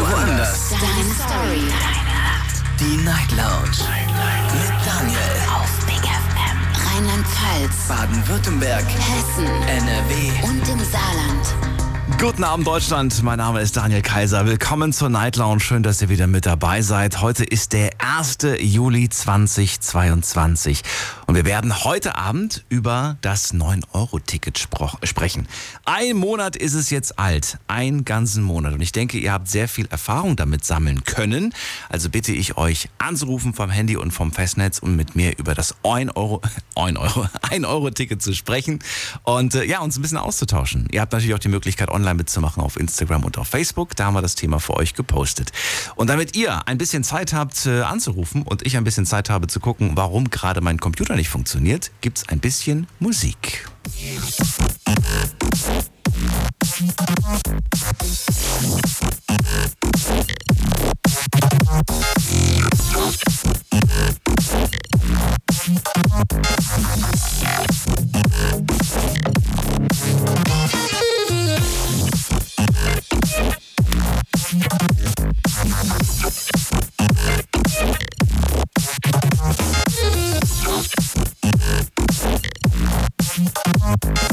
du woanders. Deine Story. Deine Nacht. Die Night Lounge. Mit Daniel. Auf Big FM. Rheinland-Pfalz. Baden-Württemberg. Hessen. NRW. Und im Saarland. Guten Abend Deutschland, mein Name ist Daniel Kaiser. Willkommen zur Night Lounge. Schön, dass ihr wieder mit dabei seid. Heute ist der 1. Juli 2022 und wir werden heute Abend über das 9-Euro-Ticket sprechen. Ein Monat ist es jetzt alt, einen ganzen Monat und ich denke, ihr habt sehr viel Erfahrung damit sammeln können. Also bitte ich euch anzurufen vom Handy und vom Festnetz und mit mir über das 1 Euro, 1 Euro, 1 Euro Ticket zu sprechen und äh, ja, uns ein bisschen auszutauschen. Ihr habt natürlich auch die Möglichkeit online online mitzumachen auf Instagram und auf Facebook. Da haben wir das Thema für euch gepostet. Und damit ihr ein bisschen Zeit habt äh, anzurufen und ich ein bisschen Zeit habe zu gucken, warum gerade mein Computer nicht funktioniert, gibt es ein bisschen Musik. Okay.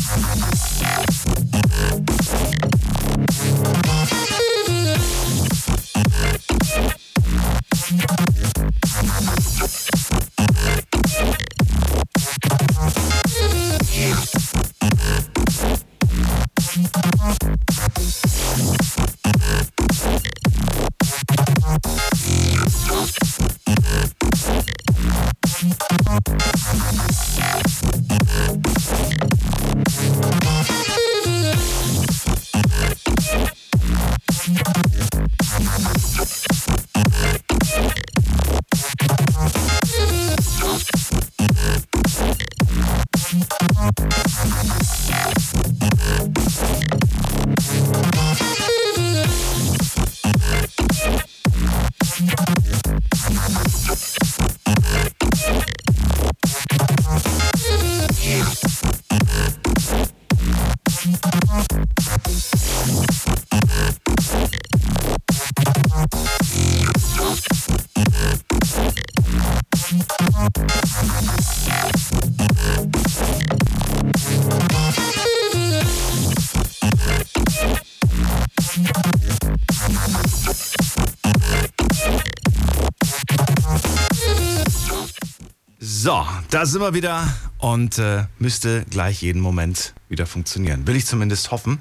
Da sind wir wieder und äh, müsste gleich jeden Moment wieder funktionieren. Will ich zumindest hoffen.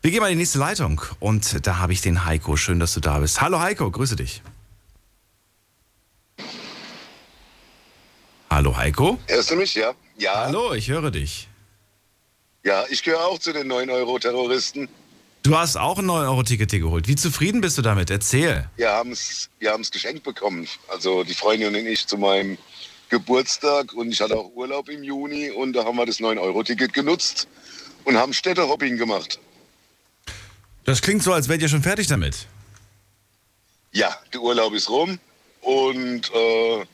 Wir gehen mal in die nächste Leitung und da habe ich den Heiko. Schön, dass du da bist. Hallo Heiko, grüße dich. Hallo Heiko. Hörst du mich, ja? Ja. Hallo, ich höre dich. Ja, ich gehöre auch zu den 9-Euro-Terroristen. Du hast auch ein 9-Euro-Ticket geholt. Wie zufrieden bist du damit? Erzähl. Wir haben es wir geschenkt bekommen. Also die Freundin und ich zu meinem Geburtstag und ich hatte auch Urlaub im Juni und da haben wir das 9-Euro-Ticket genutzt und haben Städtehopping gemacht. Das klingt so, als wärt ihr schon fertig damit. Ja, der Urlaub ist rum und äh,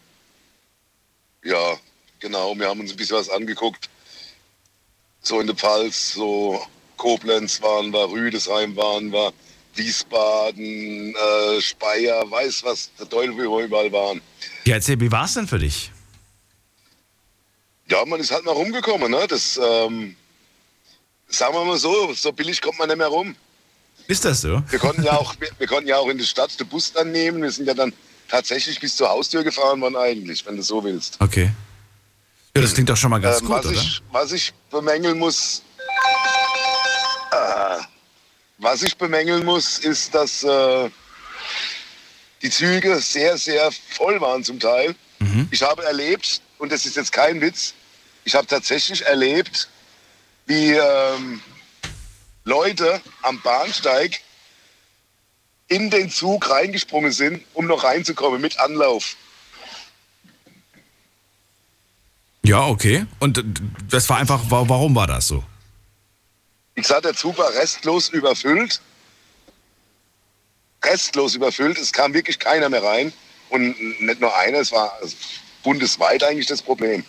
ja, genau, wir haben uns ein bisschen was angeguckt. So in der Pfalz, so Koblenz waren wir, Rüdesheim waren wir, Wiesbaden, äh, Speyer, weiß was, der Teufel, wo wir überall waren. Ja, erzähl, wie war es denn für dich? Ja, man ist halt mal rumgekommen. Ne? Das, ähm, sagen wir mal so, so billig kommt man nicht mehr rum. Ist das so? Wir konnten ja auch, wir, wir konnten ja auch in der Stadt den Bus dann nehmen. Wir sind ja dann tatsächlich bis zur Haustür gefahren worden eigentlich, wenn du so willst. Okay. Ja, das klingt doch schon mal ganz ähm, gut, was oder? Ich, was ich bemängeln muss, äh, was ich bemängeln muss, ist, dass äh, die Züge sehr, sehr voll waren zum Teil. Mhm. Ich habe erlebt, und das ist jetzt kein Witz, ich habe tatsächlich erlebt, wie ähm, Leute am Bahnsteig in den Zug reingesprungen sind, um noch reinzukommen mit Anlauf. Ja, okay. Und das war einfach, warum war das so? Ich sag, der Zug war restlos überfüllt. Restlos überfüllt. Es kam wirklich keiner mehr rein. Und nicht nur einer, es war bundesweit eigentlich das Problem.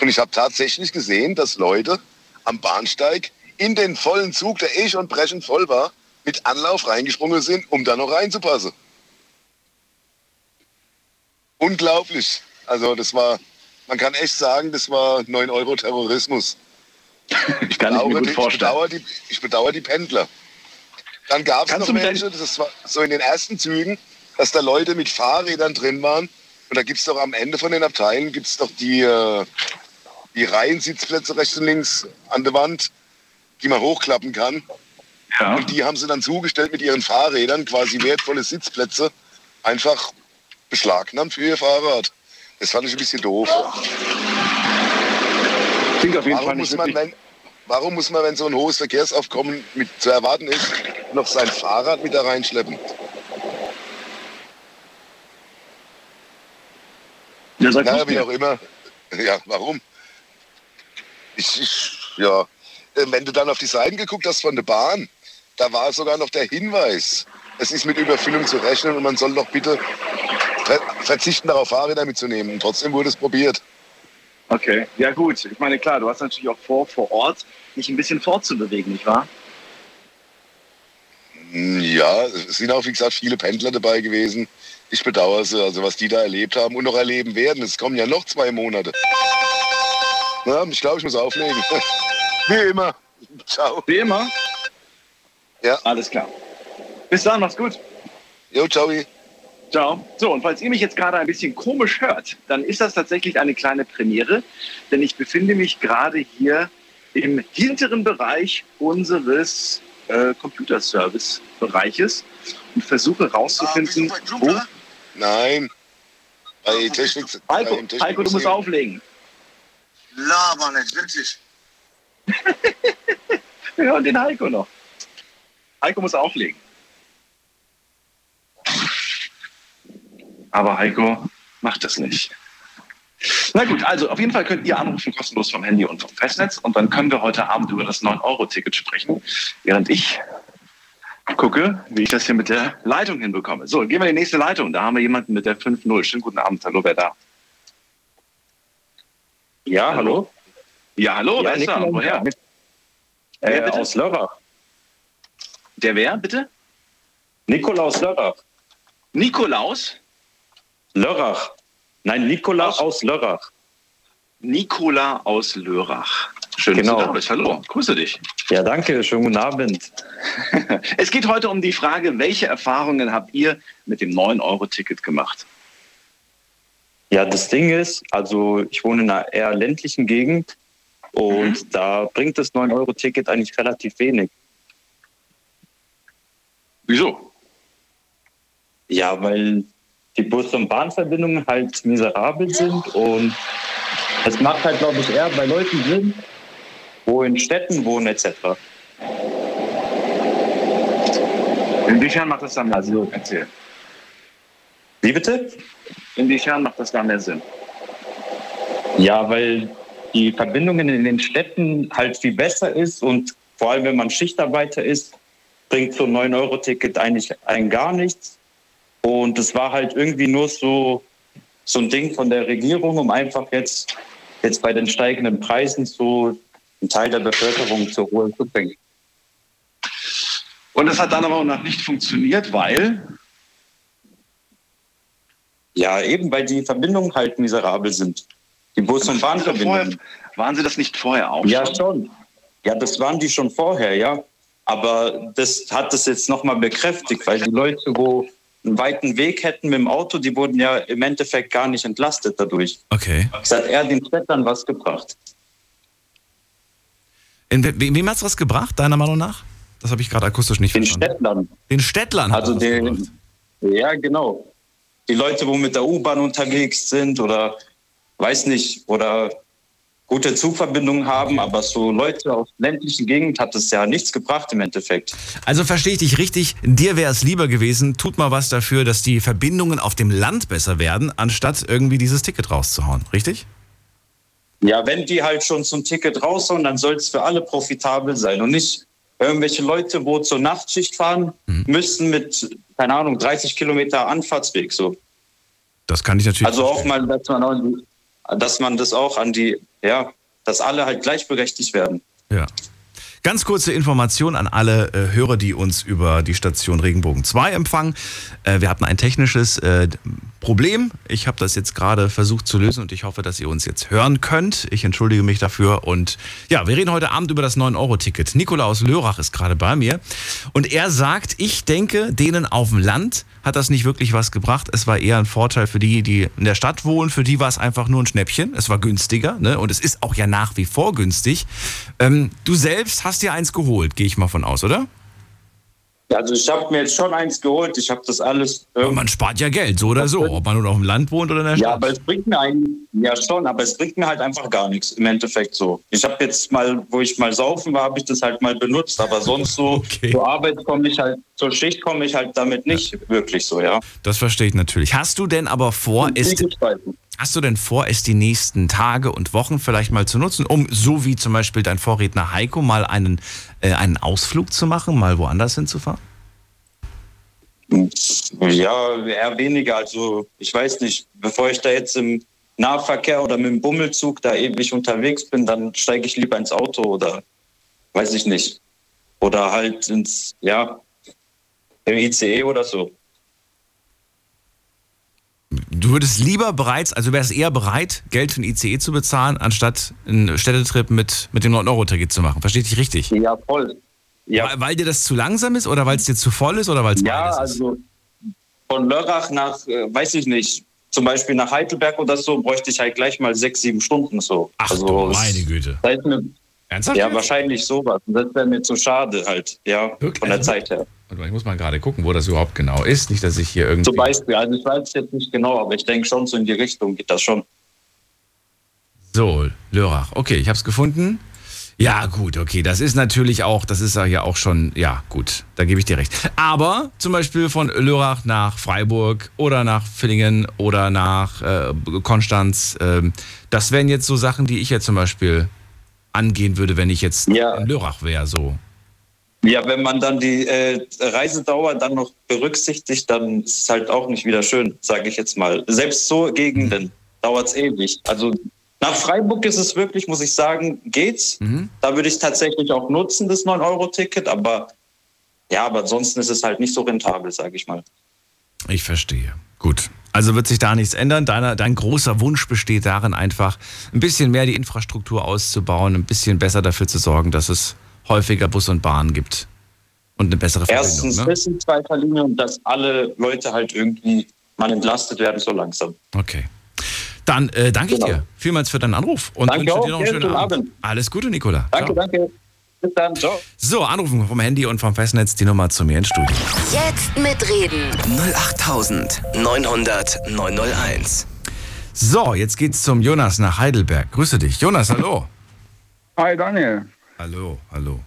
Und ich habe tatsächlich gesehen, dass Leute am Bahnsteig in den vollen Zug, der eh schon brechend voll war, mit Anlauf reingesprungen sind, um da noch reinzupassen. Unglaublich. Also das war, man kann echt sagen, das war 9 Euro Terrorismus. Ich kann ich mir gut ich, vorstellen. bedauere die, ich bedauere die Pendler. Dann gab es noch welche, das war so in den ersten Zügen, dass da Leute mit Fahrrädern drin waren. Und da gibt es doch am Ende von den Abteilen gibt's doch die, äh, die Reihensitzplätze rechts und links an der Wand, die man hochklappen kann. Ja. Und die haben sie dann zugestellt mit ihren Fahrrädern, quasi wertvolle Sitzplätze, einfach beschlagnahmt für ihr Fahrrad. Das fand ich ein bisschen doof. Klingt auf jeden Fall Warum nicht muss, man, wenn, warum muss man, wenn so ein hohes Verkehrsaufkommen mit zu erwarten ist, noch sein Fahrrad mit da reinschleppen? Ja, sag Ja, du's wie auch immer. Ja, warum? Ich, ich, ja. Äh, Wenn du dann auf die Seiten geguckt hast von der Bahn, da war sogar noch der Hinweis, es ist mit Überfüllung zu rechnen und man soll doch bitte ver verzichten darauf, Fahrräder mitzunehmen. Und trotzdem wurde es probiert. Okay, ja gut. Ich meine, klar, du hast natürlich auch vor, vor Ort dich ein bisschen fortzubewegen, nicht wahr? Hm, Ja, es sind auch, wie gesagt, viele Pendler dabei gewesen. Ich bedauere sie, also was die da erlebt haben und noch erleben werden. Es kommen ja noch zwei Monate. Ja, ich glaube, ich muss auflegen. Wie immer. Ciao. Wie immer. Ja. Alles klar. Bis dann, mach's gut. Jo, ciao. Ciao. So, und falls ihr mich jetzt gerade ein bisschen komisch hört, dann ist das tatsächlich eine kleine Premiere, denn ich befinde mich gerade hier im hinteren Bereich unseres äh, Computerservice-Bereiches und versuche Ah, herauszufinden, wo... Nein. Bei Technik. Heiko. Heiko, du musst auflegen. Laber nicht, wirklich. Wir hören den Heiko noch. Heiko muss auflegen. Aber Heiko macht das nicht. Na gut, also auf jeden Fall könnt ihr anrufen kostenlos vom Handy und vom Festnetz und dann können wir heute Abend über das 9-Euro-Ticket sprechen, während ich gucke, wie ich das hier mit der Leitung hinbekomme. So, gehen wir in die nächste Leitung. Da haben wir jemanden mit der 5-0. Schönen guten Abend. Hallo, wer da? Ja, hallo. Ja, hallo, Ja, wer ist da? Woher? Äh, Wer aus Lörrach. Der wer, bitte? Nikolaus Lörrach. Nikolaus? Lörrach. Nein, Nikola Aus- aus Lörrach. Nikola aus Lörrach. Schön, Genau. dass du da bist. Hallo, grüße dich. Ja, danke. Schönen guten Abend. Es geht heute um die Frage, welche Erfahrungen habt ihr mit dem 9-Euro-Ticket gemacht? Ja, das Ding ist, also ich wohne in einer eher ländlichen Gegend und da bringt das 9-Euro-Ticket eigentlich relativ wenig. Wieso? Ja, weil die Bus- und Bahnverbindungen halt miserabel sind und es macht halt, glaube ich, eher bei Leuten Sinn, wo in Städten wohnen etc. Inwiefern macht das dann mehr Sinn? Erzähl. Wie bitte? Inwiefern macht das dann mehr Sinn? Ja, weil die Verbindungen in den Städten halt viel besser ist und vor allem, wenn man Schichtarbeiter ist, bringt so ein 9-Euro-Ticket eigentlich ein gar nichts. Und es war halt irgendwie nur so, so ein Ding von der Regierung, um einfach jetzt, jetzt bei den steigenden Preisen so einen Teil der Bevölkerung zur Ruhe zu bringen. Und das hat dann aber auch noch nicht funktioniert, weil Ja, eben weil die Verbindungen halt miserabel sind. Die Bus- und Bahnverbindungen. waren sie das nicht vorher auch Ja, schon? Ja, das waren die schon vorher, ja. Aber das hat das jetzt nochmal bekräftigt, weil die Leute, wo einen weiten Weg hätten mit dem Auto, die wurden ja im Endeffekt gar nicht entlastet dadurch. Okay. Es hat eher den Städtern was gebracht. In, we- wem hat's was gebracht, deiner Meinung nach? Das habe ich gerade akustisch nicht Den verstanden. Städtern. Den Städtlern hat Also es den, ja, genau. Die Leute, wo mit der U-Bahn unterwegs sind oder weiß nicht, oder gute Zugverbindungen haben, aber so Leute aus ländlichen Gegend hat es ja nichts gebracht im Endeffekt. Also verstehe ich dich richtig, dir wäre es lieber gewesen, tut mal was dafür, dass die Verbindungen auf dem Land besser werden, anstatt irgendwie dieses Ticket rauszuhauen, richtig? Ja, wenn die halt schon zum Ticket raushauen, dann soll es für alle profitabel sein und nicht irgendwelche Leute, wo zur Nachtschicht fahren müssen mit, keine Ahnung, 30 Kilometer Anfahrtsweg so. Das kann ich natürlich Also auch mal, dass man, auch, dass man das auch an die, ja, dass alle halt gleichberechtigt werden. Ja. Ganz kurze Information an alle äh, Hörer, die uns über die Station Regenbogen 2 empfangen. Äh, wir hatten ein technisches äh, Problem. Ich habe das jetzt gerade versucht zu lösen und ich hoffe, dass ihr uns jetzt hören könnt. Ich entschuldige mich dafür. Und ja, wir reden heute Abend über das 9-Euro-Ticket. Nikolaus Lörach ist gerade bei mir. Und er sagt, ich denke, denen auf dem Land hat das nicht wirklich was gebracht. Es war eher ein Vorteil für die, die in der Stadt wohnen. Für die war es einfach nur ein Schnäppchen. Es war günstiger ne? und es ist auch ja nach wie vor günstig. Ähm, du selbst hast dir eins geholt, gehe ich mal von aus, oder? Also ich habe mir jetzt schon eins geholt. Ich habe das alles. Aber man spart ja Geld, so oder so, ob man nun auf dem Land wohnt oder in der Stadt. Ja, aber es bringt mir eigentlich, ja schon, aber es bringt mir halt einfach gar nichts im Endeffekt so. Ich habe jetzt mal, wo ich mal saufen war, habe ich das halt mal benutzt, aber sonst so Okay. zur Arbeit komme ich halt, zur Schicht komme ich halt damit nicht wirklich so, ja. Das verstehe ich natürlich. Hast du denn aber vor, es, Zwiegespalten. Hast du denn vor, es die nächsten Tage und Wochen vielleicht mal zu nutzen, um so wie zum Beispiel dein Vorredner Heiko mal einen, äh, einen Ausflug zu machen, mal woanders hinzufahren? Ja, eher weniger. Also ich weiß nicht, bevor ich da jetzt im Nahverkehr oder mit dem Bummelzug da ewig unterwegs bin, dann steige ich lieber ins Auto oder weiß ich nicht. Oder halt ins, ja, im ICE oder so. Du würdest lieber bereits, also wärst eher bereit, Geld für ein ICE zu bezahlen, anstatt einen Städtetrip mit, mit dem 9-Euro-Ticket zu machen. Verstehe ich dich richtig? Ja, voll. Ja, Weil, weil dir das zu langsam ist oder weil es dir zu voll ist oder weil es ja ist? also von Lörrach nach, äh, weiß ich nicht, zum Beispiel nach Heidelberg oder so, bräuchte ich halt gleich mal sechs, sieben Stunden so. Ach also, meine Güte. heißt mir, Ernsthaft? ja, jetzt? wahrscheinlich sowas. Und Das wäre mir zu schade halt, ja, Wirklich? von der Also Zeit her. Mal, Ich muss mal gerade gucken, wo das überhaupt genau ist. Nicht, dass ich hier irgendwie. Zum Beispiel, also ich weiß jetzt nicht genau, aber ich denke schon so in die Richtung geht das schon. So, Lörrach. Okay, ich habe es gefunden. Ja, gut, okay. Das ist natürlich auch, das ist ja auch schon, ja, gut, da gebe ich dir recht. Aber zum Beispiel von Lörrach nach Freiburg oder nach Villingen oder nach äh, Konstanz, ähm, das wären jetzt so Sachen, die ich jetzt zum Beispiel angehen würde, wenn ich jetzt Ja. in Lörrach wäre, so. Ja, wenn man dann die äh, Reisedauer dann noch berücksichtigt, dann ist es halt auch nicht wieder schön, sage ich jetzt mal. Selbst so Gegenden dauert es ewig. Also nach Freiburg ist es wirklich, muss ich sagen, geht's. Da würde ich tatsächlich auch nutzen, das 9-Euro-Ticket, aber ja, aber ansonsten ist es halt nicht so rentabel, sage ich mal. Ich verstehe. Gut. Also wird sich da nichts ändern. Deiner, dein großer Wunsch besteht darin, einfach ein bisschen mehr die Infrastruktur auszubauen, ein bisschen besser dafür zu sorgen, dass es häufiger Bus und Bahn gibt. Und eine bessere Erstens Verbindung. Ne? das in zweiter Linie und dass alle Leute halt irgendwie mal entlastet werden so langsam. Okay. Dann äh, danke ich Genau. dir vielmals für deinen Anruf und Danke wünsche auch. dir noch einen schönen schönen Abend. Abend. Alles Gute, Nicola. Danke, Ciao. danke. Bis dann. Ciao. So, anrufen vom Handy und vom Festnetz die Nummer zu mir ins Studio. Jetzt mitreden. 08900 901. So, jetzt geht's zum Jonas nach Heidelberg. Grüße dich. Jonas, hallo. Hi Daniel. Hallo, hallo.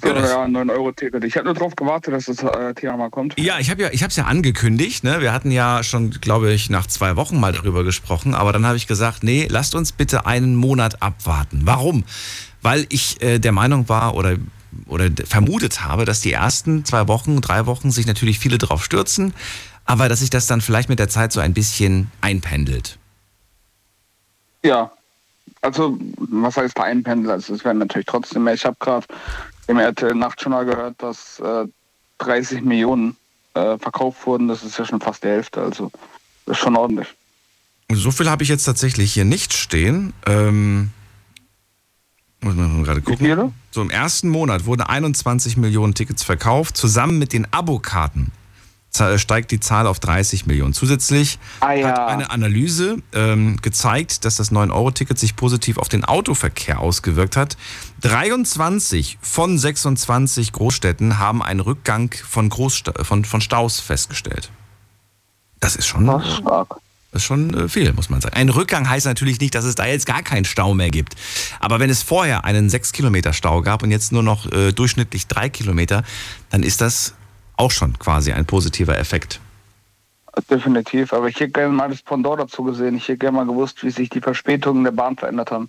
So, Ja, das- ja, 9-Euro-Ticket. Ich habe nur darauf gewartet, dass das äh, Thema mal kommt. Ja, ich habe ja, ich habe es ja angekündigt. Ne? Wir hatten ja schon, glaube ich, nach zwei Wochen mal darüber gesprochen. Aber dann habe ich gesagt, nee, lasst uns bitte einen Monat abwarten. Warum? Weil ich äh, der Meinung war oder oder vermutet habe, dass die ersten zwei Wochen, drei Wochen sich natürlich viele drauf stürzen, aber dass sich das dann vielleicht mit der Zeit so ein bisschen einpendelt. Ja. Also, was heißt einpendeln? Also, es werden natürlich trotzdem mehr. Ich habe gerade im RTL Nachtjournal gehört, dass äh, 30 Millionen äh, verkauft wurden. Das ist ja schon fast die Hälfte. Also, das ist schon ordentlich. So viel habe ich jetzt tatsächlich hier nicht stehen. Ähm, muss man gerade gucken. So im ersten Monat wurden 21 Millionen Tickets verkauft. Zusammen mit den Abokarten za- steigt die Zahl auf 30 Millionen. Zusätzlich Ah, ja. hat eine Analyse ähm, gezeigt, dass das 9-Euro-Ticket sich positiv auf den Autoverkehr ausgewirkt hat. 23 von 26 Großstädten haben einen Rückgang von, Großsta von, von Staus festgestellt. Das ist schon Das stark. Das ist schon äh, viel, muss man sagen. Ein Rückgang heißt natürlich nicht, dass es da jetzt gar keinen Stau mehr gibt. Aber wenn es vorher einen 6 Kilometer Stau gab und jetzt nur noch äh, durchschnittlich 3 Kilometer, dann ist das auch schon quasi ein positiver Effekt. Definitiv. Aber ich hätte gerne mal das Pendant dazu gesehen. Ich hätte gerne mal gewusst, wie sich die Verspätungen der Bahn verändert haben.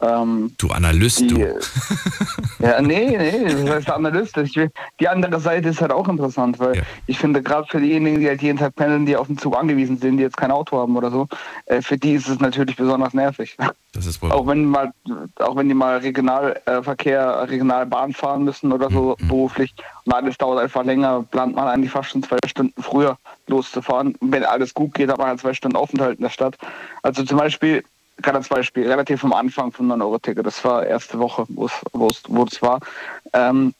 Ähm, du Analyst, die, du. ja, nee, nee, das heißt Analyst. Ich will, die andere Seite ist halt auch interessant, weil ja. ich finde, gerade für diejenigen, die halt jeden Tag pendeln, die auf den Zug angewiesen sind, die jetzt kein Auto haben oder so, äh, für die ist es natürlich besonders nervig. Das ist wohl auch wenn mal, auch wenn die mal Regionalverkehr, äh, Regionalbahn fahren müssen oder so mhm. beruflich und alles dauert einfach länger, plant man eigentlich fast schon zwei Stunden früher loszufahren. Wenn alles gut geht, hat man halt zwei Stunden Aufenthalt in der Stadt. Also zum Beispiel gerade als Beispiel, relativ am Anfang von 9-Euro-Ticket, das war erste Woche, wo es war, ähm,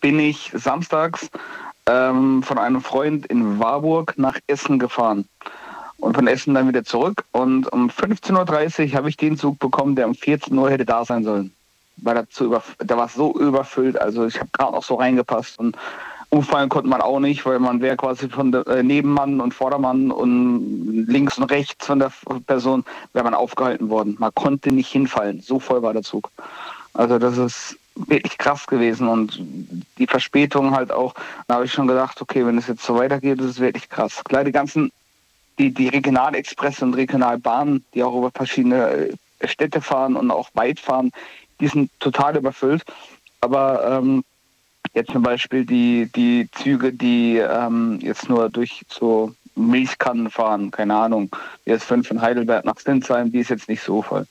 bin ich samstags ähm, von einem Freund in Warburg nach Essen gefahren und von Essen dann wieder zurück. Und um 15.30 Uhr habe ich den Zug bekommen, der um 14 Uhr hätte da sein sollen. Weil er zu über, der war so überfüllt, also ich habe gerade noch so reingepasst und Umfallen konnte man auch nicht, weil man wäre quasi von der äh, Nebenmann und Vordermann und links und rechts von der Person wäre man aufgehalten worden. Man konnte nicht hinfallen. So voll war der Zug. Also das ist wirklich krass gewesen und die Verspätung halt auch, da habe ich schon gedacht, okay, wenn es jetzt so weitergeht, ist es wirklich krass. Klar, die ganzen, die, die Regionalexpresse und Regionalbahnen, die auch über verschiedene äh, Städte fahren und auch weit fahren, die sind total überfüllt. Aber ähm, Jetzt zum Beispiel die, die Züge, die ähm, jetzt nur durch so Milchkannen fahren, keine Ahnung, die S5 von Heidelberg nach Sinsheim, die ist jetzt nicht so voll.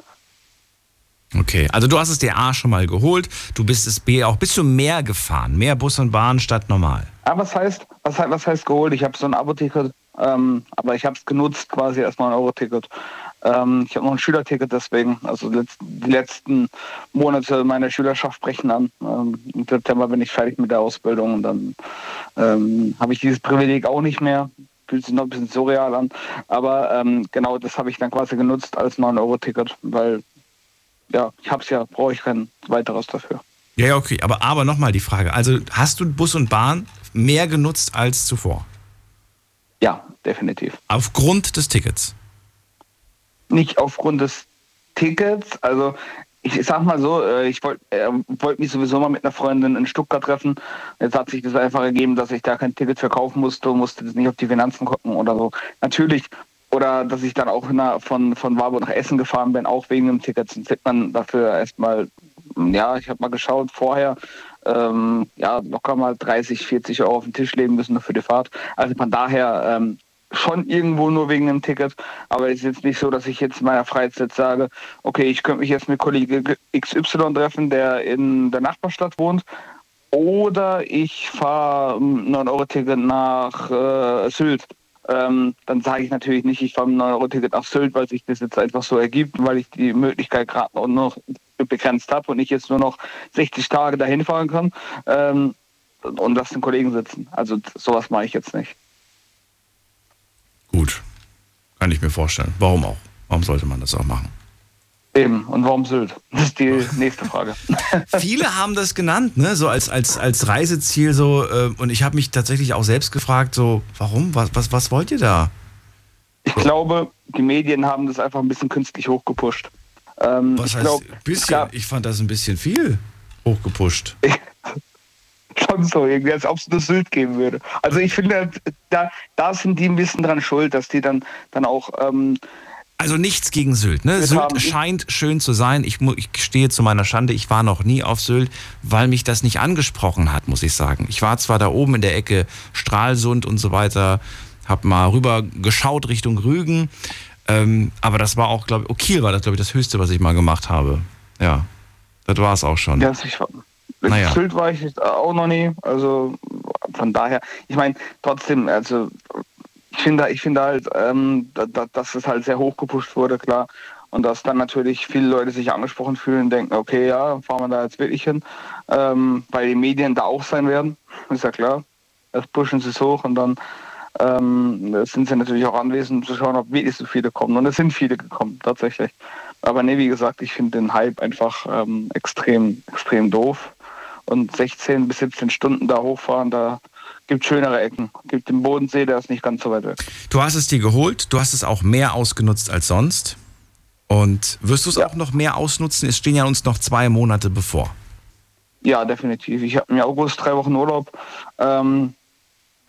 Okay, also du hast es dir A schon mal geholt, du bist es B auch, bist du mehr gefahren, mehr Bus und Bahn statt normal? Ja, was heißt, was, was heißt geholt? Ich habe so ein Abo-Ticket, ähm, aber ich habe es genutzt, quasi erstmal ein Euro-Ticket. Ähm, ich habe noch ein Schülerticket deswegen. Also die letzten Monate meiner Schülerschaft brechen an. Ähm, Im September bin ich fertig mit der Ausbildung und dann ähm, habe ich dieses Privileg auch nicht mehr. Fühlt sich noch ein bisschen surreal an. Aber ähm, genau das habe ich dann quasi genutzt als 9-Euro-Ticket, weil ja, ich habe es ja, brauche ich kein weiteres dafür. Ja, okay, aber, aber nochmal die Frage. Also hast du Bus und Bahn mehr genutzt als zuvor? Ja, definitiv. Aufgrund des Tickets? Nicht aufgrund des Tickets. Also ich sag mal so, äh, ich wollte äh, wollt mich sowieso mal mit einer Freundin in Stuttgart treffen. Jetzt hat sich das einfach ergeben, dass ich da kein Ticket verkaufen musste, musste nicht auf die Finanzen gucken oder so. Natürlich, oder dass ich dann auch von, von Warburg nach Essen gefahren bin, auch wegen dem Ticket. Dann wird man dafür erstmal, ja, ich habe mal geschaut vorher, ähm, ja, locker mal 30, 40 Euro auf den Tisch legen müssen für die Fahrt. Also von daher ähm, schon irgendwo nur wegen dem Ticket. Aber es ist jetzt nicht so, dass ich jetzt in meiner Freizeit sage, okay, ich könnte mich jetzt mit Kollege XY treffen, der in der Nachbarstadt wohnt. Oder ich fahre ein 9-Euro-Ticket nach äh, Sylt. Ähm, dann sage ich natürlich nicht, ich fahre ein 9-Euro-Ticket nach Sylt, weil sich das jetzt einfach so ergibt, weil ich die Möglichkeit gerade noch begrenzt habe und ich jetzt nur noch 60 Tage dahin fahren kann ähm, und lasse den Kollegen sitzen. Also sowas mache ich jetzt nicht. Gut. Kann ich mir vorstellen. Warum auch? Warum sollte man das auch machen? Eben. Und warum Sylt? Das ist die nächste Frage. Viele haben das genannt, ne? So als, als, als Reiseziel so. Äh, und ich habe mich tatsächlich auch selbst gefragt, so, warum? Was, was, was wollt ihr da? Ich glaube, die Medien haben das einfach ein bisschen künstlich hochgepusht. Ähm, was heißt glaub, bisschen? Ich fand das ein bisschen viel hochgepusht. schon so, irgendwie, als ob es nur Sylt geben würde. Also ich finde, da, da sind die ein bisschen dran schuld, dass die dann, dann auch. Ähm, also nichts gegen Sylt. Ne? Sylt haben. scheint schön zu sein. Ich, ich stehe zu meiner Schande, ich war noch nie auf Sylt, weil mich das nicht angesprochen hat, muss ich sagen. Ich war zwar da oben in der Ecke Stralsund und so weiter, habe mal rüber geschaut Richtung Rügen, ähm, aber das war auch, glaube ich, oh, Kiel war das, glaube ich, das Höchste, was ich mal gemacht habe. Ja, das war es auch schon. Ja, ich, naja. Sylt war ich auch noch nie. Also von daher, ich meine, trotzdem, also ich finde ich finde halt, ähm, da, dass es halt sehr hoch gepusht wurde, klar. Und dass dann natürlich viele Leute sich angesprochen fühlen und denken, okay, ja, fahren wir da jetzt wirklich hin, ähm, weil die Medien da auch sein werden, ist ja klar. Erst pushen sie es hoch und dann ähm, sind sie natürlich auch anwesend, um zu schauen, ob wirklich so viele kommen. Und es sind viele gekommen, tatsächlich. Aber nee, wie gesagt, ich finde den Hype einfach ähm, extrem, extrem doof und 16 bis 17 Stunden da hochfahren, da gibt schönere Ecken. Gibt den Bodensee, der ist nicht ganz so weit weg. Du hast es dir geholt, du hast es auch mehr ausgenutzt als sonst. Und wirst du es ja. auch noch mehr ausnutzen? Es stehen ja uns noch zwei Monate bevor. Ja, definitiv. Ich habe im August drei Wochen Urlaub. Ähm,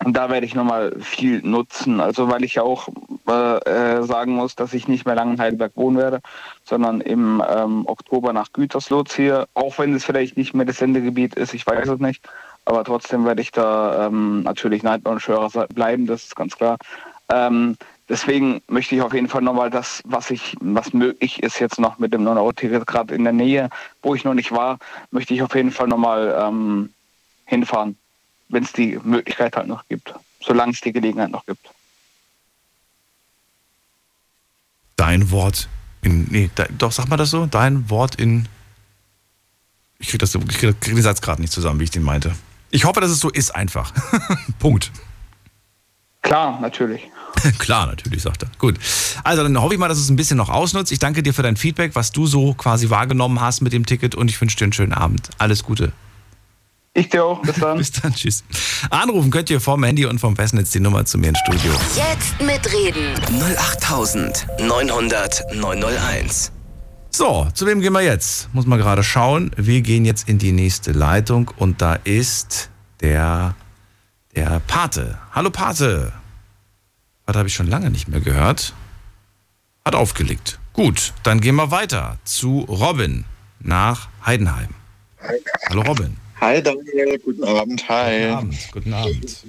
und da werde ich nochmal viel nutzen. Also weil ich ja auch, äh, äh, sagen muss, dass ich nicht mehr lange in Heidelberg wohnen werde, sondern im ähm, Oktober nach Gütersloh ziehe, auch wenn es vielleicht nicht mehr das Sendegebiet ist, ich weiß es nicht. Aber trotzdem werde ich da ähm, natürlich Night Hörer bleiben, das ist ganz klar. Ähm, deswegen möchte ich auf jeden Fall nochmal das, was ich, was möglich ist jetzt noch mit dem 9-Euro-Ticket, gerade in der Nähe, wo ich noch nicht war, möchte ich auf jeden Fall nochmal ähm, hinfahren, wenn es die Möglichkeit halt noch gibt, solange es die Gelegenheit noch gibt. Dein Wort in, nee, de, doch, sag mal das so, dein Wort in, ich krieg, das, ich krieg den Satz gerade nicht zusammen, wie ich den meinte. Ich hoffe, dass es so ist einfach. Punkt. Klar, natürlich. Klar, natürlich, sagt er. Gut. Also dann hoffe ich mal, dass es ein bisschen noch ausnutzt. Ich danke dir für dein Feedback, was du so quasi wahrgenommen hast mit dem Ticket und ich wünsche dir einen schönen Abend. Alles Gute. Ich dir auch. Bis dann. Bis dann. Tschüss. Anrufen könnt ihr vom Handy und vom Festnetz die Nummer zu mir ins Studio. Jetzt mitreden. 08900 901. So, zu wem gehen wir jetzt? Muss man gerade schauen. Wir gehen jetzt in die nächste Leitung und da ist der, der Pate. Hallo Pate. Was habe ich schon lange nicht mehr gehört? Hat aufgelegt. Gut, dann gehen wir weiter zu Robin nach Heidenheim. Hallo Robin. Hi Daniel, guten Abend. Hi. Guten Abend. Guten Abend.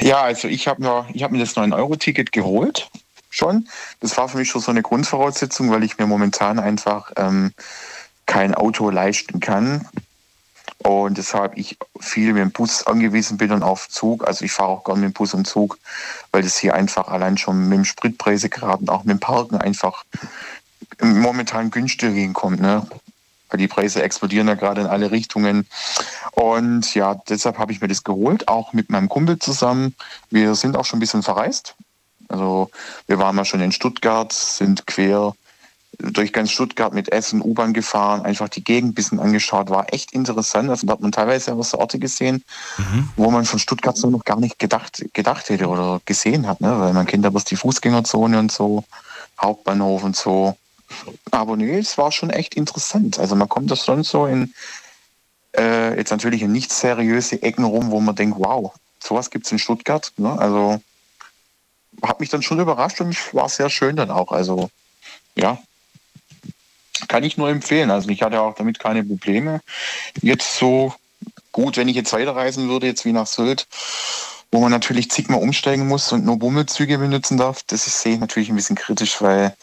Ja, also ich habe mir, hab mir das 9-Euro-Ticket geholt schon. Das war für mich schon so eine Grundvoraussetzung, weil ich mir momentan einfach ähm, kein Auto leisten kann. Und deshalb ich viel mit dem Bus angewiesen bin und auf Zug. Also ich fahre auch gerne mit dem Bus und Zug, weil das hier einfach allein schon mit dem Spritpreise gerade und auch mit dem Parken einfach momentan günstiger hinkommt. Ne? Weil die Preise explodieren ja gerade in alle Richtungen. Und ja, deshalb habe ich mir das geholt, auch mit meinem Kumpel zusammen. Wir sind auch schon ein bisschen verreist. Also wir waren mal schon in Stuttgart, sind quer durch ganz Stuttgart mit Essen, U-Bahn gefahren, einfach die Gegend ein bisschen angeschaut, war echt interessant. Also da hat man teilweise auch so Orte gesehen, mhm. wo man von Stuttgart so noch gar nicht gedacht, gedacht hätte oder gesehen hat, ne? weil man kennt aber die Fußgängerzone und so, Hauptbahnhof und so. Aber nee, es war schon echt interessant. Also man kommt das schon so in äh, jetzt natürlich in nicht seriöse Ecken rum, wo man denkt, wow, sowas gibt es in Stuttgart. Ne? Also hat mich dann schon überrascht und war sehr schön dann auch. Also ja, kann ich nur empfehlen. Also ich hatte auch damit keine Probleme. Jetzt so gut, wenn ich jetzt weiterreisen würde, jetzt wie nach Sylt, wo man natürlich zigmal umsteigen muss und nur Bummelzüge benutzen darf, das sehe ich natürlich ein bisschen kritisch, weil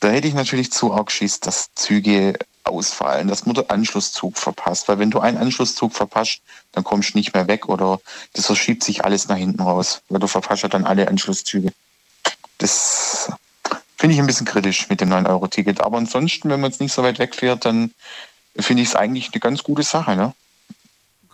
da hätte ich natürlich zu arg Schiss, dass Züge ausfallen, dass man den Anschlusszug verpasst. Weil wenn du einen Anschlusszug verpasst, dann kommst du nicht mehr weg oder das verschiebt sich alles nach hinten raus, weil du verpasst ja dann alle Anschlusszüge. Das finde ich ein bisschen kritisch mit dem 9-Euro-Ticket. Aber ansonsten, wenn man jetzt nicht so weit wegfährt, dann finde ich es eigentlich eine ganz gute Sache. Ne?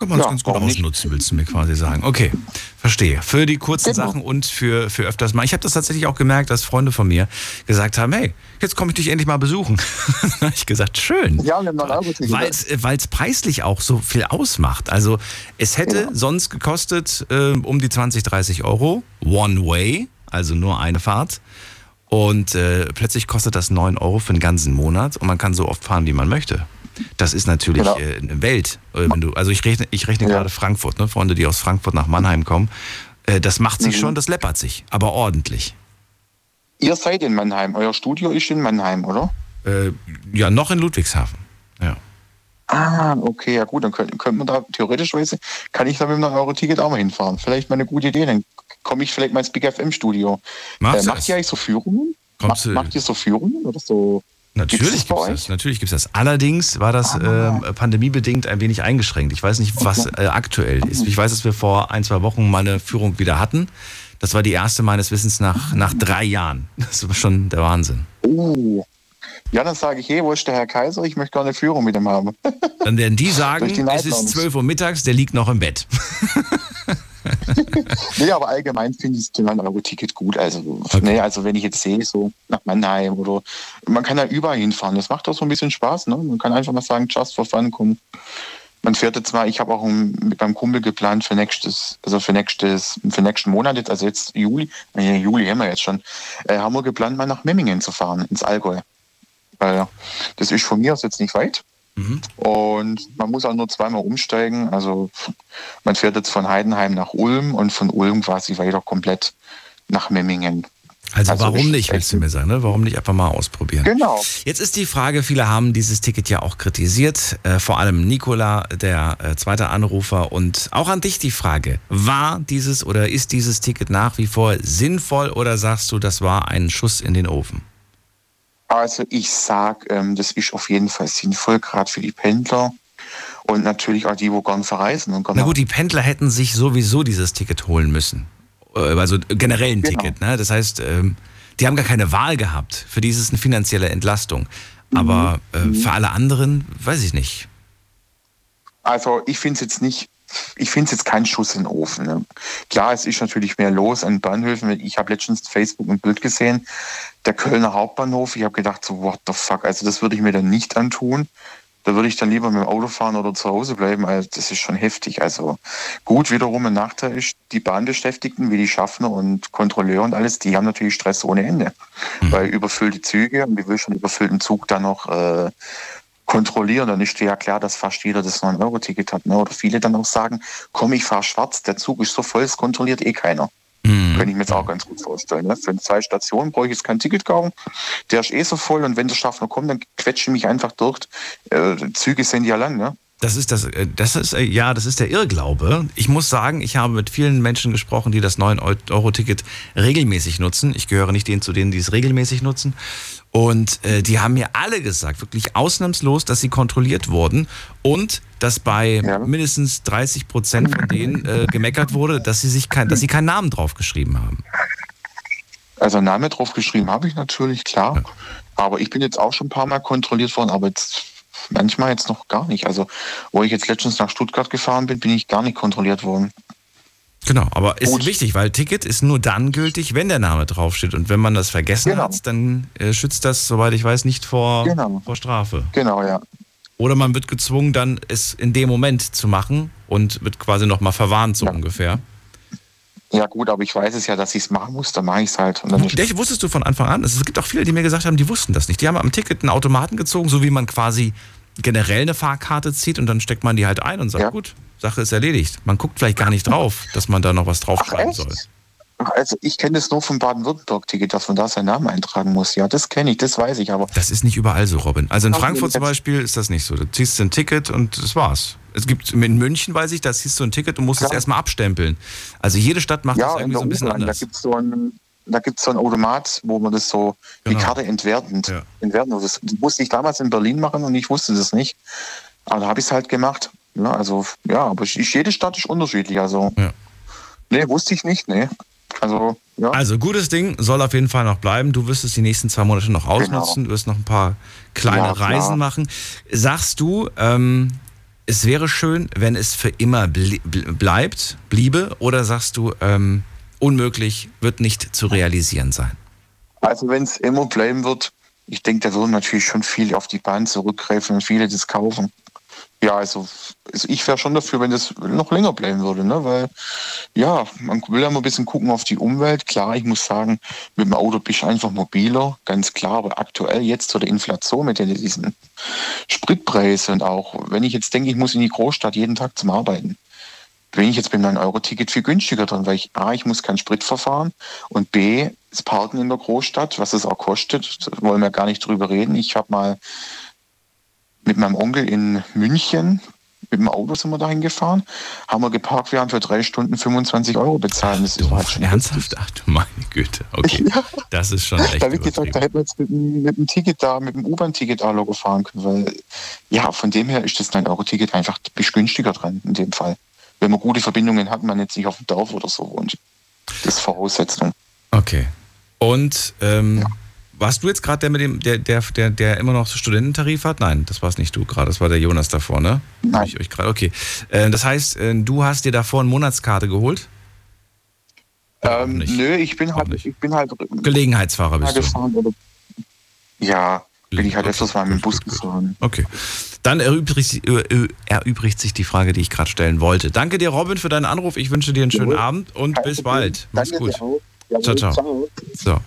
Kann man es ja, ganz gut ausnutzen, willst du mir quasi sagen. Okay, verstehe. Für die kurzen genau. Sachen und für, für öfters mal. Ich habe das tatsächlich auch gemerkt, dass Freunde von mir gesagt haben, hey, jetzt komme ich dich endlich mal besuchen. da habe ich gesagt, schön. Ja, Weil es preislich auch so viel ausmacht. Also es hätte ja. sonst gekostet äh, um die 20, 30 Euro, One Way, also nur eine Fahrt. Und äh, plötzlich kostet das 9 Euro für den ganzen Monat und man kann so oft fahren, wie man möchte. Das ist natürlich genau. äh, eine Welt. Äh, du, also ich rechne, ich rechne ja. gerade Frankfurt, ne? Freunde, die aus Frankfurt nach Mannheim kommen. Äh, das macht sich mhm. schon, das läppert sich, aber ordentlich. Ihr seid in Mannheim, euer Studio ist in Mannheim, oder? Äh, ja, noch in Ludwigshafen. Ja. Ah, okay, ja gut, dann könnte könnt man da theoretischweise, kann ich da mit einem Euro-Ticket auch mal hinfahren. Vielleicht mal eine gute Idee, dann komme ich vielleicht mal ins Big FM-Studio. Äh, macht ihr eigentlich so Führungen? Macht, macht ihr so Führungen oder so? Natürlich gibt es das. Natürlich gibt's das. Allerdings war das ah. äh, pandemiebedingt ein wenig eingeschränkt. Ich weiß nicht, was äh, aktuell ist. Ich weiß, dass wir vor ein, zwei Wochen mal eine Führung wieder hatten. Das war die erste meines Wissens nach, nach drei Jahren. Das war schon der Wahnsinn. Oh. Ja, dann sage ich, hey, wo ist der Herr Kaiser? Ich möchte gerne eine Führung mit ihm haben. Dann werden die sagen, die es ist 12 Uhr mittags, der liegt noch im Bett. nee, aber allgemein finde ich das 9-Euro-Ticket gut. Also, okay. nee, also wenn ich jetzt sehe, so nach Mannheim oder man kann ja überall hinfahren. Das macht auch so ein bisschen Spaß. Ne? Man kann einfach mal sagen, just for fun, komm. Man fährt jetzt mal, ich habe auch mit meinem Kumpel geplant für nächstes, also für nächstes, für nächsten Monat jetzt, also jetzt Juli, äh, Juli haben wir jetzt schon, äh, haben wir geplant, mal nach Memmingen zu fahren, ins Allgäu. Weil das ist von mir aus jetzt nicht weit. Mhm. Und man muss auch nur zweimal umsteigen. Also man fährt jetzt von Heidenheim nach Ulm und von Ulm quasi weiter komplett nach Memmingen. Also, Also warum ich- nicht, willst du mir sagen, ne? Warum nicht einfach mal ausprobieren? Genau. Jetzt ist die Frage, viele haben dieses Ticket ja auch kritisiert, äh, vor allem Nicola, der äh, zweite Anrufer und auch an dich die Frage, war dieses oder ist dieses Ticket nach wie vor sinnvoll oder sagst du, das war ein Schuss in den Ofen? Also ich sag, ähm, das ist auf jeden Fall sinnvoll, gerade für die Pendler und natürlich auch die, wo gern verreisen und gern Na gut, die Pendler hätten sich sowieso dieses Ticket holen müssen. Äh, Also generell ein Genau. Ticket. Ne? Das heißt, ähm, die haben gar keine Wahl gehabt. Für die ist es eine finanzielle Entlastung. Aber äh, für alle anderen, weiß ich nicht. Also ich finde es jetzt nicht, ich finde es jetzt kein Schuss in den Ofen. Ne? Klar, es ist natürlich mehr los an Bahnhöfen. Ich habe letztens Facebook ein Bild gesehen, der Kölner Hauptbahnhof. Ich habe gedacht, so what the fuck, also das würde ich mir dann nicht antun. Da würde ich dann lieber mit dem Auto fahren oder zu Hause bleiben. Also das ist schon heftig. Also gut, wiederum ein Nachteil ist, die Bahnbeschäftigten, wie die Schaffner und Kontrolleure und alles, die haben natürlich Stress ohne Ende. Weil überfüllte Züge und wie will schon überfüllten Zug dann noch äh, kontrollieren, dann ist dir ja klar, dass fast jeder das 9-Euro-Ticket hat. Ne? Oder viele dann auch sagen, komm, ich fahre schwarz, der Zug ist so voll, es kontrolliert eh keiner. Hm. Kann ich mir jetzt auch ganz gut vorstellen. Ne? Für zwei Stationen brauche ich jetzt kein Ticket kaufen. Der ist eh so voll und wenn der Schaffner kommt, dann quetsche ich mich einfach durch. Äh, Züge sind ja lang, ne? Das ist das, äh, das ist, äh, ja, das ist der Irrglaube. Ich muss sagen, ich habe mit vielen Menschen gesprochen, die das 9-Euro-Ticket regelmäßig nutzen. Ich gehöre nicht denen zu denen, die es regelmäßig nutzen. Und äh, die haben mir alle gesagt, wirklich ausnahmslos, dass sie kontrolliert wurden und dass bei Ja. mindestens 30 Prozent von denen äh, gemeckert wurde, dass sie sich kein, dass sie keinen Namen draufgeschrieben haben. Also Name drauf geschrieben habe ich natürlich, klar. Aber ich bin jetzt auch schon ein paar Mal kontrolliert worden, aber jetzt manchmal jetzt noch gar nicht. Also wo ich jetzt letztens nach Stuttgart gefahren bin, bin ich gar nicht kontrolliert worden. Genau, aber ist Gut. wichtig, weil Ticket ist nur dann gültig, wenn der Name draufsteht. Und wenn man das vergessen Genau. hat, dann äh, schützt das, soweit ich weiß, nicht vor, Genau. vor Strafe. Genau, ja. Oder man wird gezwungen, dann es in dem Moment zu machen und wird quasi nochmal verwarnt, so Ja. ungefähr. Ja gut, aber ich weiß es ja, dass ich es machen muss, dann mache ich es halt. Und dann Vielleicht wusstest du von Anfang an, es gibt auch viele, die mir gesagt haben, die wussten das nicht. Die haben am Ticket einen Automaten gezogen, so wie man quasi generell eine Fahrkarte zieht und dann steckt man die halt ein und sagt, Ja. gut, Sache ist erledigt. Man guckt vielleicht gar nicht drauf, dass man da noch was draufschreiben soll. Also ich kenne das nur vom Baden-Württemberg-Ticket, dass man da seinen Namen eintragen muss. Ja, das kenne ich, das weiß ich, aber Das ist nicht überall so, Robin. Also in Frankfurt zum Beispiel ist das nicht so. Du ziehst ein Ticket und das war's. Es gibt in München, weiß ich, da ziehst du ein Ticket und musst es erstmal abstempeln. Also jede Stadt macht ja, das irgendwie so ein bisschen U-Bahn, da anders. gibt es so ein da gibt's so einen Automat, wo man das so, Genau. die Karte entwerten. Ja. entwerten. Das musste ich damals in Berlin machen und ich wusste das nicht. Aber da habe ich es halt gemacht. Ja, also, ja, aber ich, jede Stadt ist unterschiedlich. Also, Ja. nee, wusste ich nicht, nee. Also, ja. Also gutes Ding, soll auf jeden Fall noch bleiben. Du wirst es die nächsten zwei Monate noch ausnutzen. Du wirst noch ein paar kleine Genau. Ja. Reisen machen. Sagst du, ähm, es wäre schön, wenn es für immer blie bleibt, bliebe? Oder sagst du, ähm, unmöglich, wird nicht zu realisieren sein? Also wenn es immer bleiben wird, ich denke, da würden natürlich schon viele auf die Bahn zurückgreifen und viele das kaufen. Ja, also, also ich wäre schon dafür, wenn das noch länger bleiben würde, ne? Weil ja, man will ja mal ein bisschen gucken auf die Umwelt. Klar, ich muss sagen, mit dem Auto bist du einfach mobiler, ganz klar, aber aktuell jetzt zu der Inflation mit diesen Spritpreisen und auch, wenn ich jetzt denke, ich muss in die Großstadt jeden Tag zum Arbeiten, bin ich jetzt mit meinem Euro-Ticket viel günstiger drin, weil ich A, ich muss keinen Sprit verfahren und B, das Parken in der Großstadt, was es auch kostet, wollen wir gar nicht drüber reden. Ich habe mal mit meinem Onkel in München mit dem Auto sind wir dahin gefahren, haben wir geparkt, wir haben für drei Stunden 25 Euro bezahlt. Das ist halt schon Ernsthaft? Ach du meine Güte. Okay. Das ist schon echt Da gesagt, da hätten wir jetzt mit, dem- mit dem Ticket da, mit dem U-Bahn-Ticket da locker fahren können, weil ja, von dem her ist das 9-Euro-Ticket einfach günstiger dran in dem Fall. Wenn man gute Verbindungen hat, man jetzt nicht auf dem Dorf oder so wohnt. Das ist Voraussetzung. Okay. Und ähm, warst du jetzt gerade der mit dem, der, der, der, der immer noch Studententarif hat? Nein, das warst nicht du gerade, das war der Jonas davor, ne? Nein. Ich euch grad, okay. Äh, das heißt, äh, du hast dir davor eine Monatskarte geholt? Ähm, nö, ich bin halt, ich bin halt Gelegenheitsfahrer bist du. oder ja, bin ich halt Okay, öfters mal mit dem Bus gefahren. Okay. Dann erübrigt, sich- äh, äh, erübrigt sich die Frage, die ich gerade stellen wollte. Danke dir, Robin, für deinen Anruf. Ich wünsche dir einen schönen Jawohl. Abend und Kein bis Problem. bald. Mach's Danke gut. Jawohl, Ciao, ciao. So.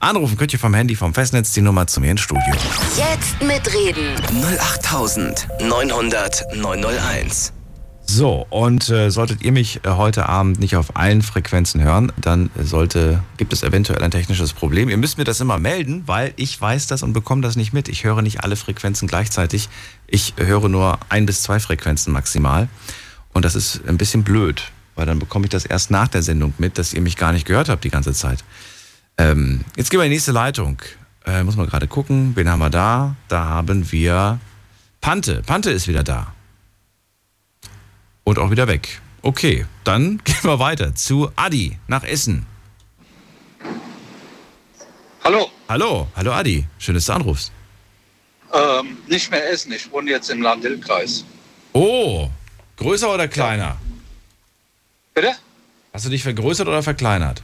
Anrufen könnt ihr vom Handy, vom Festnetz, die Nummer zu mir ins Studio. Jetzt mitreden. 08900 901. So, und äh, solltet ihr mich äh, heute Abend nicht auf allen Frequenzen hören, dann sollte, gibt es eventuell ein technisches Problem. Ihr müsst mir das immer melden, weil ich weiß das und bekomme das nicht mit. Ich höre nicht alle Frequenzen gleichzeitig. Ich höre nur ein bis zwei Frequenzen maximal. Und das ist ein bisschen blöd, weil dann bekomme ich das erst nach der Sendung mit, dass ihr mich gar nicht gehört habt die ganze Zeit. Ähm, jetzt gehen wir in die nächste Leitung. Äh, muss man gerade gucken, wen haben wir da? Da haben wir Pante. Pante ist wieder da. Und auch wieder weg. Okay, dann gehen wir weiter zu Adi nach Essen. Hallo. Hallo, hallo Adi. Schön, dass du anrufst. Ähm, nicht mehr Essen, ich wohne jetzt im Land-Dill-Kreis. Oh, größer oder kleiner? Bitte? Hast du dich vergrößert oder verkleinert?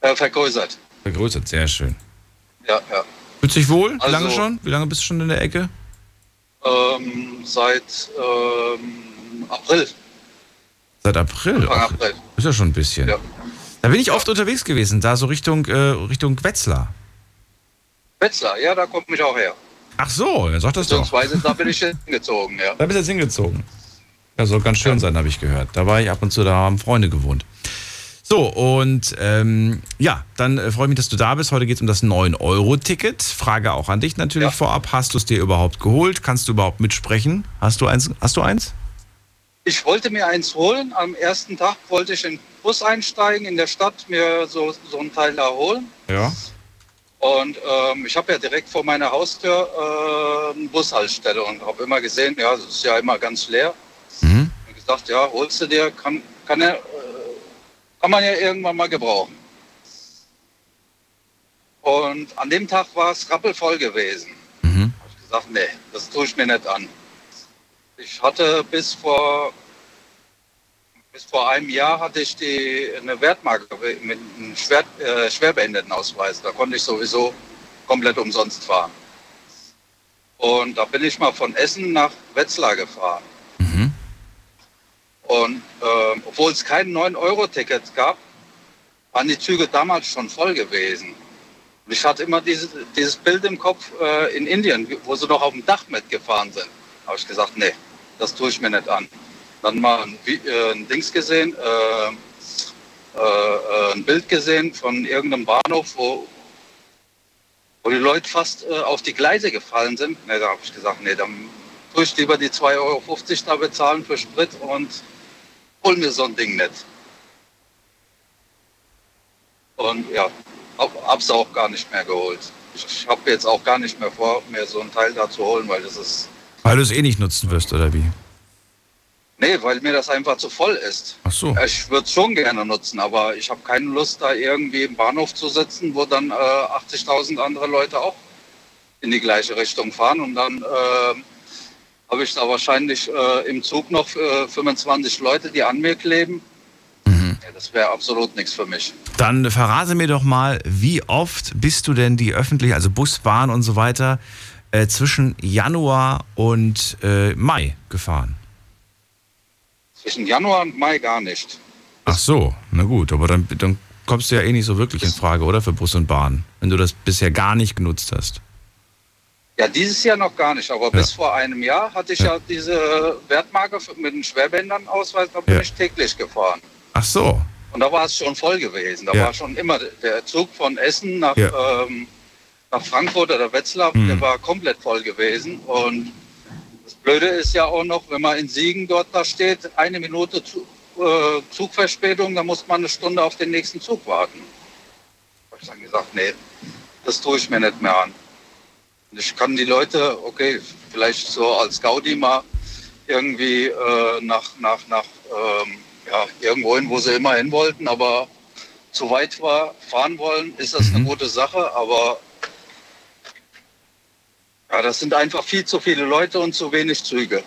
Äh, vergrößert. Vergrößert, sehr schön. Ja, ja. Fühlst du dich wohl? Wie Also- lange schon? Wie lange bist du schon in der Ecke? Ähm, seit ähm, April. Seit April. Anfang Ach, April. ist ja schon ein bisschen. Ja. Da bin ich oft unterwegs gewesen, da so Richtung, äh, Richtung Wetzlar. Wetzlar, ja, da kommt mich auch her. Ach so, dann sag das doch. Beziehungsweise da bin ich hingezogen, ja. Da bist du jetzt hingezogen. Ja, soll ganz schön sein, habe ich gehört. Da war ich ab und zu, da haben Freunde gewohnt. So, und ähm, ja, dann äh, freue ich mich, dass du da bist. Heute geht es um das 9-Euro-Ticket. Frage auch an dich natürlich Ja. vorab. Hast du es dir überhaupt geholt? Kannst du überhaupt mitsprechen? Hast du eins? Hast du eins? Ich wollte mir eins holen. Am ersten Tag wollte ich in den Bus einsteigen, in der Stadt mir so, so ein Teil da holen. Ja. Und ähm, ich habe ja direkt vor meiner Haustür äh, eine Bushaltestelle und habe immer gesehen, ja, es ist ja immer ganz leer. Mhm. Und gesagt, ja, holst du dir, kann, kann, er, äh, kann man ja irgendwann mal gebrauchen. Und an dem Tag war es rappelvoll gewesen. Mhm. Hab ich gesagt, nee, das tue ich mir nicht an. Ich hatte bis vor, bis vor einem Jahr hatte ich die, eine Wertmarke mit einem schwer, äh, Schwerbehindertenausweis. Da konnte ich sowieso komplett umsonst fahren. Und da bin ich mal von Essen nach Wetzlar gefahren. Mhm. Und ähm, obwohl es kein 9-Euro-Ticket gab, waren die Züge damals schon voll gewesen. Und ich hatte immer dieses, dieses Bild im Kopf äh, in Indien, wo sie noch auf dem Dach mitgefahren sind. habe ich gesagt, nee, das tue ich mir nicht an. Dann mal ein, äh, ein Dings gesehen, äh, äh, äh, ein Bild gesehen von irgendeinem Bahnhof, wo, wo die Leute fast äh, auf die Gleise gefallen sind. Nee, da habe ich gesagt, nee, dann tue ich lieber die 2,50 Euro da bezahlen für Sprit und hol mir so ein Ding nicht. Und ja, hab, hab's auch gar nicht mehr geholt. Ich, ich habe jetzt auch gar nicht mehr vor, mir so ein Teil da zu holen, weil das ist, Weil du es eh nicht nutzen wirst, oder wie? nee, weil mir das einfach zu voll ist. Ach so. Ich würde es schon gerne nutzen, aber ich habe keine Lust, da irgendwie im Bahnhof zu sitzen, wo dann äh, 80.000 andere Leute auch in die gleiche Richtung fahren. Und dann äh, habe ich da wahrscheinlich äh, im Zug noch äh, 25 Leute, die an mir kleben. Ja, das wäre absolut nichts für mich. Dann verrate mir doch mal, wie oft bist du denn die öffentliche, also Bus, Bahn und so weiter, äh, zwischen Januar und äh, Mai gefahren? Zwischen Januar und Mai gar nicht. Ach so, na gut, aber dann, dann kommst du ja eh nicht so wirklich in Frage, oder? Für Bus und Bahn, wenn du das bisher gar nicht genutzt hast. Ja, dieses Jahr noch gar nicht, aber bis vor einem Jahr hatte ich ja, diese Wertmarke mit dem Schwerbändern-Ausweis, da bin Ja. ich täglich gefahren. Ach so, Und da war es schon voll gewesen. Da Ja. war schon immer der Zug von Essen nach, Ja. ähm, nach Frankfurt oder Wetzlar, Mhm. der war komplett voll gewesen. Und das Blöde ist ja auch noch, wenn man in Siegen dort da steht, eine Minute äh, Zugverspätung, da muss man eine Stunde auf den nächsten Zug warten. Da habe ich dann gesagt, nee, das tue ich mir nicht mehr an. Und ich kann die Leute, okay, vielleicht so als Gaudi mal irgendwie äh, nach, nach, nach ähm, ja, irgendwo hin, wo sie immer hin wollten, aber zu weit war, fahren wollen, ist das eine gute Sache, aber ja, das sind einfach viel zu viele Leute und zu wenig Züge.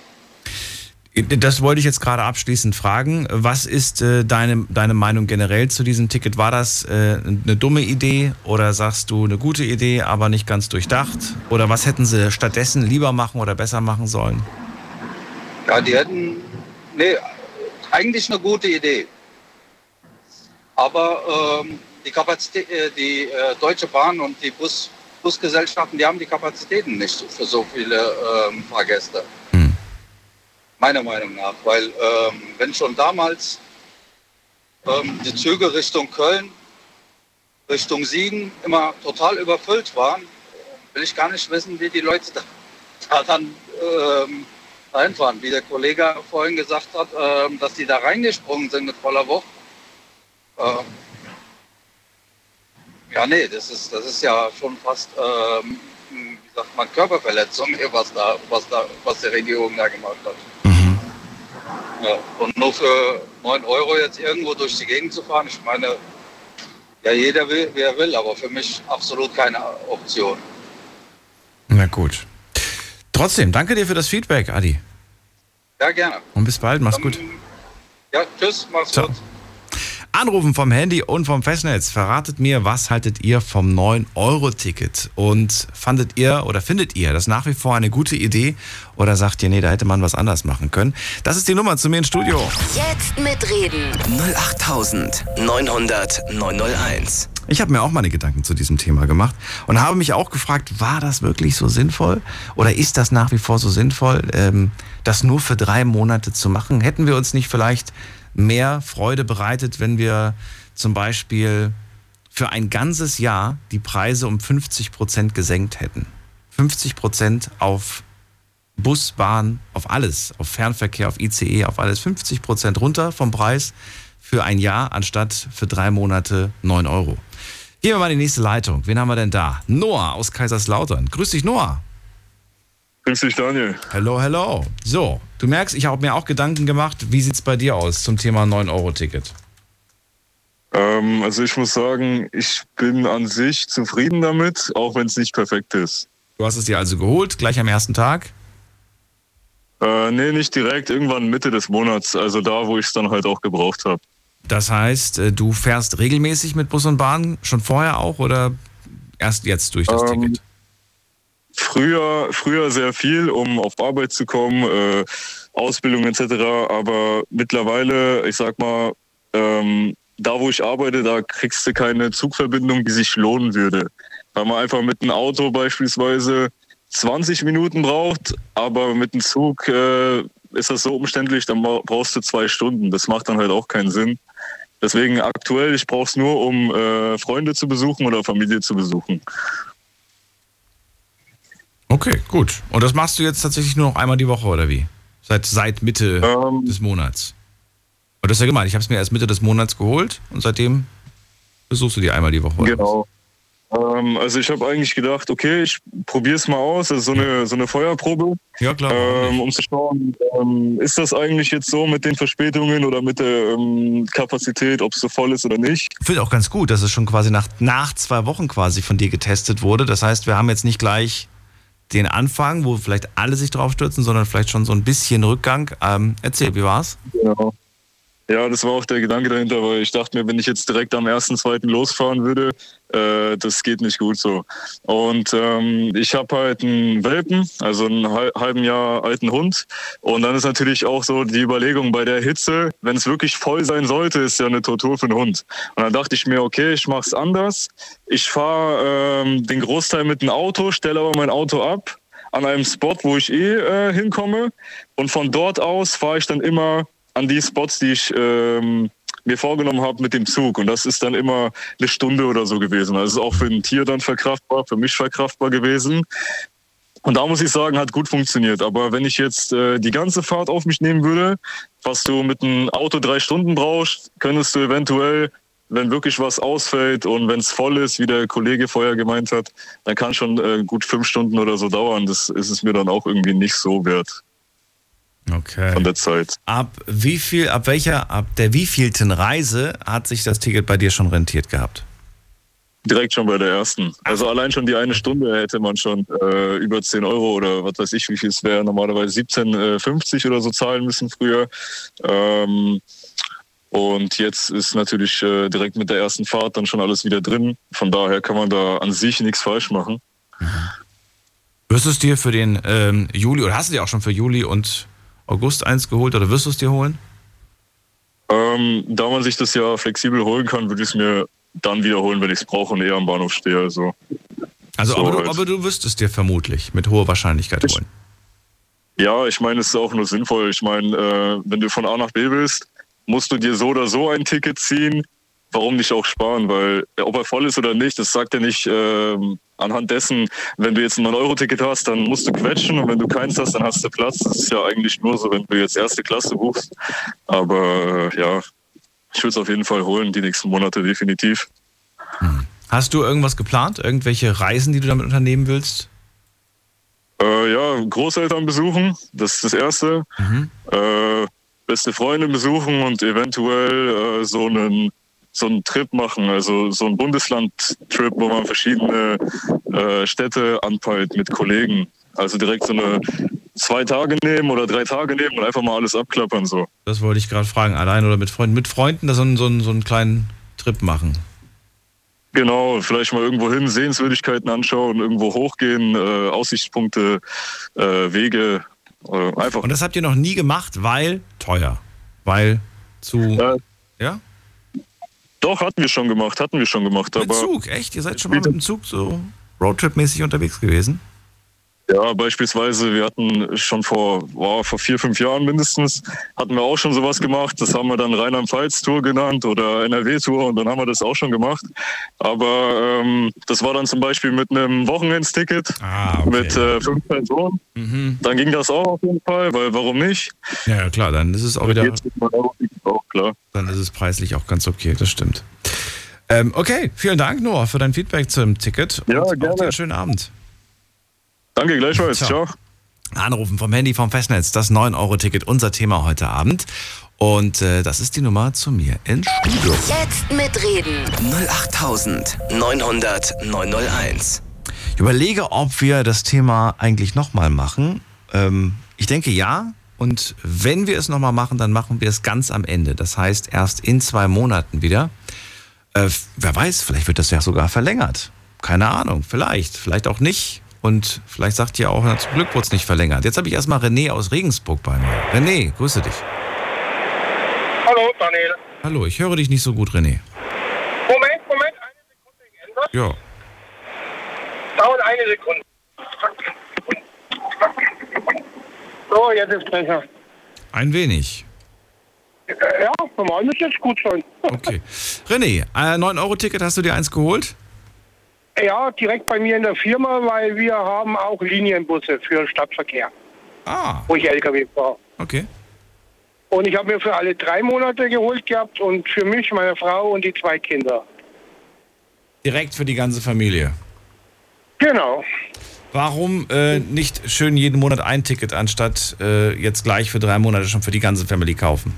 das wollte ich jetzt gerade abschließend fragen. Was ist äh, deine, deine Meinung generell zu diesem Ticket? War das äh, eine dumme Idee oder sagst du eine gute Idee, aber nicht ganz durchdacht? Oder was hätten sie stattdessen lieber machen oder besser machen sollen? Ja, die hätten, nee, eigentlich eine gute Idee. Aber ähm, die Kapazität, äh, die äh, Deutsche Bahn und die Bus, Busgesellschaften, die haben die Kapazitäten nicht für so viele ähm, Fahrgäste. Meiner Meinung nach. Weil ähm, wenn schon damals ähm, die Züge Richtung Köln, Richtung Siegen immer total überfüllt waren, will ich gar nicht wissen, wie die Leute da, da dann ähm, reinfahren. Wie der Kollege vorhin gesagt hat, ähm, dass die da reingesprungen sind mit voller Wucht. Ähm, ja, nee, das ist, das ist ja schon fast, ähm, wie sagt man, Körperverletzung, was da, was da, was die Regierung da gemacht hat. Mhm. Ja, und nur für 9 Euro jetzt irgendwo durch die Gegend zu fahren, ich meine, ja, jeder will, wer will, aber für mich absolut keine Option. Na gut. Trotzdem, danke dir für das Feedback, Adi. Ja, gerne. Und bis bald, mach's gut. Ja, tschüss, mach's Ciao. gut. Anrufen vom Handy und vom Festnetz. Verratet mir, was haltet ihr vom 9-Euro-Ticket? Und fandet ihr oder findet ihr das nach wie vor eine gute Idee? Oder sagt ihr, nee, da hätte man was anders machen können? Das ist die Nummer zu mir ins Studio. Jetzt mitreden. 08900 901. Ich habe mir auch meine Gedanken zu diesem Thema gemacht und habe mich auch gefragt, war das wirklich so sinnvoll? Oder ist das nach wie vor so sinnvoll, ähm, das nur für drei Monate zu machen? Hätten wir uns nicht vielleicht mehr Freude bereitet, wenn wir zum Beispiel für ein ganzes Jahr die Preise um 50 Prozent gesenkt hätten? 50 Prozent auf Bus, Bahn, auf alles, auf Fernverkehr, auf ICE, auf alles 50 Prozent runter vom Preis für ein Jahr anstatt für drei Monate 9 Euro. Gehen wir mal in die nächste Leitung. Wen haben wir denn da? Noah aus Kaiserslautern. Grüß dich, Noah. Grüß dich, Daniel. Hello, hello. So, du merkst, ich habe mir auch Gedanken gemacht. Wie sieht's bei dir aus zum Thema 9-Euro-Ticket? Ähm, also ich muss sagen, ich bin an sich zufrieden damit, auch wenn es nicht perfekt ist. Du hast es dir also geholt, gleich am ersten Tag? Äh, nee, nicht direkt, irgendwann Mitte des Monats, also da, wo ich es dann halt auch gebraucht habe. Das heißt, äh, du fährst regelmäßig mit Bus und Bahn, schon vorher auch oder erst jetzt durch das Ähm, Ticket? Früher, früher sehr viel, um auf Arbeit zu kommen, äh, Ausbildung etc. Aber mittlerweile, ich sag mal, ähm, da wo ich arbeite, da kriegst du keine Zugverbindung, die sich lohnen würde. Weil man einfach mit einem Auto beispielsweise 20 Minuten braucht, aber mit dem Zug äh, ist das so umständlich, dann bra- brauchst du zwei Stunden. Das macht dann halt auch keinen Sinn. Deswegen aktuell, ich brauche es nur, um äh, Freunde zu besuchen oder Familie zu besuchen. Okay, gut. Und das machst du jetzt tatsächlich nur noch einmal die Woche oder wie? Seit, seit Mitte Ähm, des Monats. Und das ist ja gemeint, ich habe es mir erst Mitte des Monats geholt und seitdem besuchst du die einmal die Woche. Genau. Ähm, also ich habe eigentlich gedacht, okay, ich probiere es mal aus, also so eine, so eine Feuerprobe? Ja, klar. ähm, um zu schauen, ähm, ist das eigentlich jetzt so mit den Verspätungen oder mit der ähm, Kapazität, ob es so voll ist oder nicht. Ich finde auch ganz gut, dass es schon quasi nach, nach zwei Wochen quasi von dir getestet wurde. Das heißt, wir haben jetzt nicht gleich den Anfang, wo vielleicht alle sich drauf stürzen, sondern vielleicht schon so ein bisschen Rückgang. Ähm, erzähl, wie war's? Genau. Ja, das war auch der Gedanke dahinter, weil ich dachte mir, wenn ich jetzt direkt am ersten, zweiten losfahren würde, äh, das geht nicht gut so. Und ähm, ich habe halt einen Welpen, also einen hal- halben Jahr alten Hund. Und dann ist natürlich auch so die Überlegung bei der Hitze, wenn es wirklich voll sein sollte, ist ja eine Tortur für einen Hund. Und dann dachte ich mir, okay, ich mache es anders. Ich fahre ähm, den Großteil mit dem Auto, stelle aber mein Auto ab an einem Spot, wo ich eh äh, hinkomme. Und von dort aus fahre ich dann immer an die Spots, die ich ähm, mir vorgenommen habe mit dem Zug. Und das ist dann immer eine Stunde oder so gewesen. Also ist auch für ein Tier dann verkraftbar, für mich verkraftbar gewesen. Und da muss ich sagen, hat gut funktioniert. Aber wenn ich jetzt äh, die ganze Fahrt auf mich nehmen würde, was du mit einem Auto drei Stunden brauchst, könntest du eventuell, wenn wirklich was ausfällt und wenn es voll ist, wie der Kollege vorher gemeint hat, dann kann schon äh, gut fünf Stunden oder so dauern. Das ist es mir dann auch irgendwie nicht so wert Okay. von der Zeit. Ab wie viel, ab welcher, ab der wievielten Reise hat sich das Ticket bei dir schon rentiert gehabt? Direkt schon bei der ersten. Also allein schon die eine Stunde hätte man schon äh, über 10 Euro oder was weiß ich, wie viel es wäre, normalerweise 17,50 oder so zahlen müssen früher. Ähm, und jetzt ist natürlich äh, direkt mit der ersten Fahrt dann schon alles wieder drin. Von daher kann man da an sich nichts falsch machen. Wirst du es dir für den ähm, Juli, oder hast du dir auch schon für Juli und August eins geholt oder wirst du es dir holen? Ähm, da man sich das ja flexibel holen kann, würde ich es mir dann wiederholen, wenn ich es brauche und eher am Bahnhof stehe. Also Also, So aber, du, halt. aber du wirst es dir vermutlich mit hoher Wahrscheinlichkeit holen. Ja, ich meine, es ist auch nur sinnvoll. Ich meine, äh, wenn du von A nach B willst, musst du dir so oder so ein Ticket ziehen. Warum nicht auch sparen? Weil äh, ob er voll ist oder nicht, das sagt er nicht äh, anhand dessen, wenn du jetzt ein 9-Euro-Ticket hast, dann musst du quetschen und wenn du keins hast, dann hast du Platz. Das ist ja eigentlich nur so, wenn du jetzt erste Klasse buchst. Aber äh, ja, ich würde es auf jeden Fall holen, die nächsten Monate definitiv. Hast du irgendwas geplant? Irgendwelche Reisen, die du damit unternehmen willst? Äh, ja, Großeltern besuchen, das ist das Erste. Äh, beste Freunde besuchen und eventuell äh, so einen so einen Trip machen, also so einen Bundesland-Trip, wo man verschiedene äh, Städte anpeilt mit Kollegen. Also direkt so eine zwei Tage nehmen oder drei Tage nehmen und einfach mal alles abklappern so. Das wollte ich gerade fragen. Allein oder mit Freunden? Mit Freunden da so einen, so, einen, so einen kleinen Trip machen. Genau, vielleicht mal irgendwo hin, Sehenswürdigkeiten anschauen, irgendwo hochgehen, äh, Aussichtspunkte, äh, Wege, äh, einfach. Und das habt ihr noch nie gemacht, weil teuer. Weil zu. Ja? Doch, hatten wir schon gemacht, hatten wir schon gemacht. Mit aber Zug, echt? Ihr seid schon mal mit dem Zug so Roadtrip-mäßig unterwegs gewesen? Ja, beispielsweise, wir hatten schon vor, boah, vor vier, fünf Jahren mindestens, hatten wir auch schon sowas gemacht. Das haben wir dann Rheinland-Pfalz-Tour genannt oder NRW-Tour und dann haben wir das auch schon gemacht. Aber ähm, das war dann zum Beispiel mit einem Wochenendsticket Ah, mit äh, fünf Personen. Mhm. Dann ging das auch auf jeden Fall, weil warum nicht? Ja, klar, dann ist es auch wieder. Auch, klar. Dann ist es preislich auch ganz okay, das stimmt. Ähm, okay, vielen Dank, Noah, für dein Feedback zum Ticket. Ja, und gerne. Einen schönen Abend. Danke, gleichfalls. Ciao. Ciao. Anrufen vom Handy vom Festnetz, das 9-Euro-Ticket, unser Thema heute Abend. Und äh, das ist die Nummer zu mir ins Studio. Jetzt mitreden. 08900 901. Ich überlege, ob wir das Thema eigentlich nochmal machen. Ähm, ich denke ja. Und wenn wir es nochmal machen, dann machen wir es ganz am Ende. Das heißt, erst in zwei Monaten wieder. Äh, wer weiß, vielleicht wird das ja sogar verlängert. Keine Ahnung, vielleicht, vielleicht auch nicht. Und vielleicht sagt ihr auch, zum Glück wurde es nicht verlängert. Jetzt habe ich erstmal René aus Regensburg bei mir. René, grüße dich. Hallo, Daniel. Hallo, ich höre dich nicht so gut, René. Moment, Moment, eine Sekunde geändert. Ja. Dauert eine Sekunde. So, jetzt ist besser. Ein wenig. Äh, Ja, normal müsste jetzt gut sein. Okay. René, äh, 9-Euro-Ticket, hast du dir eins geholt? Ja, direkt bei mir in der Firma, weil wir haben auch Linienbusse für Stadtverkehr, Ah, wo ich LKW fahre. okay. Und ich habe mir für alle drei Monate geholt gehabt und für mich, meine Frau und die zwei Kinder. Direkt für die ganze Familie. Genau. Warum äh, nicht schön jeden Monat ein Ticket, anstatt äh, jetzt gleich für drei Monate schon für die ganze Family kaufen?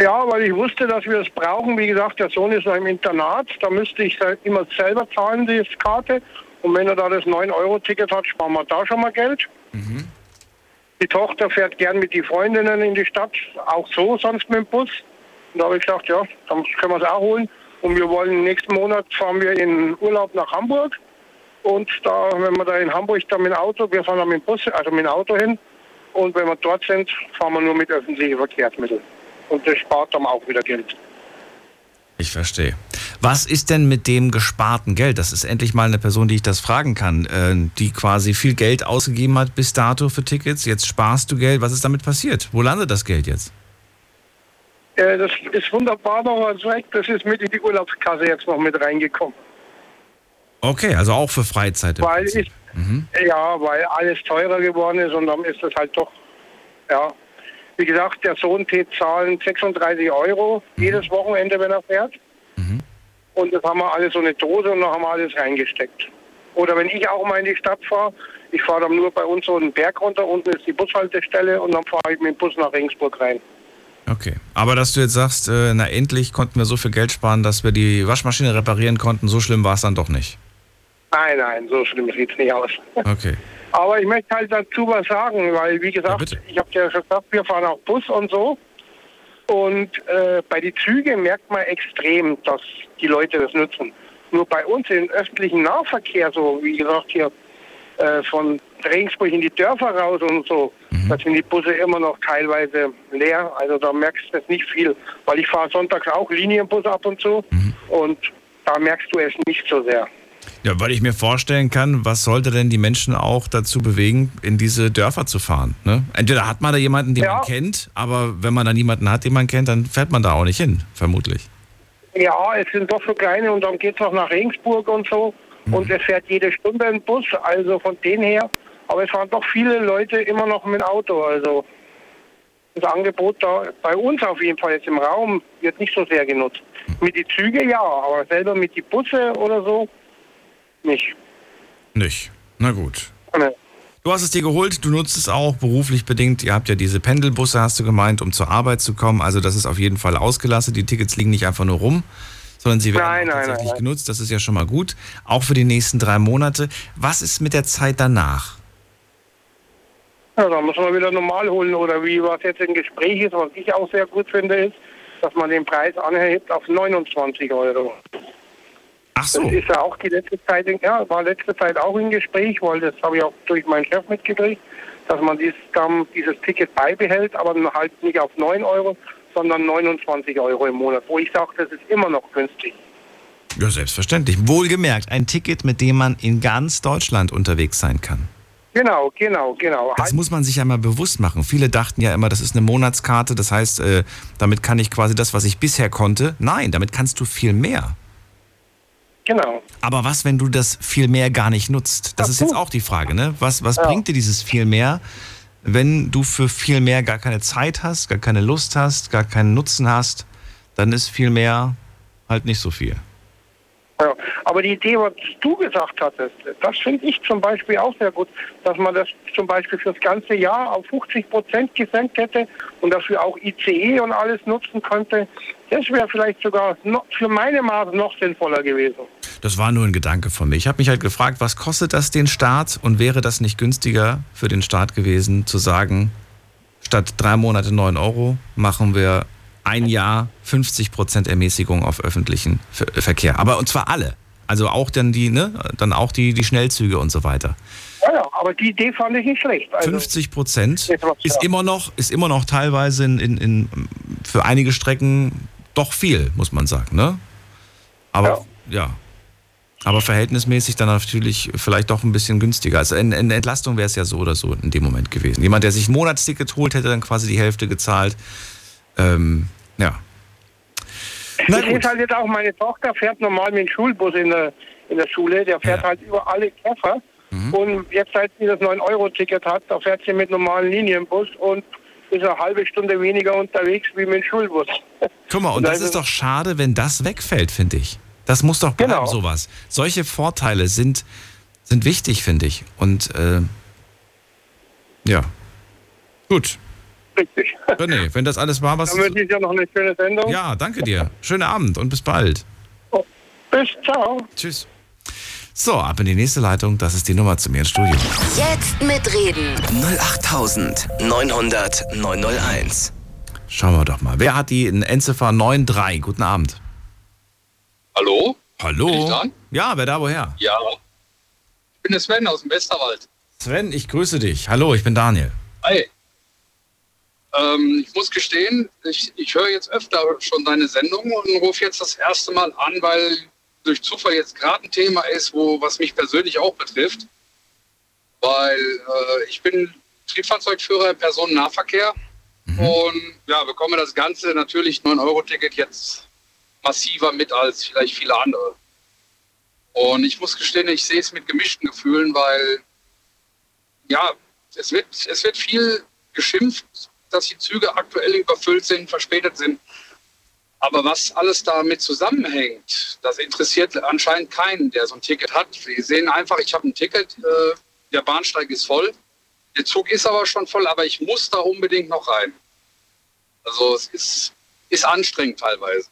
Ja, weil ich wusste, dass wir es brauchen. Wie gesagt, der Sohn ist noch im Internat. Da müsste ich immer selber zahlen, die Karte. Und wenn er da das 9-Euro-Ticket hat, sparen wir da schon mal Geld. Die Tochter fährt gern mit den Freundinnen in die Stadt, auch so, sonst mit dem Bus. Und da habe ich gesagt, ja, dann können wir es auch holen. Und wir wollen nächsten Monat fahren wir in Urlaub nach Hamburg. Und da, wenn wir da in Hamburg dann mit dem Auto, wir fahren dann mit dem Bus, also mit dem Auto hin. Und wenn wir dort sind, fahren wir nur mit öffentlichen Verkehrsmitteln. Und das spart dann auch wieder Geld. Ich verstehe. Was ist denn mit dem gesparten Geld? Das ist endlich mal eine Person, die ich das fragen kann, äh, die quasi viel Geld ausgegeben hat bis dato für Tickets. Jetzt sparst du Geld. Was ist damit passiert? Wo landet das Geld jetzt? Äh, das ist wunderbar noch weg. Das ist mit in die Urlaubskasse jetzt noch mit reingekommen. Okay, also auch für Freizeit. Weil ich, Mhm. ja, weil alles teurer geworden ist und dann ist es halt doch, ja. Wie gesagt, der Sohn tät zahlen 36 Euro jedes Wochenende, wenn er fährt. Und das haben wir alles so eine Dose und da haben wir alles reingesteckt. Oder wenn ich auch mal in die Stadt fahre, ich fahre dann nur bei uns so einen Berg runter, unten ist die Bushaltestelle und dann fahre ich mit dem Bus nach Regensburg rein. Okay. Aber dass du jetzt sagst, äh, na endlich konnten wir so viel Geld sparen, dass wir die Waschmaschine reparieren konnten, so schlimm war es dann doch nicht. Nein, nein, so schlimm sieht es nicht aus. Okay. Aber ich möchte halt dazu was sagen, weil wie gesagt, ich habe ja schon gesagt, wir fahren auch Bus und so. Und äh, bei den Zügen merkt man extrem, dass die Leute das nutzen. Nur bei uns im öffentlichen Nahverkehr, so wie gesagt hier äh, von Regensburg in die Dörfer raus und so, da sind die Busse immer noch teilweise leer. Also da merkst du es nicht viel, weil ich fahre sonntags auch Linienbus ab und zu und da merkst du es nicht so sehr. Ja, weil ich mir vorstellen kann, was sollte denn die Menschen auch dazu bewegen, in diese Dörfer zu fahren? Ne? Entweder hat man da jemanden, den Ja. man kennt, aber wenn man da niemanden hat, den man kennt, dann fährt man da auch nicht hin, vermutlich. Ja, es sind doch so kleine und dann geht es noch nach Regensburg und so. Und es fährt jede Stunde ein Bus, also von denen her. Aber es fahren doch viele Leute immer noch mit Auto. Also das Angebot da bei uns auf jeden Fall jetzt im Raum wird nicht so sehr genutzt. Mit die Züge ja, aber selber mit die Busse oder so nicht. Nicht. Na gut. Ne. Du hast es dir geholt, du nutzt es auch beruflich bedingt. Ihr habt ja diese Pendelbusse, hast du gemeint, um zur Arbeit zu kommen. Also das ist auf jeden Fall ausgelassen. Die Tickets liegen nicht einfach nur rum, sondern sie werden Nein, nein, tatsächlich nein, nein. genutzt. Das ist ja schon mal gut. Auch für die nächsten drei Monate. Was ist mit der Zeit danach? Ja, da muss man wieder normal holen oder wie was jetzt im Gespräch ist, was ich auch sehr gut finde, ist, dass man den Preis anhebt auf 29 Euro. Ach so. Das ist ja auch die letzte Zeit, ja, war letzte Zeit auch im Gespräch, weil das habe ich auch durch meinen Chef mitgekriegt, dass man dieses, dann dieses Ticket beibehält, aber halt nicht auf 9 Euro, sondern 29 Euro im Monat. Wo ich sage, das ist immer noch günstig. Ja, selbstverständlich. Wohlgemerkt, ein Ticket, mit dem man in ganz Deutschland unterwegs sein kann. Genau, genau, genau. Das muss man sich einmal bewusst machen. Viele dachten ja immer, das ist eine Monatskarte, das heißt, äh, damit kann ich quasi das, was ich bisher konnte. Nein, damit kannst du viel mehr. Genau. Aber was, wenn du das viel mehr gar nicht nutzt? Das ist jetzt auch die Frage, ne? Was, was bringt dir dieses viel mehr, wenn du für viel mehr gar keine Zeit hast, gar keine Lust hast, gar keinen Nutzen hast? Dann ist viel mehr halt nicht so viel. Ja, aber die Idee, was du gesagt hattest, das finde ich zum Beispiel auch sehr gut, dass man das zum Beispiel fürs ganze Jahr auf 50 Prozent gesenkt hätte und dafür auch ICE und alles nutzen könnte. Das wäre vielleicht sogar für meine Maße noch sinnvoller gewesen. Das war nur ein Gedanke von mir. Ich habe mich halt gefragt, was kostet das den Staat und wäre das nicht günstiger für den Staat gewesen, zu sagen, statt drei Monate 9 Euro machen wir ein Jahr 50 Prozent Ermäßigung auf öffentlichen Ver Verkehr. Aber und zwar alle. Also auch dann die, ne, dann auch die, die Schnellzüge und so weiter. Ja, ja, aber die Idee fand ich nicht schlecht. Also, 50 Prozent ist ja. immer noch, ist immer noch teilweise in, in, in, für einige Strecken doch viel, muss man sagen, ne? Aber ja. Aber verhältnismäßig dann natürlich vielleicht doch ein bisschen günstiger. Also eine eine Entlastung wäre es ja so oder so in dem Moment gewesen. Jemand, der sich ein Monatsticket holt, hätte dann quasi die Hälfte gezahlt. Ähm, ja. ich sehe halt jetzt auch, meine Tochter fährt normal mit dem Schulbus in der, in der Schule, der fährt halt über alle Käfer. Mhm. Und jetzt, seit sie das 9-Euro-Ticket hat, da fährt sie mit normalen Linienbus und ist eine halbe Stunde weniger unterwegs wie mit dem Schulbus. Guck mal, und das ist doch schade, wenn das wegfällt, finde ich. Das muss doch bleiben, Genau. sowas. Solche Vorteile sind, sind wichtig, finde ich. Und äh, ja. Gut. Richtig. René, wenn das alles war, was. Dann wünsche ich ja noch eine schöne Sendung. Ja, danke dir. Schönen Abend und bis bald. Bis, ciao. Tschüss. So, ab in die nächste Leitung. Das ist die Nummer zu mir ins Studio. Jetzt mitreden. 08900 901. Schauen wir doch mal. Wer hat die in Endziffer 93? Guten Abend. Hallo? Hallo? Ja, wer da woher? Ja. Ich bin der Sven aus dem Westerwald. Sven, ich grüße dich. Hallo, ich bin Daniel. Hi. Ähm, ich muss gestehen, ich, ich höre jetzt öfter schon deine Sendung und rufe jetzt das erste Mal an, weil durch Zufall jetzt gerade ein Thema ist, wo, was mich persönlich auch betrifft. Weil äh, ich bin Triebfahrzeugführer im Personennahverkehr und ja, bekomme das Ganze natürlich 9-Euro-Ticket jetzt massiver mit als vielleicht viele andere. Und ich muss gestehen, ich sehe es mit gemischten Gefühlen, weil ja, es wird, es wird viel geschimpft, dass die Züge aktuell überfüllt sind, verspätet sind. Aber was alles damit zusammenhängt, das interessiert anscheinend keinen, der so ein Ticket hat. Die sehen einfach, ich habe ein Ticket, äh, der Bahnsteig ist voll, der Zug ist aber schon voll, aber ich muss da unbedingt noch rein. Also es ist, ist anstrengend teilweise.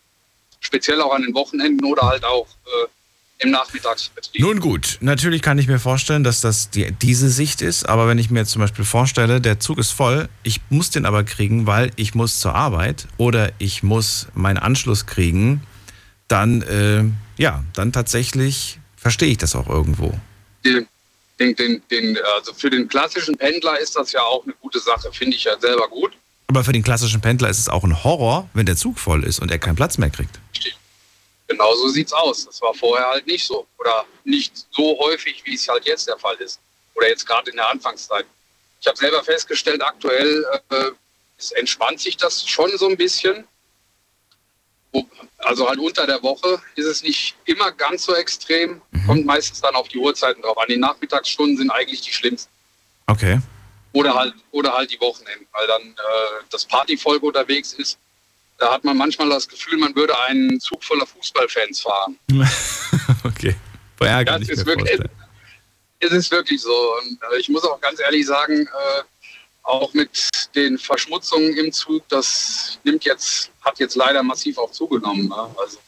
Speziell auch an den Wochenenden oder halt auch äh, im Nachmittagsbetrieb. Nun gut, natürlich kann ich mir vorstellen, dass das die, diese Sicht ist, aber wenn ich mir zum Beispiel vorstelle, der Zug ist voll, ich muss den aber kriegen, weil ich muss zur Arbeit oder ich muss meinen Anschluss kriegen, dann, äh, ja, dann tatsächlich verstehe ich das auch irgendwo. den, den, den, also für den klassischen Pendler ist das ja auch eine gute Sache, finde ich ja selber gut. Aber für den klassischen Pendler ist es auch ein Horror, wenn der Zug voll ist und er keinen Platz mehr kriegt. Genau so sieht's aus. Das war vorher halt nicht so. Oder nicht so häufig, wie es halt jetzt der Fall ist. Oder jetzt gerade in der Anfangszeit. Ich habe selber festgestellt, aktuell äh, entspannt sich das schon so ein bisschen. Also halt unter der Woche ist es nicht immer ganz so extrem. Mhm. Kommt meistens dann auf die Uhrzeiten drauf an. Die Nachmittagsstunden sind eigentlich die schlimmsten. Okay. Oder halt, oder halt die Wochenenden, weil dann äh, das Partyvolk unterwegs ist. Da hat man manchmal das Gefühl, man würde einen Zug voller Fußballfans fahren. okay. Kann Das ist wirklich, vorstellen. es ist wirklich so. Und äh, ich muss auch ganz ehrlich sagen, äh, auch mit den Verschmutzungen im Zug, das nimmt jetzt, hat jetzt leider massiv auch zugenommen. Ne? Also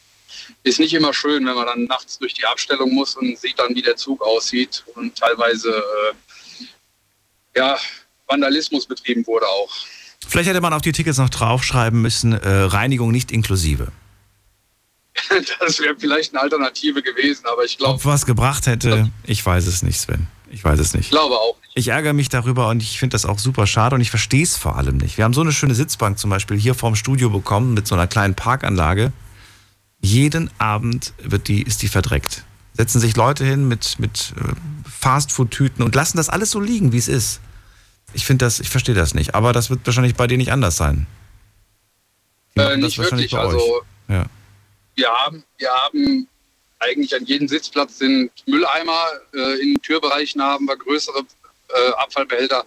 ist nicht immer schön, wenn man dann nachts durch die Abstellung muss und sieht dann, wie der Zug aussieht und teilweise äh, ja, Vandalismus betrieben wurde auch. Vielleicht hätte man auf die Tickets noch draufschreiben müssen, äh, Reinigung nicht inklusive. Das wäre vielleicht eine Alternative gewesen, aber ich glaube, Ob was gebracht hätte, ich weiß es nicht, Sven. Ich weiß es nicht. glaube auch. Ich ärgere mich darüber und ich finde das auch super schade und ich verstehe es vor allem nicht. Wir haben so eine schöne Sitzbank zum Beispiel hier vorm Studio bekommen mit so einer kleinen Parkanlage. Jeden Abend wird die, ist die verdreckt. Setzen sich Leute hin mit, mit äh, Fastfood-Tüten und lassen das alles so liegen, wie es ist. Ich finde das, ich verstehe das nicht. Aber das wird wahrscheinlich bei dir nicht anders sein. Äh, nicht wirklich. Also Ja. wir haben, wir haben eigentlich an jedem Sitzplatz sind Mülleimer. Äh, in den Türbereichen haben wir größere äh, Abfallbehälter.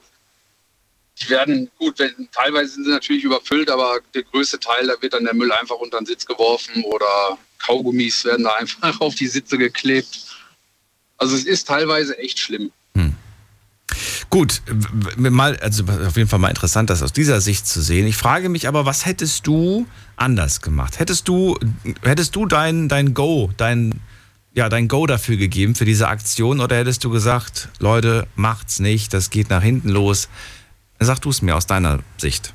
Die werden, gut, wenn, teilweise sind sie natürlich überfüllt, aber der größte Teil, da wird dann der Müll einfach unter den Sitz geworfen oder Kaugummis werden da einfach auf die Sitze geklebt. Also es ist teilweise echt schlimm. Gut, w- w- mal, also auf jeden Fall mal interessant, das aus dieser Sicht zu sehen. Ich frage mich aber, was hättest du anders gemacht? Hättest du, hättest du dein, dein Go, dein, ja, dein Go dafür gegeben für diese Aktion oder hättest du gesagt, Leute, macht's nicht, das geht nach hinten los? Sag du es mir aus deiner Sicht.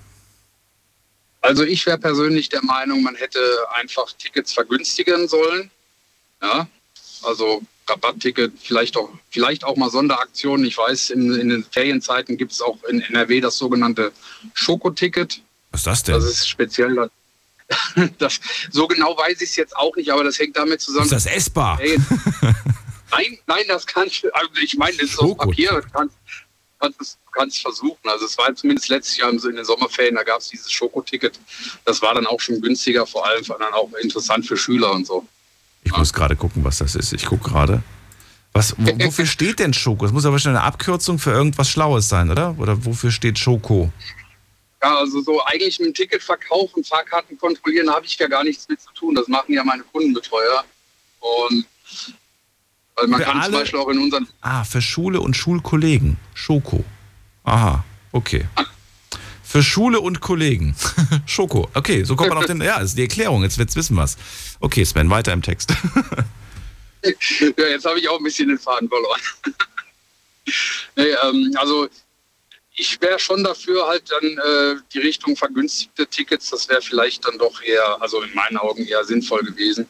Also ich wäre persönlich der Meinung, man hätte einfach Tickets vergünstigen sollen. Ja, also Rabattticket, vielleicht auch, vielleicht auch mal Sonderaktionen. Ich weiß, in, in den Ferienzeiten gibt es auch in NRW das sogenannte Schokoticket. Was ist das denn? Das ist speziell. das- Das, so genau weiß ich es jetzt auch nicht, aber das hängt damit zusammen. Ist das essbar? Ferien- nein, nein, das kannst du. Also ich meine, das ist auf Papier. Du kannst, kannst, es- kannst versuchen. Also es war zumindest letztes Jahr in den Sommerferien, da gab es dieses Schokoticket. Das war dann auch schon günstiger, vor allem dann auch interessant für Schüler und so. Ich muss gerade gucken, was das ist. Ich gucke gerade. Was, wo, wofür steht denn Schoko? Das muss aber schon eine Abkürzung für irgendwas Schlaues sein, oder? Oder wofür steht Schoko? Ja, also so eigentlich mit dem Ticketverkauf und Fahrkarten kontrollieren habe ich ja gar nichts mit zu tun. Das machen ja meine Kundenbetreuer. Und weil man Für kann zum alle- Beispiel auch in unseren Ah, für Schule und Schulkollegen. Schoko. Aha, okay. Für Schule und Kollegen. Schoko. Okay, so kommt man auf den. Ja, das ist die Erklärung. Jetzt, jetzt wissen wir es. Okay, Sven, weiter im Text. ja, jetzt habe ich auch ein bisschen den Faden verloren. nee, ähm, also ich wäre schon dafür halt dann äh, die Richtung vergünstigte Tickets, das wäre vielleicht dann doch eher, also in meinen Augen eher sinnvoll gewesen.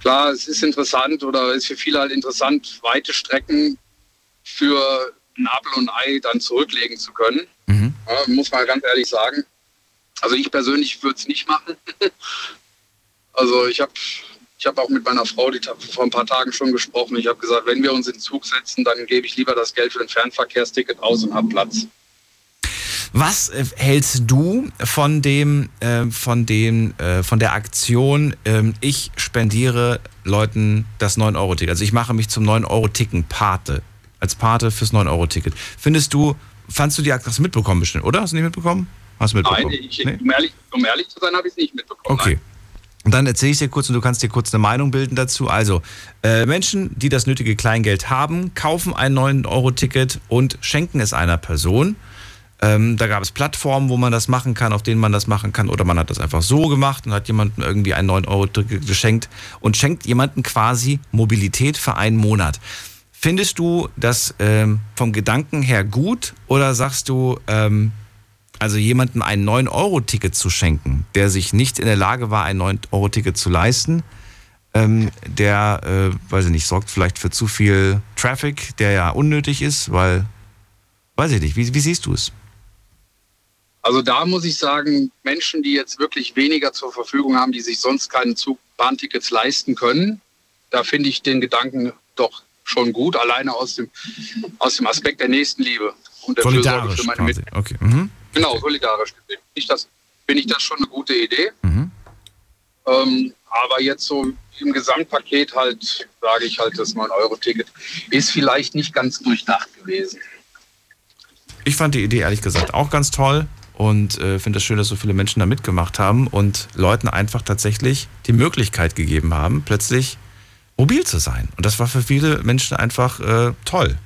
Klar, es ist interessant oder ist für viele halt interessant, weite Strecken für ein Apfel und ein Ei dann zurücklegen zu können. Ja, muss man ganz ehrlich sagen. Also ich persönlich würde es nicht machen. Also ich habe ich hab auch mit meiner Frau die, vor ein paar Tagen schon gesprochen. Ich habe gesagt, wenn wir uns in den Zug setzen, dann gebe ich lieber das Geld für ein Fernverkehrsticket aus und habe Platz. Was äh, hältst du von dem, äh, von dem, äh, von der Aktion, ähm, ich spendiere Leuten das 9-Euro-Ticket? Also ich mache mich zum 9-Euro-Ticken-Pate. Als Pate fürs 9-Euro-Ticket. Findest du, fandst du die Aktion, hast du mitbekommen bestimmt, oder? Hast du nicht mitbekommen? Hast du mitbekommen? Nein, ich, um, ehrlich, um ehrlich zu sein, habe ich es nicht mitbekommen. Okay. Und dann erzähle ich dir kurz und du kannst dir kurz eine Meinung bilden dazu. Also, äh, Menschen, die das nötige Kleingeld haben, kaufen ein 9-Euro-Ticket und schenken es einer Person. Ähm, da gab es Plattformen, wo man das machen kann, auf denen man das machen kann. Oder man hat das einfach so gemacht und hat jemandem irgendwie ein 9-Euro-Ticket geschenkt und schenkt jemandem quasi Mobilität für einen Monat. Findest du das ähm, vom Gedanken her gut oder sagst du, ähm, also jemandem ein 9-Euro-Ticket zu schenken, der sich nicht in der Lage war, ein 9-Euro-Ticket zu leisten, ähm, der, äh, weiß ich nicht, sorgt vielleicht für zu viel Traffic, der ja unnötig ist, weil, weiß ich nicht, wie, wie siehst du es? Also da muss ich sagen, Menschen, die jetzt wirklich weniger zur Verfügung haben, die sich sonst keinen Zug Bahntickets leisten können. Da finde ich den Gedanken doch schon gut, alleine aus dem, aus dem Aspekt der Nächstenliebe und der solidarisch Fürsorge für meine quasi. Okay. Mhm. Genau, solidarisch. Finde ich, das, finde ich das schon eine gute Idee. Ähm, aber jetzt so im Gesamtpaket halt, sage ich halt, das 9-Euro-Ticket ist vielleicht nicht ganz durchdacht gewesen. Ich fand die Idee ehrlich gesagt auch ganz toll und äh, finde es schön, dass so viele Menschen da mitgemacht haben und Leuten einfach tatsächlich die Möglichkeit gegeben haben, plötzlich mobil zu sein. Und das war für viele Menschen einfach äh, toll.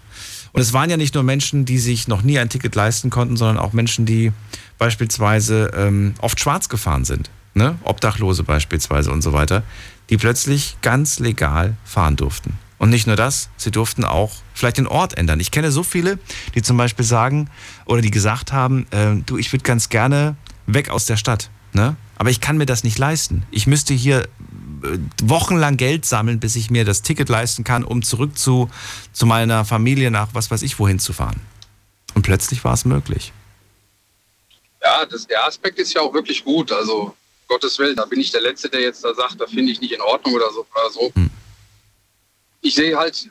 Und es waren ja nicht nur Menschen, die sich noch nie ein Ticket leisten konnten, sondern auch Menschen, die beispielsweise ähm, oft schwarz gefahren sind. Ne? Obdachlose beispielsweise und so weiter, die plötzlich ganz legal fahren durften. Und nicht nur das, sie durften auch vielleicht den Ort ändern. Ich kenne so viele, die zum Beispiel sagen oder die gesagt haben, äh, du, ich würde ganz gerne weg aus der Stadt, ne? aber ich kann mir das nicht leisten. Ich müsste hier wochenlang Geld sammeln, bis ich mir das Ticket leisten kann, um zurück zu, zu meiner Familie nach was weiß ich wohin zu fahren. Und plötzlich war es möglich. Ja, das, der Aspekt ist ja auch wirklich gut. Also, Gottes Willen, da bin ich der Letzte, der jetzt da sagt, da finde ich nicht in Ordnung oder so. Oder so. Ich sehe halt,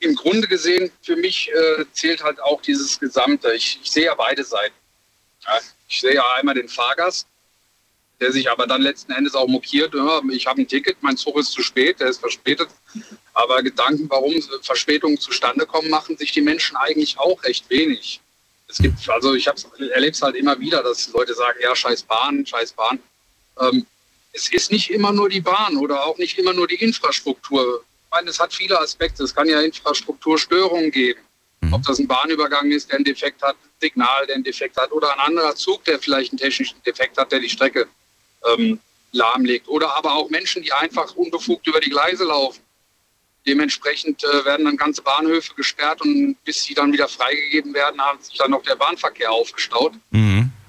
im Grunde gesehen, für mich äh, zählt halt auch dieses Gesamte. Ich, ich sehe ja beide Seiten. Ja, ich sehe ja einmal den Fahrgast, der sich aber dann letzten Endes auch mokiert. Ich habe ein Ticket, mein Zug ist zu spät, der ist verspätet. Aber Gedanken, warum Verspätungen zustande kommen, machen sich die Menschen eigentlich auch recht wenig. Es gibt, also ich erlebe es halt immer wieder, dass Leute sagen, ja, scheiß Bahn, scheiß Bahn. Ähm, es ist nicht immer nur die Bahn oder auch nicht immer nur die Infrastruktur. Ich meine, es hat viele Aspekte. Es kann ja Infrastrukturstörungen geben. Ob das ein Bahnübergang ist, der einen Defekt hat, ein Signal, der einen Defekt hat, oder ein anderer Zug, der vielleicht einen technischen Defekt hat, der die Strecke ähm, lahmlegt. Oder aber auch Menschen, die einfach unbefugt über die Gleise laufen. Dementsprechend äh, werden dann ganze Bahnhöfe gesperrt und bis sie dann wieder freigegeben werden, hat sich dann noch der Bahnverkehr aufgestaut.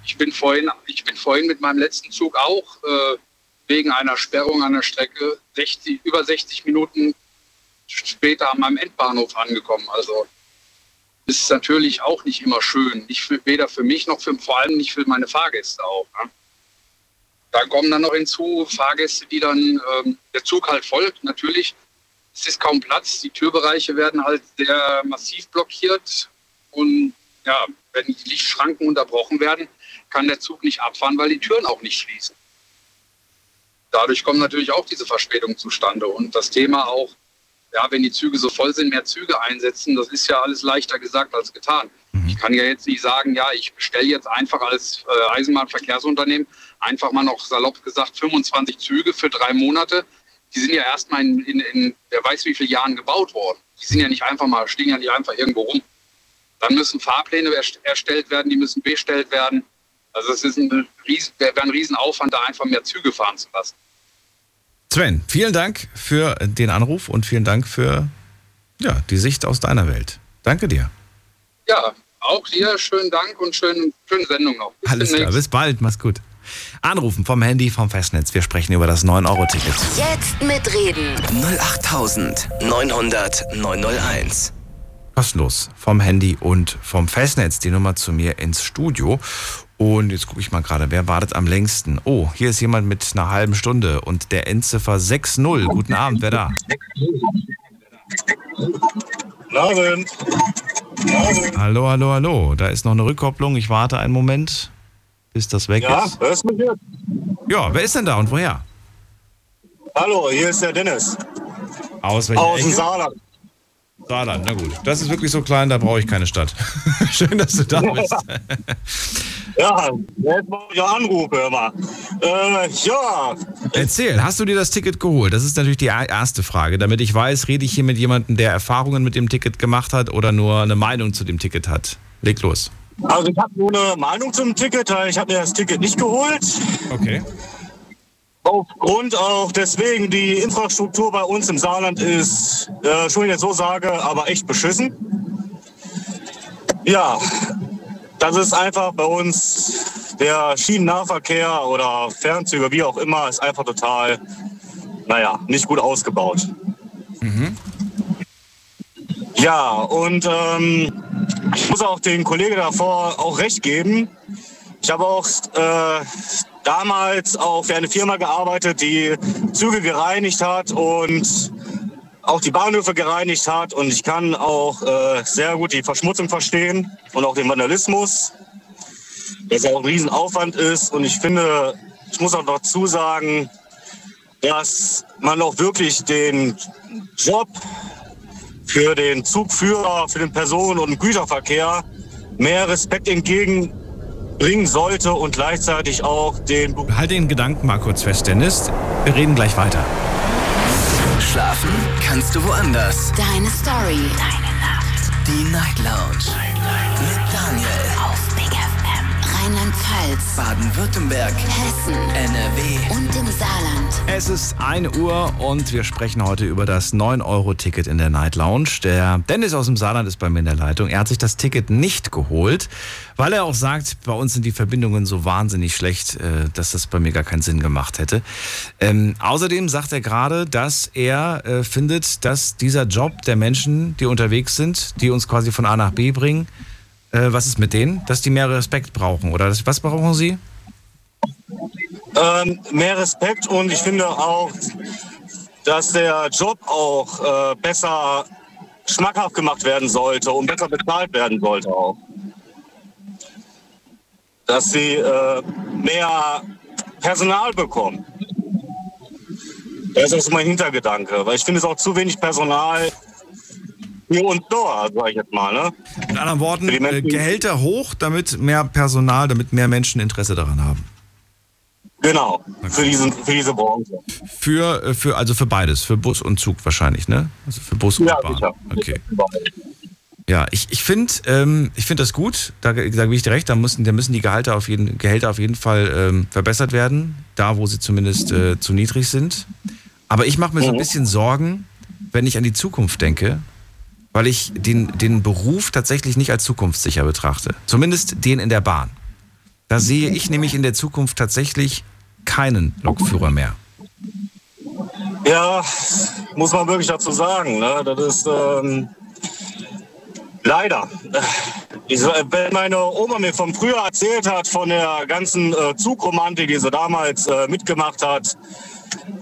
Ich bin vorhin, ich bin vorhin mit meinem letzten Zug auch äh, wegen einer Sperrung an der Strecke 60, über 60 Minuten später an meinem Endbahnhof angekommen. Also ist natürlich auch nicht immer schön. Nicht für, weder für mich noch für, vor allem nicht für meine Fahrgäste auch. Ne? Da kommen dann noch hinzu Fahrgäste, die dann ähm, der Zug halt folgt. Natürlich, es ist kaum Platz. Die Türbereiche werden halt sehr massiv blockiert. Und ja, wenn die Lichtschranken unterbrochen werden, kann der Zug nicht abfahren, weil die Türen auch nicht schließen. Dadurch kommen natürlich auch diese Verspätungen zustande. Und das Thema auch, ja, wenn die Züge so voll sind, mehr Züge einsetzen, das ist ja alles leichter gesagt als getan. Ich kann ja jetzt nicht sagen, ja, ich bestelle jetzt einfach als äh, Eisenbahnverkehrsunternehmen einfach mal noch salopp gesagt 25 Züge für drei Monate. Die sind ja erstmal in, in, in wer weiß wie vielen Jahren gebaut worden. Die sind ja nicht einfach mal, stehen ja nicht einfach irgendwo rum. Dann müssen Fahrpläne erst- erstellt werden, die müssen bestellt werden. Also es ist ein riesen, wäre ein Riesenaufwand, da einfach mehr Züge fahren zu lassen. Sven, vielen Dank für den Anruf und vielen Dank für ja, die Sicht aus deiner Welt. Danke dir. Ja, auch dir schönen Dank und schönen, schöne Sendung noch. Bis Alles klar, bis bald, mach's gut. Anrufen vom Handy, vom Festnetz. Wir sprechen über das 9-Euro-Ticket. Jetzt mitreden. 08900 901. Kostenlos vom Handy und vom Festnetz. Die Nummer zu mir ins Studio. Und jetzt gucke ich mal gerade, wer wartet am längsten? Oh, hier ist jemand mit einer halben Stunde und der Endziffer 6-0. Guten Abend, wer da? Guten Abend. Hallo, hallo, hallo. Da ist noch eine Rückkopplung. Ich warte einen Moment, bis das weg Ja, ist. hörst du mich jetzt? Ja, wer ist denn da und woher? Hallo, hier ist der Dennis. Aus welcher Aus dem? Saarland. Saarland, na gut. Das ist wirklich so klein, da brauche ich keine Stadt. Schön, dass du da bist. Ja, jetzt mal ich anrufe, mal. Äh, ja, Erzähl, hast du dir das Ticket geholt? Das ist natürlich die erste Frage. Damit ich weiß, rede ich hier mit jemandem, der Erfahrungen mit dem Ticket gemacht hat oder nur eine Meinung zu dem Ticket hat. Leg los. Also ich habe nur eine Meinung zum Ticket. Ich habe mir das Ticket nicht geholt. Okay. Aufgrund auch deswegen, die Infrastruktur bei uns im Saarland ist, äh, schon jetzt so sage, aber echt beschissen. Ja, das ist einfach bei uns der Schienennahverkehr oder Fernzüge, wie auch immer, ist einfach total, naja, nicht gut ausgebaut. Ja, und ähm, ich muss auch den Kollegen davor auch recht geben. Ich habe auch äh, damals auch für eine Firma gearbeitet, die Züge gereinigt hat und auch die Bahnhöfe gereinigt hat. Und ich kann auch äh, sehr gut die Verschmutzung verstehen und auch den Vandalismus, dass ja auch ein Riesenaufwand ist. Und ich finde, ich muss auch dazu sagen, dass man auch wirklich den Job für den Zugführer, für den Personen- und Güterverkehr mehr Respekt entgegenbringen sollte und gleichzeitig auch den... Halt den Gedanken mal kurz fest, Dennis. Wir reden gleich weiter. Schlafen kannst du woanders. Deine Story. Deine Nacht. Die Night Lounge. Night, Mit Daniel. Rheinland-Pfalz. Baden-Württemberg. Hessen. NRW. Und im Saarland. Es ist 1 Uhr und wir sprechen heute über das 9-Euro-Ticket in der Night Lounge. Der Dennis aus dem Saarland ist bei mir in der Leitung. Er hat sich das Ticket nicht geholt, weil er auch sagt, bei uns sind die Verbindungen so wahnsinnig schlecht, äh, dass das bei mir gar keinen Sinn gemacht hätte. Ähm, außerdem sagt er gerade, dass er äh, findet, dass dieser Job der Menschen, die unterwegs sind, die uns quasi von A nach B bringen, äh, was ist mit denen? Dass die mehr Respekt brauchen oder das, was brauchen sie? Ähm, mehr Respekt und ich finde auch, dass der Job auch äh, besser schmackhaft gemacht werden sollte und besser bezahlt werden sollte auch. Dass sie äh, mehr Personal bekommen. Das ist mein Hintergedanke, weil ich finde es auch zu wenig Personal hier und dort, sag ich jetzt mal. Ne? Mit anderen Worten, äh, Gehälter hoch, damit mehr Personal, damit mehr Menschen Interesse daran haben. Genau, für, diesen, für diese Branche. Für, äh, für, also für beides, für Bus und Zug wahrscheinlich, ne? Also für Bus und Ja, Bahn. sicher. Okay. Ja, ich, ich finde ähm, ich find das gut, da, da gebe ich dir recht, da müssen, da müssen die Gehalte auf jeden, Gehälter auf jeden Fall ähm, verbessert werden, da wo sie zumindest äh, zu niedrig sind. Aber ich mache mir so ein Mhm. bisschen Sorgen, wenn ich an die Zukunft denke, weil ich den, den Beruf tatsächlich nicht als zukunftssicher betrachte. Zumindest den in der Bahn. Da sehe ich nämlich in der Zukunft tatsächlich keinen Lokführer mehr. Ja, muss man wirklich dazu sagen. Ne? Das ist ähm, leider. Ich, wenn meine Oma mir von früher erzählt hat, von der ganzen äh, Zugromantik, die sie damals äh, mitgemacht hat,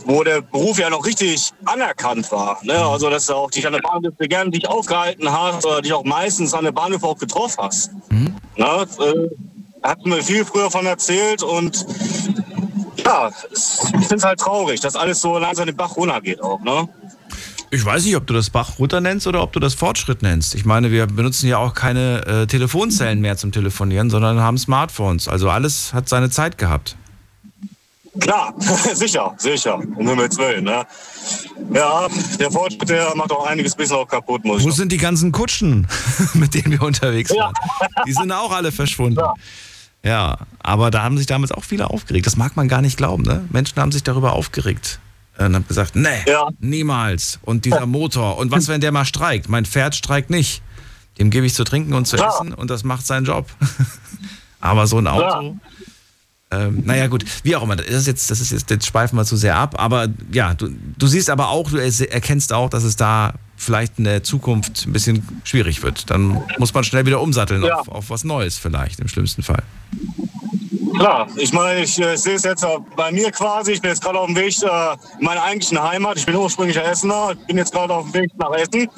wo der Beruf ja noch richtig anerkannt war. Ne? Also, dass du auch dich an der Bahnhof gerne dich aufgehalten hast oder dich auch meistens an der Bahnhof auch getroffen hast. Ne? Äh, hat mir viel früher von erzählt und ja, ich finde es halt traurig, dass alles so langsam den Bach runtergeht auch. Ne? Ich weiß nicht, ob du das Bach runter nennst oder ob du das Fortschritt nennst. Ich meine, wir benutzen ja auch keine äh, Telefonzellen mehr zum Telefonieren, sondern haben Smartphones. Also alles hat seine Zeit gehabt. Klar, sicher, sicher, um Himmels Willen. Ne? Ja, der Fortschritt, der macht auch einiges bisschen auch kaputt, muss Wo sind die ganzen Kutschen, mit denen wir unterwegs waren? Die sind auch alle verschwunden. Ja, aber da haben sich damals auch viele aufgeregt. Das mag man gar nicht glauben. Ne? Menschen haben sich darüber aufgeregt äh, und haben gesagt, nee, niemals. Und dieser Motor. Und was, wenn der mal streikt? Mein Pferd streikt nicht. Dem gebe ich zu trinken und zu Ja. essen und das macht seinen Job. aber so ein Auto. Ähm, naja, gut, wie auch immer. Das ist jetzt, das ist jetzt, jetzt schweifen wir zu sehr ab. Aber ja, du, du siehst aber auch, du erkennst auch, dass es da vielleicht in der Zukunft ein bisschen schwierig wird. Dann muss man schnell wieder umsatteln Ja. auf, auf was Neues vielleicht, im schlimmsten Fall. Klar, ich meine, ich äh, sehe es jetzt bei mir quasi. Ich bin jetzt gerade auf dem Weg äh, in meine eigentliche Heimat. Ich bin ursprünglicher Essener. Ich bin jetzt gerade auf dem Weg nach Essen.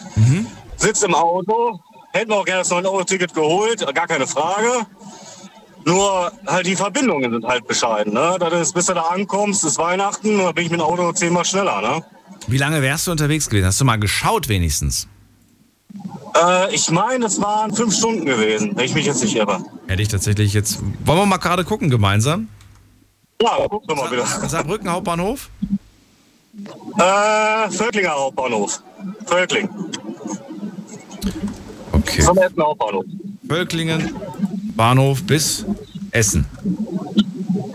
Sitze im Auto. Hätten wir auch gerne das 9-Euro-Ticket geholt, gar keine Frage. Nur halt die Verbindungen sind halt bescheiden. Ne? Das ist, bis du da ankommst, ist Weihnachten, da bin ich mit dem Auto zehnmal schneller. Ne? Wie lange wärst du unterwegs gewesen? Hast du mal geschaut wenigstens? Äh, ich meine, es waren fünf Stunden gewesen, wenn ich mich jetzt nicht irre. Hätte ich tatsächlich jetzt. Wollen wir mal gerade gucken gemeinsam? Ja, guck doch mal wieder. Saarbrücken Hauptbahnhof? Äh, Völklinger Hauptbahnhof. Völkling. Okay. Vom Hauptbahnhof. Völklingen, Bahnhof bis Essen.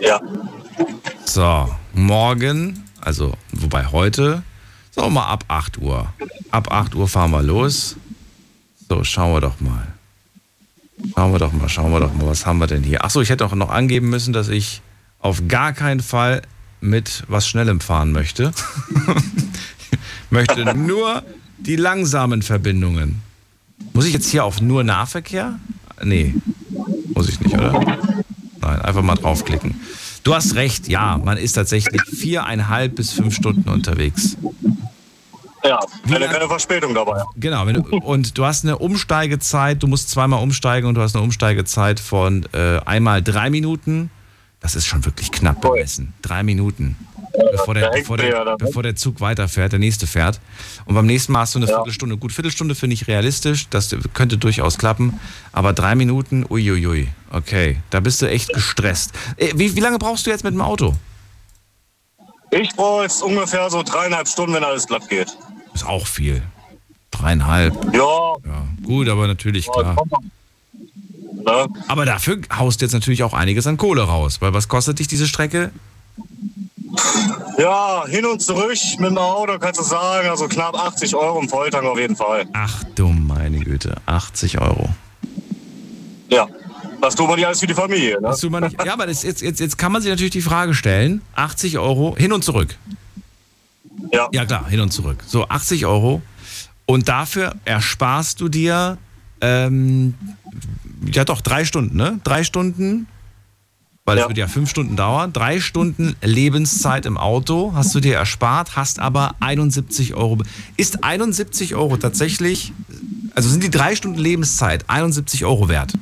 Ja. So, morgen, also wobei heute, sagen wir mal ab 8 Uhr. Ab 8 Uhr fahren wir los. So, schauen wir doch mal. Schauen wir doch mal, schauen wir doch mal, was haben wir denn hier? Achso, ich hätte auch noch angeben müssen, dass ich auf gar keinen Fall mit was Schnellem fahren möchte. möchte nur die langsamen Verbindungen. Muss ich jetzt hier auf nur Nahverkehr? Nee, muss ich nicht, oder? Nein, einfach mal draufklicken. Du hast recht, ja, man ist tatsächlich viereinhalb bis fünf Stunden unterwegs. Ja, keine, keine Verspätung dabei. Genau, wenn du, und du hast eine Umsteigezeit, du musst zweimal umsteigen und du hast eine Umsteigezeit von äh, einmal drei Minuten. Das ist schon wirklich knapp bemessen. Drei Minuten. Bevor der, bevor, der, bevor der Zug weiterfährt, der nächste fährt. Und beim nächsten Mal hast du eine Viertelstunde. Gut, Viertelstunde finde ich realistisch, das könnte durchaus klappen. Aber drei Minuten, uiuiui. Okay, da bist du echt gestresst. Äh, Wie, wie lange brauchst du jetzt mit dem Auto? Ich brauche jetzt ungefähr so dreieinhalb Stunden, wenn alles glatt geht. Ist auch viel. Dreieinhalb. Ja. Ja, gut, aber natürlich, klar. Ne? Aber dafür haust du jetzt natürlich auch einiges an Kohle raus. Weil was kostet dich diese Strecke? Ja, hin und zurück mit dem Auto kannst du sagen, also knapp 80 Euro im Volltank auf jeden Fall. Ach du meine Güte, 80 Euro. Ja, das tut man nicht alles für die Familie. Ne? Das tut man nicht. Ja, aber das, jetzt, jetzt, jetzt kann man sich natürlich die Frage stellen: 80 Euro hin und zurück. Ja. Ja, klar, hin und zurück. So, 80 Euro. Und dafür ersparst du dir, ähm, ja doch, drei Stunden, ne? Drei Stunden, weil es wird ja fünf Stunden dauern. Drei Stunden Lebenszeit im Auto hast du dir erspart, hast aber 71 Euro. Ist 71 Euro tatsächlich, also sind die drei Stunden Lebenszeit 71 Euro wert?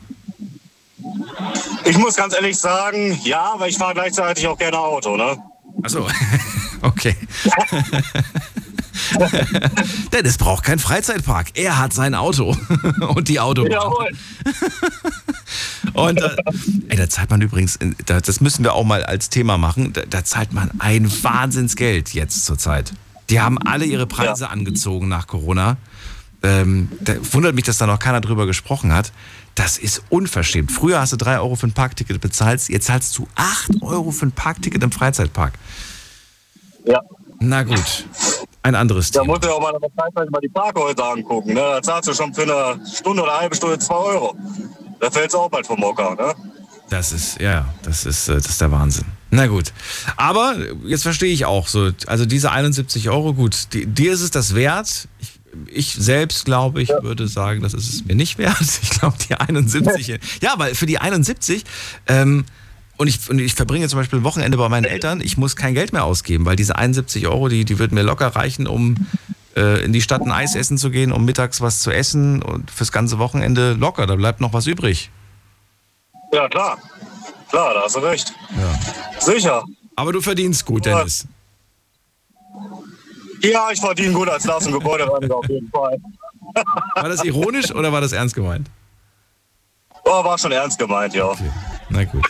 Ich muss ganz ehrlich sagen, ja, weil ich fahre gleichzeitig auch gerne Auto, ne? Achso, okay. Dennis braucht keinen Freizeitpark. Er hat sein Auto und die Autobahn. Jawohl. Und äh, ey, da zahlt man übrigens, äh, da- das müssen wir auch mal als Thema machen, da, da zahlt man ein Wahnsinnsgeld jetzt zurzeit. Die haben alle ihre Preise angezogen nach Corona. Ähm, da wundert mich, dass da noch keiner drüber gesprochen hat. Das ist unverschämt. Früher hast du 3 Euro für ein Parkticket bezahlt, jetzt zahlst du 8 Euro für ein Parkticket im Freizeitpark. Ja. Na gut, ein anderes Da Thema. musst du ja auch mal mal die Parkhäuser angucken. Ne? Da zahlst du schon für eine Stunde oder eine halbe Stunde 2 Euro. Da fällst du auch bald vom Hocker, ne? Das ist, ja, das ist, äh, das ist der Wahnsinn. Na gut. Aber jetzt verstehe ich auch so, also diese 71 Euro, gut, die, dir ist es das wert. Ich, ich selbst glaube, ich würde sagen, das ist es mir nicht wert. Ich glaube, die 71. ja, weil für die 71, ähm, und ich, und ich verbringe zum Beispiel ein Wochenende bei meinen Eltern, ich muss kein Geld mehr ausgeben, weil diese 71 Euro, die, die würden mir locker reichen, um äh, in die Stadt ein Eis essen zu gehen, um mittags was zu essen und fürs ganze Wochenende locker, da bleibt noch was übrig. Ja, klar. Klar, da hast du recht. Ja. Sicher. Aber du verdienst gut, Dennis. Ja, ich verdiene gut als Lars- und Gebäudereiniger auf jeden Fall. War das ironisch oder war das ernst gemeint? Oh, war schon ernst gemeint, ja. Na gut.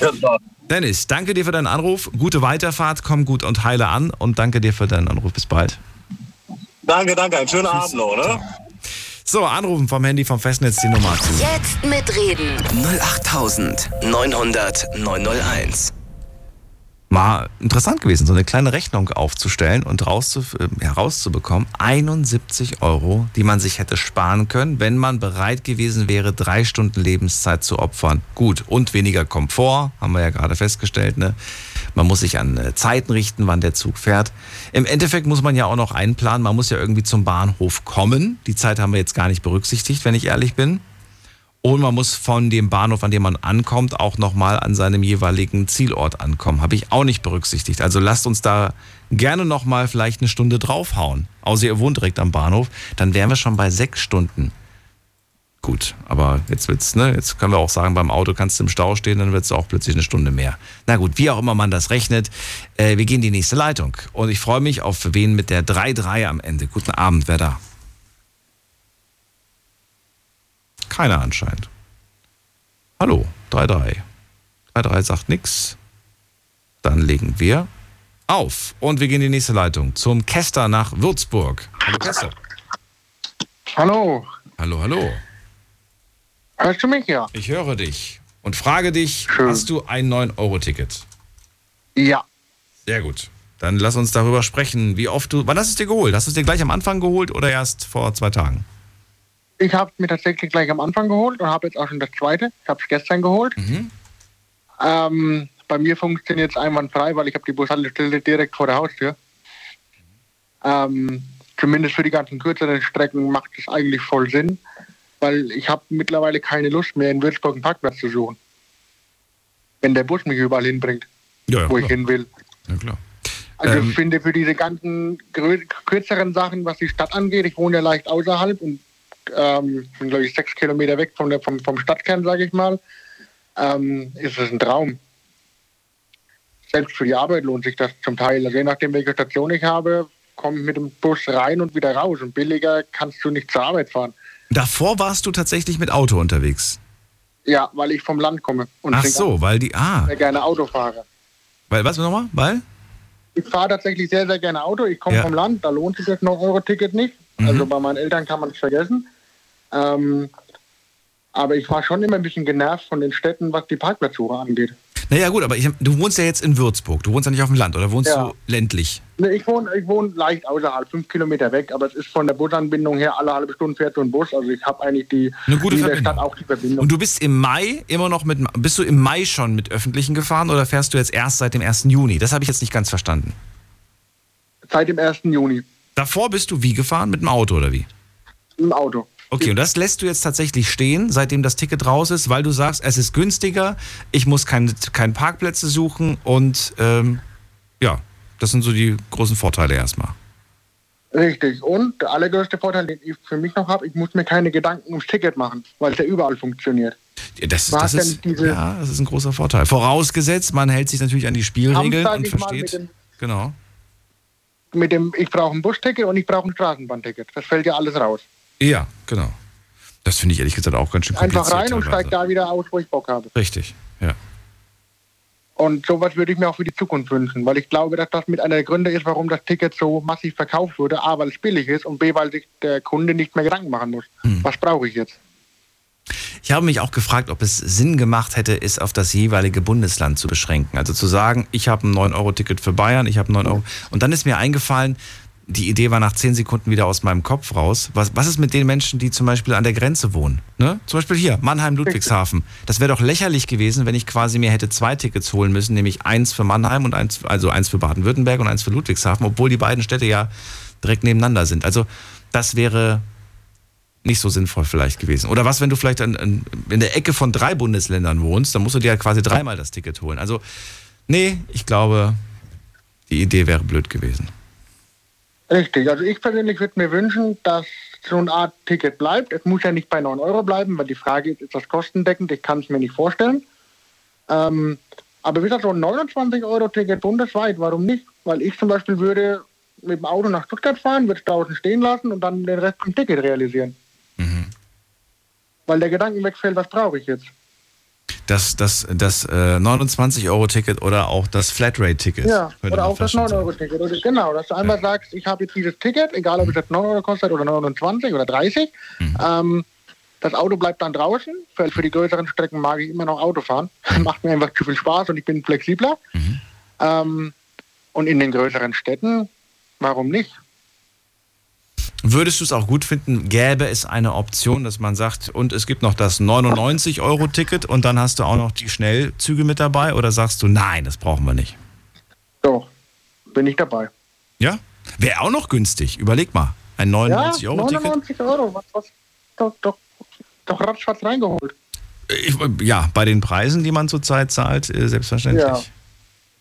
Ja, klar. Dennis, danke dir für deinen Anruf. Gute Weiterfahrt, komm gut und heile an und danke dir für deinen Anruf. Bis bald. Danke, danke. Einen schönen Abend noch, ne? So, anrufen vom Handy vom Festnetz die Nummer zu. Jetzt mitreden. 08900 901. Mal interessant gewesen, so eine kleine Rechnung aufzustellen und rauszu, äh, herauszubekommen. 71 Euro, die man sich hätte sparen können, wenn man bereit gewesen wäre, drei Stunden Lebenszeit zu opfern. Gut, und weniger Komfort, haben wir ja gerade festgestellt. Ne? Man muss sich an äh, Zeiten richten, wann der Zug fährt. Im Endeffekt muss man ja auch noch einplanen, man muss ja irgendwie zum Bahnhof kommen. Die Zeit haben wir jetzt gar nicht berücksichtigt, wenn ich ehrlich bin. Und man muss von dem Bahnhof, an dem man ankommt, auch nochmal an seinem jeweiligen Zielort ankommen. Habe ich auch nicht berücksichtigt. Also lasst uns da gerne nochmal vielleicht eine Stunde draufhauen. Außer ihr wohnt direkt am Bahnhof. Dann wären wir schon bei sechs Stunden. Gut, aber jetzt wird's, ne? Jetzt können wir auch sagen, beim Auto kannst du im Stau stehen, dann wird es auch plötzlich eine Stunde mehr. Na gut, wie auch immer man das rechnet, äh, wir gehen in die nächste Leitung. Und ich freue mich auf wen mit der 3-3 am Ende. Guten Abend, wer da? Keiner anscheinend. Hallo, 3-3. 3-3 sagt nix. Dann legen wir auf. Und wir gehen in die nächste Leitung zum Kester nach Würzburg. Hallo Kester. Hallo, Hallo, hallo. hörst du mich ja? Ich höre dich und frage dich, hast du ein 9-Euro-Ticket? Ja. Sehr gut. Dann lass uns darüber sprechen, wie oft du. Wann hast du es dir geholt? Hast du es dir gleich am Anfang geholt oder erst vor zwei Tagen? Ich habe mir tatsächlich gleich am Anfang geholt und habe jetzt auch schon das zweite. Ich habe es gestern geholt. Ähm, bei mir funktioniert es einwandfrei, weil ich habe die Bushaltestelle direkt vor der Haustür. Ähm, zumindest für die ganzen kürzeren Strecken macht es eigentlich voll Sinn, weil ich habe mittlerweile keine Lust mehr in Würzburg einen Parkplatz zu suchen. Wenn der Bus mich überall hinbringt. Ja, ja, wo ich klar. hin will. Ja, klar. Also Ähm, ich finde für diese ganzen kürzeren Sachen, was die Stadt angeht, ich wohne ja leicht außerhalb und ähm, glaube ich sechs Kilometer weg von der, vom, vom Stadtkern, sage ich mal, ähm, ist es ein Traum. Selbst für die Arbeit lohnt sich das zum Teil. Also je nachdem, welche Station ich habe, komme ich mit dem Bus rein und wieder raus. Und billiger kannst du nicht zur Arbeit fahren. Davor warst du tatsächlich mit Auto unterwegs. Ja, weil ich vom Land komme und Ach so, weil die. Ah, sehr gerne Auto fahre. weil was nochmal? Weil? Ich fahre tatsächlich sehr, sehr gerne Auto. Ich komme Ja. vom Land, da lohnt sich das 9-Euro-Ticket nicht. Mhm. Also bei meinen Eltern kann man es vergessen. Ähm, aber ich war schon immer ein bisschen genervt von den Städten, was die Parkplatzsuche angeht. Naja, gut, aber ich, du wohnst ja jetzt in Würzburg. Du wohnst ja nicht auf dem Land, oder wohnst Ja. du ländlich? Ne, Ich wohne, ich wohne leicht außerhalb, fünf Kilometer weg, aber es ist von der Busanbindung her, alle halbe Stunde fährt so ein Bus. Also ich habe eigentlich die Eine gute in der Verbindung. Stadt auch die Verbindung. Und du bist im Mai immer noch mit. Bist du im Mai schon mit Öffentlichen gefahren oder fährst du jetzt erst seit dem 1. Juni? Das habe ich jetzt nicht ganz verstanden. Seit dem 1. Juni Davor bist du wie gefahren? Mit dem Auto oder wie? im Auto. Okay, und das lässt du jetzt tatsächlich stehen, seitdem das Ticket raus ist, weil du sagst, es ist günstiger, ich muss keine kein Parkplätze suchen und ähm, ja, das sind so die großen Vorteile erstmal. Richtig. Und der allergrößte Vorteil, den ich für mich noch habe, ich muss mir keine Gedanken ums Ticket machen, weil es ja überall funktioniert. Ja, Das, Du das, ist, ja, das ist ein großer Vorteil. Vorausgesetzt, man hält sich natürlich an die Spielregeln und versteht. mit dem- Genau. Mit dem, ich brauche ein Busticket und ich brauche ein Straßenbahnticket. Das fällt ja alles raus. Ja, genau. Das finde ich ehrlich gesagt auch ganz schön kompliziert. Einfach rein und teilweise. steig da wieder aus, wo ich Bock habe. Richtig, ja. Und sowas würde ich mir auch für die Zukunft wünschen, weil ich glaube, dass das mit einer der Gründe ist, warum das Ticket so massiv verkauft wurde. A, weil es billig ist und B, weil sich der Kunde nicht mehr Gedanken machen muss. Hm. Was brauche ich jetzt? Ich habe mich auch gefragt, ob es Sinn gemacht hätte, es auf das jeweilige Bundesland zu beschränken. Also zu sagen, ich habe ein 9-Euro-Ticket für Bayern, ich habe ein 9 Euro. Und dann ist mir eingefallen, die Idee war nach 10 Sekunden wieder aus meinem Kopf raus. Was, was ist mit den Menschen, die zum Beispiel an der Grenze wohnen? Ne? Zum Beispiel hier, Mannheim, Ludwigshafen. Das wäre doch lächerlich gewesen, wenn ich quasi mir hätte zwei Tickets holen müssen, nämlich eins für Mannheim und eins, also eins für Baden-Württemberg und eins für Ludwigshafen, obwohl die beiden Städte ja direkt nebeneinander sind. Also das wäre nicht so sinnvoll vielleicht gewesen. Oder was, wenn du vielleicht an, an, in der Ecke von drei Bundesländern wohnst, dann musst du dir ja quasi dreimal das Ticket holen. Also, nee, ich glaube, die Idee wäre blöd gewesen. Richtig. Also ich persönlich würde mir wünschen, dass so eine Art Ticket bleibt. Es muss ja nicht bei 9 Euro bleiben, weil die Frage ist, ist das kostendeckend? Ich kann es mir nicht vorstellen. Ähm, aber wie gesagt, so ein 29-Euro-Ticket bundesweit, warum nicht? Weil ich zum Beispiel würde mit dem Auto nach Stuttgart fahren, würde es draußen stehen lassen und dann den Rest im Ticket realisieren. Weil der Gedanken wegfällt, was brauche ich jetzt? Das, das, das äh, 29-Euro-Ticket oder auch das Flatrate-Ticket. Ja, oder auch das fast schon sagen. 9-Euro-Ticket. Oder Genau, dass du einmal sagst, ich habe jetzt dieses Ticket, egal ob es jetzt 9 Euro kostet oder 29 oder 30. Mhm. Ähm, das Auto bleibt dann draußen. Für, für die größeren Strecken mag ich immer noch Auto fahren. Mhm. Macht mir einfach zu viel Spaß und ich bin flexibler. Ähm, und in den größeren Städten, warum nicht? Würdest du es auch gut finden, gäbe es eine Option, dass man sagt, und es gibt noch das 99-Euro-Ticket und dann hast du auch noch die Schnellzüge mit dabei? Oder sagst du, nein, das brauchen wir nicht? Doch, bin ich dabei. Ja? Wäre auch noch günstig. Überleg mal. Ein Ja, 99-Euro-Ticket? 99 Euro, was, was, doch, doch, doch reingeholt. Ich, ja, bei den Preisen, die man zurzeit zahlt, äh, selbstverständlich. Ja,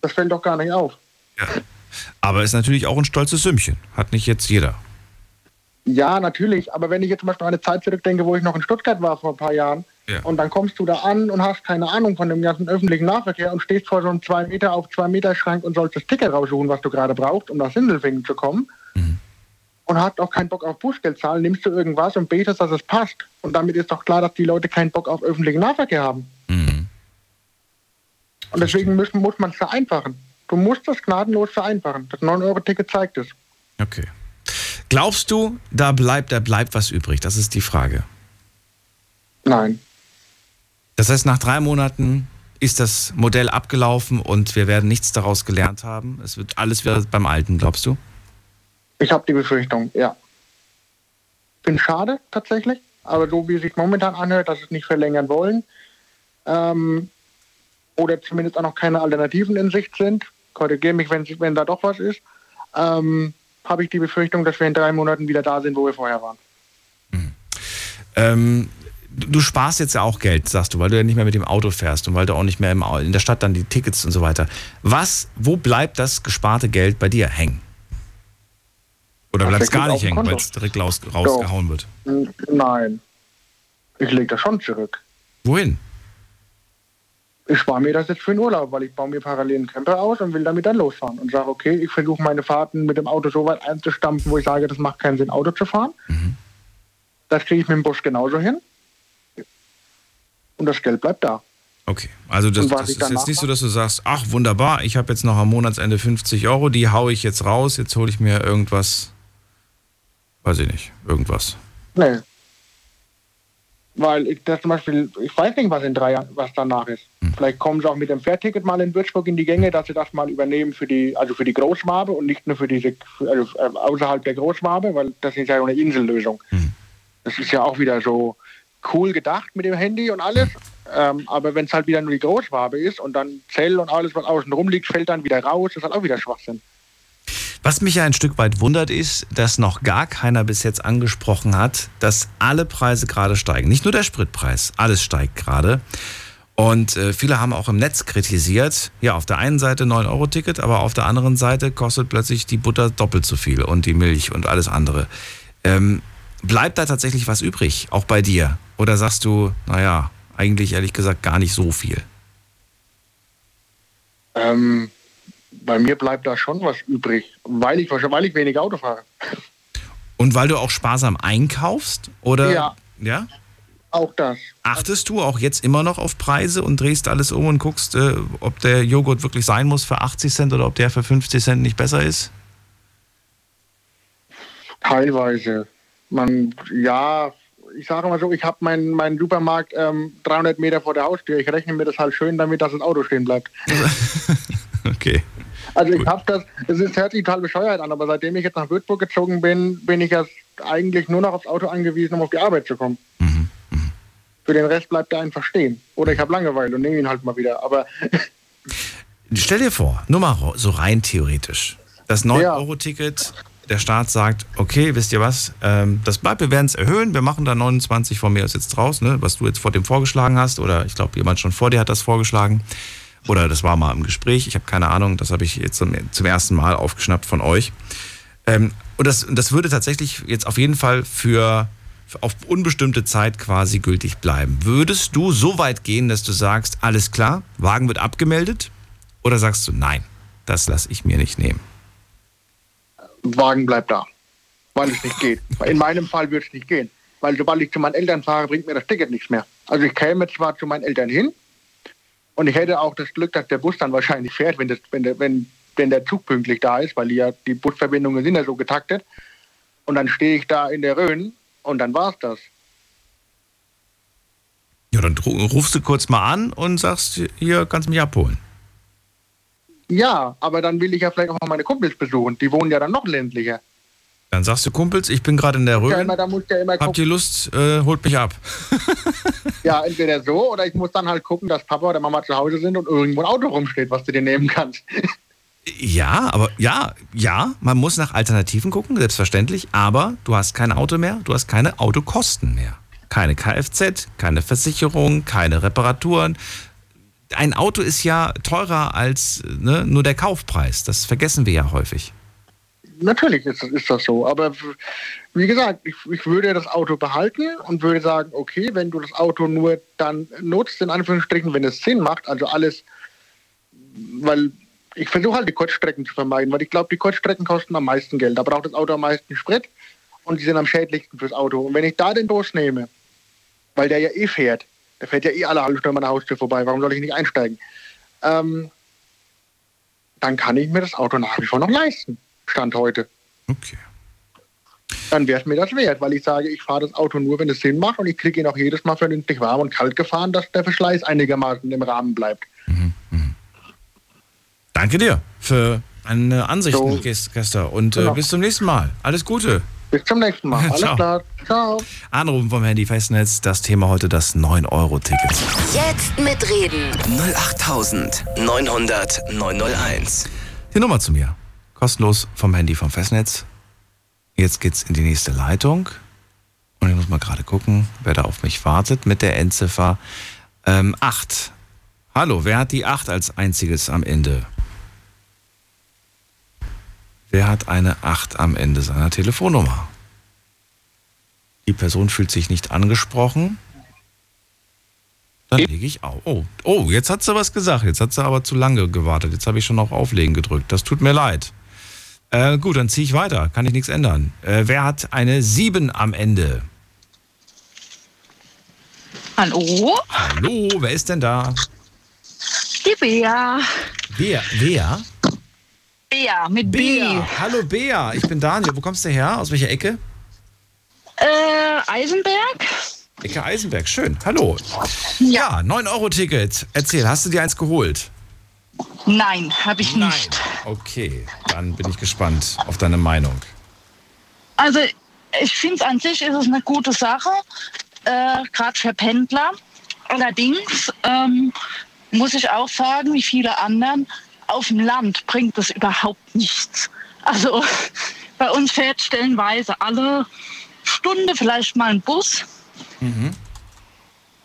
das fällt doch gar nicht auf. Aber ist natürlich auch ein stolzes Sümmchen. Hat nicht jetzt jeder. Ja, natürlich. Aber wenn ich jetzt zum Beispiel an eine Zeit zurückdenke, wo ich noch in Stuttgart war vor ein paar Jahren, Ja. und dann kommst du da an und hast keine Ahnung von dem ganzen öffentlichen Nahverkehr und stehst vor so einem 2 Meter auf 2 Meter Schrank und sollst das Ticket raussuchen, was du gerade brauchst, um nach Sindelfingen zu kommen. Und hast auch keinen Bock auf Bußgeld zahlen, nimmst du irgendwas und betest, dass es passt. Und damit ist doch klar, dass die Leute keinen Bock auf öffentlichen Nahverkehr haben. Und deswegen müssen, muss man es vereinfachen. Du musst das gnadenlos vereinfachen. Das 9-Euro-Ticket zeigt es. Okay. Glaubst du, da bleibt, da bleibt was übrig? Das ist die Frage. Nein. Das heißt, nach drei Monaten ist das Modell abgelaufen und wir werden nichts daraus gelernt haben. Es wird alles wieder beim Alten, glaubst du? Ich habe die Befürchtung, ja. Bin schade tatsächlich, aber so wie es sich momentan anhört, dass es nicht verlängern wollen ähm, oder zumindest auch noch keine Alternativen in Sicht sind, korrigiere mich, wenn, wenn da doch was ist, ähm, habe ich die Befürchtung, dass wir in drei Monaten wieder da sind, wo wir vorher waren. Ähm, du sparst jetzt ja auch Geld, sagst du, weil du ja nicht mehr mit dem Auto fährst und weil du auch nicht mehr in der Stadt dann die Tickets und so weiter. Was, wo bleibt das gesparte Geld bei dir hängen? Oder bleibt es gar nicht hängen, weil es direkt raus, rausgehauen wird? Nein. Ich lege das schon zurück. Wohin? Ich spare mir das jetzt für den Urlaub, weil ich baue mir parallel einen Camper aus und will damit dann losfahren. Und sage, okay, ich versuche meine Fahrten mit dem Auto so weit einzustampfen, wo ich sage, das macht keinen Sinn, Auto zu fahren. Das kriege ich mit dem Bus genauso hin. Und das Geld bleibt da. Okay, also das, das ist jetzt nicht so, dass du sagst, ach wunderbar, ich habe jetzt noch am Monatsende 50 Euro, die haue ich jetzt raus, jetzt hole ich mir irgendwas, weiß ich nicht, irgendwas. Nee. Weil ich das zum Beispiel, ich weiß nicht, was in drei Jahren, was danach ist. Vielleicht kommen sie auch mit dem Fährticket mal in Würzburg in die Gänge, dass sie das mal übernehmen für die, also für die Großwabe und nicht nur für diese, für, also äh, außerhalb der Großwabe, weil das ist ja eine Insellösung. Das ist ja auch wieder so cool gedacht mit dem Handy und alles. Ähm, aber wenn es halt wieder nur die Großwabe ist und dann Zell und alles, was außen rum liegt, fällt dann wieder raus, das ist halt auch wieder Schwachsinn. Was mich ja ein Stück weit wundert, ist, dass noch gar keiner bis jetzt angesprochen hat, dass alle Preise gerade steigen. Nicht nur der Spritpreis, alles steigt gerade. Und äh, viele haben auch im Netz kritisiert, ja, auf der einen Seite 9-Euro-Ticket, aber auf der anderen Seite kostet plötzlich die Butter doppelt so viel und die Milch und alles andere. Ähm, bleibt da tatsächlich was übrig, auch bei dir? Oder sagst du, naja, eigentlich ehrlich gesagt gar nicht so viel? Ähm, bei mir bleibt da schon was übrig, weil ich, weil ich wenig Auto fahre. Und weil du auch sparsam einkaufst? Oder? Ja. Ja? Auch das. Achtest du auch jetzt immer noch auf Preise und drehst alles um und guckst, äh, ob der Joghurt wirklich sein muss für 80 Cent oder ob der für 50 Cent nicht besser ist? Teilweise. Man, ja, ich sage mal so, ich habe meinen meinen Supermarkt ähm, 300 Meter vor der Haustür. Ich rechne mir das halt schön damit, dass das Auto stehen bleibt. Okay. Also ich habe das, es ist hört sich total bescheuert an, aber seitdem ich jetzt nach Würzburg gezogen bin, bin ich jetzt eigentlich nur noch aufs Auto angewiesen, um auf die Arbeit zu kommen. Für den Rest bleibt er einfach stehen. Oder ich habe Langeweile und nehme ihn halt mal wieder. Aber Stell dir vor, nur mal so rein theoretisch. Das 9-Euro-Ticket, der Staat sagt, okay, wisst ihr was, ähm, das bleibt, wir werden es erhöhen, wir machen da 29 von mir aus jetzt draus, ne, was du jetzt vor dem vorgeschlagen hast, oder ich glaube, jemand schon vor dir hat das vorgeschlagen. Oder das war mal im Gespräch, ich habe keine Ahnung, das habe ich jetzt zum, zum ersten Mal aufgeschnappt von euch. Ähm, und das, das würde tatsächlich jetzt auf jeden Fall für, für auf unbestimmte Zeit quasi gültig bleiben. Würdest du so weit gehen, dass du sagst, alles klar, Wagen wird abgemeldet? Oder sagst du, nein, das lasse ich mir nicht nehmen? Wagen bleibt da, weil es nicht geht. In meinem Fall würde es nicht gehen, weil sobald ich zu meinen Eltern fahre, bringt mir das Ticket nichts mehr. Also ich käme zwar zu meinen Eltern hin und ich hätte auch das Glück, dass der Bus dann wahrscheinlich fährt, wenn, das, wenn, der, wenn, wenn der Zug pünktlich da ist, weil die ja die Busverbindungen sind ja so getaktet. Und dann stehe ich da in der Rhön und dann war's das. Ja, dann ru- rufst du kurz mal an und sagst, hier kannst du mich abholen. Ja, aber dann will ich ja vielleicht auch mal meine Kumpels besuchen. Die wohnen ja dann noch ländlicher. Dann sagst du, Kumpels, ich bin gerade in der Ja, da muss ja immer Habt ihr. Lust, äh, holt mich ab. Ja, entweder so oder ich muss dann halt gucken, dass Papa oder Mama zu Hause sind und irgendwo ein Auto rumsteht, was du dir nehmen kannst. Ja, aber ja, ja, man muss nach Alternativen gucken, selbstverständlich, aber du hast kein Auto mehr, du hast keine Autokosten mehr. Keine Kfz, keine Versicherung, keine Reparaturen. Ein Auto ist ja teurer als ne, nur der Kaufpreis. Das vergessen wir ja häufig. Natürlich ist, ist das so, aber wie gesagt, ich, ich würde das Auto behalten und würde sagen, okay, wenn du das Auto nur dann nutzt, in Anführungsstrichen, wenn es Sinn macht, also alles, weil ich versuche halt die Kurzstrecken zu vermeiden, weil ich glaube, die Kurzstrecken kosten am meisten Geld. Da braucht das Auto am meisten Sprit und die sind am schädlichsten fürs Auto. Und wenn ich da den Bus nehme, weil der ja eh fährt, der fährt ja eh alle halbe Stunde an meiner Haustür vorbei, warum soll ich nicht einsteigen? Ähm, dann kann ich mir das Auto nach wie vor noch leisten. Stand heute. Okay. Dann wäre es mir das wert, weil ich sage, ich fahre das Auto nur, wenn es Sinn macht und ich kriege ihn auch jedes Mal vernünftig warm und kalt gefahren, dass der Verschleiß einigermaßen im Rahmen bleibt. Danke dir für deine Ansichten, So. Gester. Und äh, Genau. bis zum nächsten Mal. Alles Gute. Bis zum nächsten Mal. Alles Ciao. klar. Ciao. Anrufen vom Handy Festnetz. Das Thema heute das 9-Euro-Ticket. Jetzt mitreden. 08900 901. Die Nummer zu mir. Kostenlos vom Handy vom Festnetz. Jetzt geht's in die nächste Leitung. Und ich muss mal gerade gucken, wer da auf mich wartet mit der Endziffer ähm, 8. Hallo, wer hat die 8 als einziges am Ende? Wer hat eine 8 am Ende seiner Telefonnummer? Die Person fühlt sich nicht angesprochen. Dann lege ich auf. Oh, oh, jetzt hat sie was gesagt. Jetzt hat sie aber zu lange gewartet. Jetzt habe ich schon auf Auflegen gedrückt. Das tut mir leid. Äh, gut, dann ziehe ich weiter. Kann ich nichts ändern. Äh, wer hat eine 7 am Ende? Hallo? Hallo, wer ist denn da? Die Bea. Wer? Wer? Bea, mit Bea. B. Hallo Bea, ich bin Daniel. Wo kommst du her? Aus welcher Ecke? Äh, Eisenberg? Ecke Eisenberg, schön. Hallo. Ja, 9-Euro-Ticket. Erzähl, hast du dir eins geholt? Nein, habe ich Nein. nicht. Okay, dann bin ich gespannt auf deine Meinung. Also, ich finde an sich ist es eine gute Sache, äh, gerade für Pendler. Allerdings ähm, muss ich auch sagen, wie viele anderen, auf dem Land bringt es überhaupt nichts. Also bei uns fährt stellenweise alle Stunde vielleicht mal ein Bus.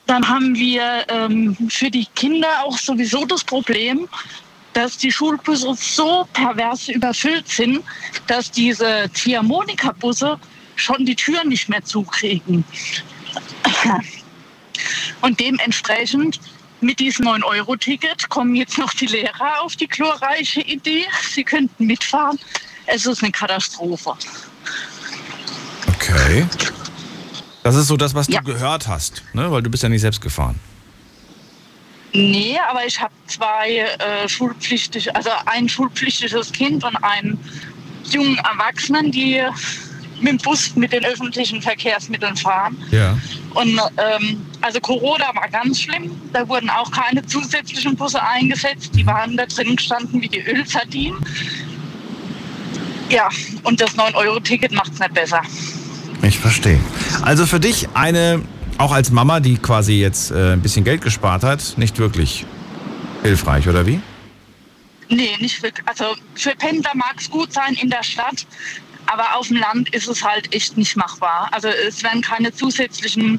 Dann haben wir ähm, für die Kinder auch sowieso das Problem, dass die Schulbusse so pervers überfüllt sind, dass diese Ziehharmonika-Busse schon die Türen nicht mehr zukriegen. Und dementsprechend mit diesem 9-Euro-Ticket kommen jetzt noch die Lehrer auf die glorreiche Idee, sie könnten mitfahren. Es ist eine Katastrophe. Okay. Das ist so das, was Ja. du gehört hast, ne? weil du bist ja nicht selbst gefahren. Nee, aber ich habe zwei äh, schulpflichtige, also ein schulpflichtiges Kind und einen jungen Erwachsenen, die mit dem Bus mit den öffentlichen Verkehrsmitteln fahren. Ja. Und ähm, also Corona war ganz schlimm. Da wurden auch keine zusätzlichen Busse eingesetzt. Die waren da drin gestanden wie die Ölsardinen. Ja, und das 9-Euro-Ticket macht es nicht besser. Ich verstehe. Also für dich eine, auch als Mama, die quasi jetzt äh, ein bisschen Geld gespart hat, nicht wirklich hilfreich, oder wie? Nee, nicht wirklich. Also für Pendler mag es gut sein in der Stadt, aber auf dem Land ist es halt echt nicht machbar. Also es werden keine zusätzlichen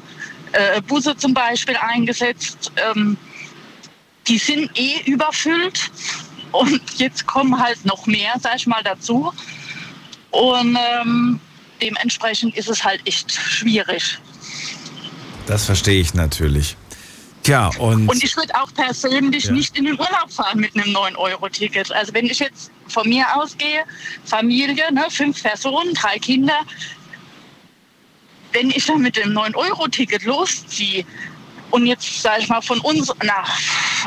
äh, Busse zum Beispiel eingesetzt. Ähm, die sind eh überfüllt und jetzt kommen halt noch mehr, sag ich mal, dazu. Und ähm, dementsprechend ist es halt echt schwierig. Das verstehe ich natürlich. Tja, und, Und ich würde auch persönlich Ja. nicht in den Urlaub fahren mit einem 9-Euro-Ticket. Also wenn ich jetzt von mir ausgehe, Familie, ne, fünf Personen, drei Kinder, wenn ich dann mit dem 9-Euro-Ticket losziehe und jetzt, sage ich mal, von uns nach,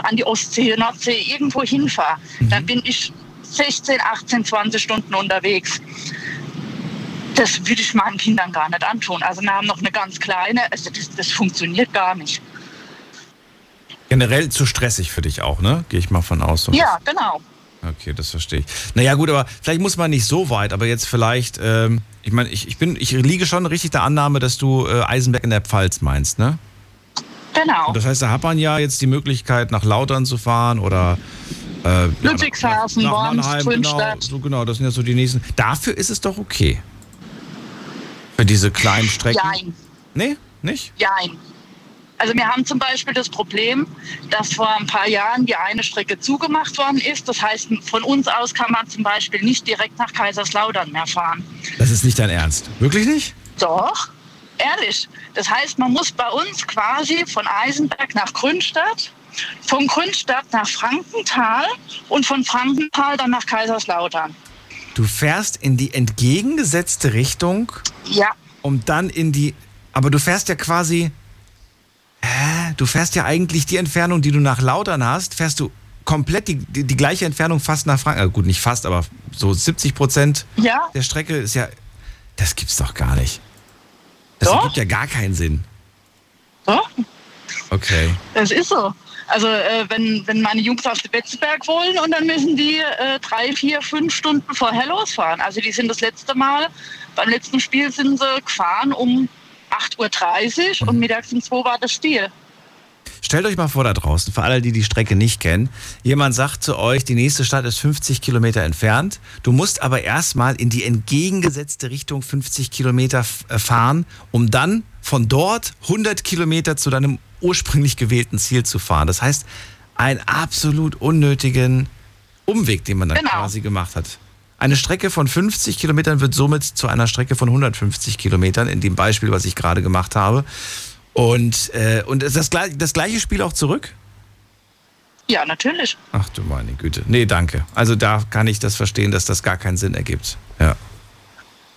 an die Ostsee, Nordsee irgendwo hinfahre, dann bin ich 16, 18, 20 Stunden unterwegs. Das würde ich meinen Kindern gar nicht antun. Also wir haben noch eine ganz kleine, also das, das funktioniert gar nicht. generell zu stressig für dich auch, ne? Gehe ich mal von aus. so. Ja, genau. Okay, das verstehe ich. Naja, gut, aber vielleicht muss man nicht so weit, aber jetzt vielleicht, ähm, ich meine, ich, ich bin, ich liege schon richtig der Annahme, dass du äh, Eisenberg in der Pfalz meinst, ne? Genau. Und das heißt, da hat man ja jetzt die Möglichkeit, nach Lautern zu fahren oder äh, ja, Ludwigshafen, nach Worms, Mannheim, genau, Grünstadt. so genau, das sind ja so die nächsten. Dafür ist es doch okay. Für diese kleinen Strecken. Jein. Nee, nicht? Jein. Also wir haben zum Beispiel das Problem, dass vor ein paar Jahren die eine Strecke zugemacht worden ist. Das heißt, von uns aus kann man zum Beispiel nicht direkt nach Kaiserslautern mehr fahren. Das ist nicht dein Ernst. Wirklich nicht? Doch, ehrlich. Das heißt, man muss bei uns quasi von Eisenberg nach Grünstadt, von Grünstadt nach Frankenthal und von Frankenthal dann nach Kaiserslautern. Du fährst in die entgegengesetzte Richtung, Ja, um dann in die. Aber du fährst ja quasi. Hä? Du fährst ja eigentlich die Entfernung, die du nach Lautern hast, fährst du komplett die, die, die gleiche Entfernung fast nach Franken. Äh, gut, nicht fast, aber so 70 Prozent ja, der Strecke ist ja. Das gibt's doch gar nicht. Das Doch. ergibt ja gar keinen Sinn. doch. Okay. Das ist so. Also äh, wenn, wenn meine Jungs auf den Betzenberg wollen und dann müssen die äh, drei, vier, fünf Stunden vorher losfahren. Also die sind das letzte Mal, beim letzten Spiel sind sie gefahren um 8.30 Uhr und mittags um 2 war das Spiel. Stellt euch mal vor da draußen, für alle, die die Strecke nicht kennen, jemand sagt zu euch, die nächste Stadt ist 50 Kilometer entfernt. Du musst aber erstmal in die entgegengesetzte Richtung 50 Kilometer äh, fahren, um dann von dort 100 Kilometer zu deinem ursprünglich gewählten Ziel zu fahren. Das heißt, einen absolut unnötigen Umweg, den man dann genau. quasi gemacht hat. Eine Strecke von 50 Kilometern wird somit zu einer Strecke von 150 Kilometern, in dem Beispiel, was ich gerade gemacht habe. Und, äh, und ist das, das gleiche Spiel auch zurück? Ja, natürlich. Ach du meine Güte. Nee, danke. Also da kann ich das verstehen, dass das gar keinen Sinn ergibt. Ja.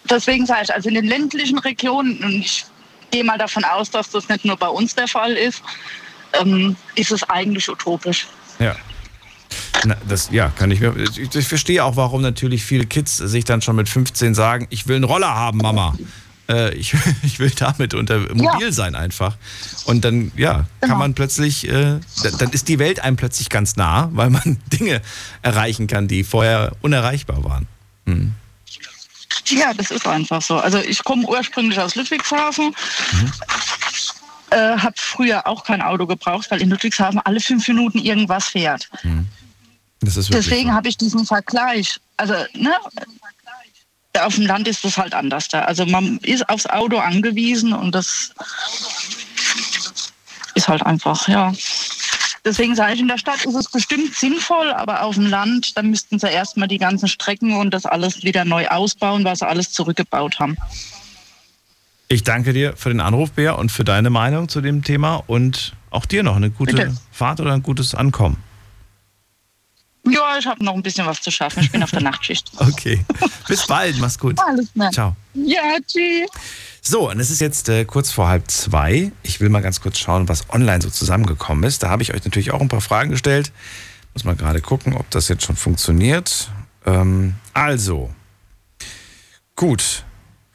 Deswegen sage ich, also in den ländlichen Regionen, und ich gehe mal davon aus, dass das nicht nur bei uns der Fall ist, ähm, ist es eigentlich utopisch. Ja. Na, das, ja, kann ich mir. Ich, ich, verstehe auch, warum natürlich viele Kids sich dann schon mit 15 sagen, ich will einen Roller haben, Mama. Äh, ich, ich will damit unter mobil ja. sein einfach. Und dann, ja, genau. kann man plötzlich, äh, dann ist die Welt einem plötzlich ganz nah, weil man Dinge erreichen kann, die vorher unerreichbar waren. Hm. Ja, das ist einfach so. Also ich komme ursprünglich aus Ludwigshafen. Mhm. Äh, habe früher auch kein Auto gebraucht, weil in Ludwigshafen alle fünf Minuten irgendwas fährt. Mhm. Deswegen so. habe ich diesen Vergleich. Also, ne, auf dem Land ist das halt anders da. Also man ist aufs Auto angewiesen und das ist halt einfach, ja. Deswegen sage ich, in der Stadt ist es bestimmt sinnvoll, aber auf dem Land, da müssten sie erstmal die ganzen Strecken und das alles wieder neu ausbauen, was sie alles zurückgebaut haben. Ich danke dir für den Anruf, Bär, und für deine Meinung zu dem Thema und auch dir noch eine gute Bitte. Fahrt oder ein gutes Ankommen. Ja, ich habe noch ein bisschen was zu schaffen. Ich bin auf der Nachtschicht. Okay. Bis bald. Mach's gut. Alles klar. Ciao. Ja, tschüss. So, und es ist jetzt äh, kurz vor halb zwei. Ich will mal ganz kurz schauen, was online so zusammengekommen ist. Da habe ich euch natürlich auch ein paar Fragen gestellt. Muss mal gerade gucken, ob das jetzt schon funktioniert. Ähm, also, gut.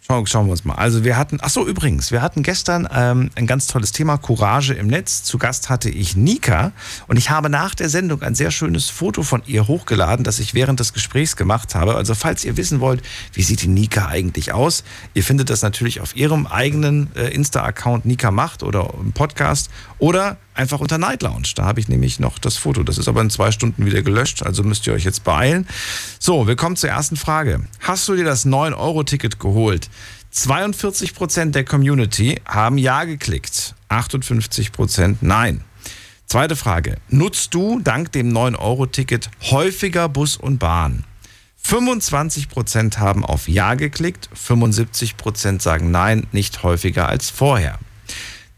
Schauen, schauen wir uns mal. Also wir hatten, ach so übrigens, wir hatten gestern ähm, ein ganz tolles Thema, Courage im Netz. Zu Gast hatte ich Nika und ich habe nach der Sendung ein sehr schönes Foto von ihr hochgeladen, das ich während des Gesprächs gemacht habe. Also falls ihr wissen wollt, wie sieht die Nika eigentlich aus, ihr findet das natürlich auf ihrem eigenen äh, Insta-Account Nika macht oder im Podcast oder einfach unter Night Lounge. Da habe ich nämlich noch das Foto. Das ist aber in zwei Stunden wieder gelöscht, also müsst ihr euch jetzt beeilen. So, wir kommen zur ersten Frage. Hast du dir das 9-Euro-Ticket geholt? 42% der Community haben Ja geklickt, 58% Nein. Zweite Frage. Nutzt du dank dem 9-Euro-Ticket häufiger Bus und Bahn? 25% haben auf Ja geklickt, 75% sagen Nein, nicht häufiger als vorher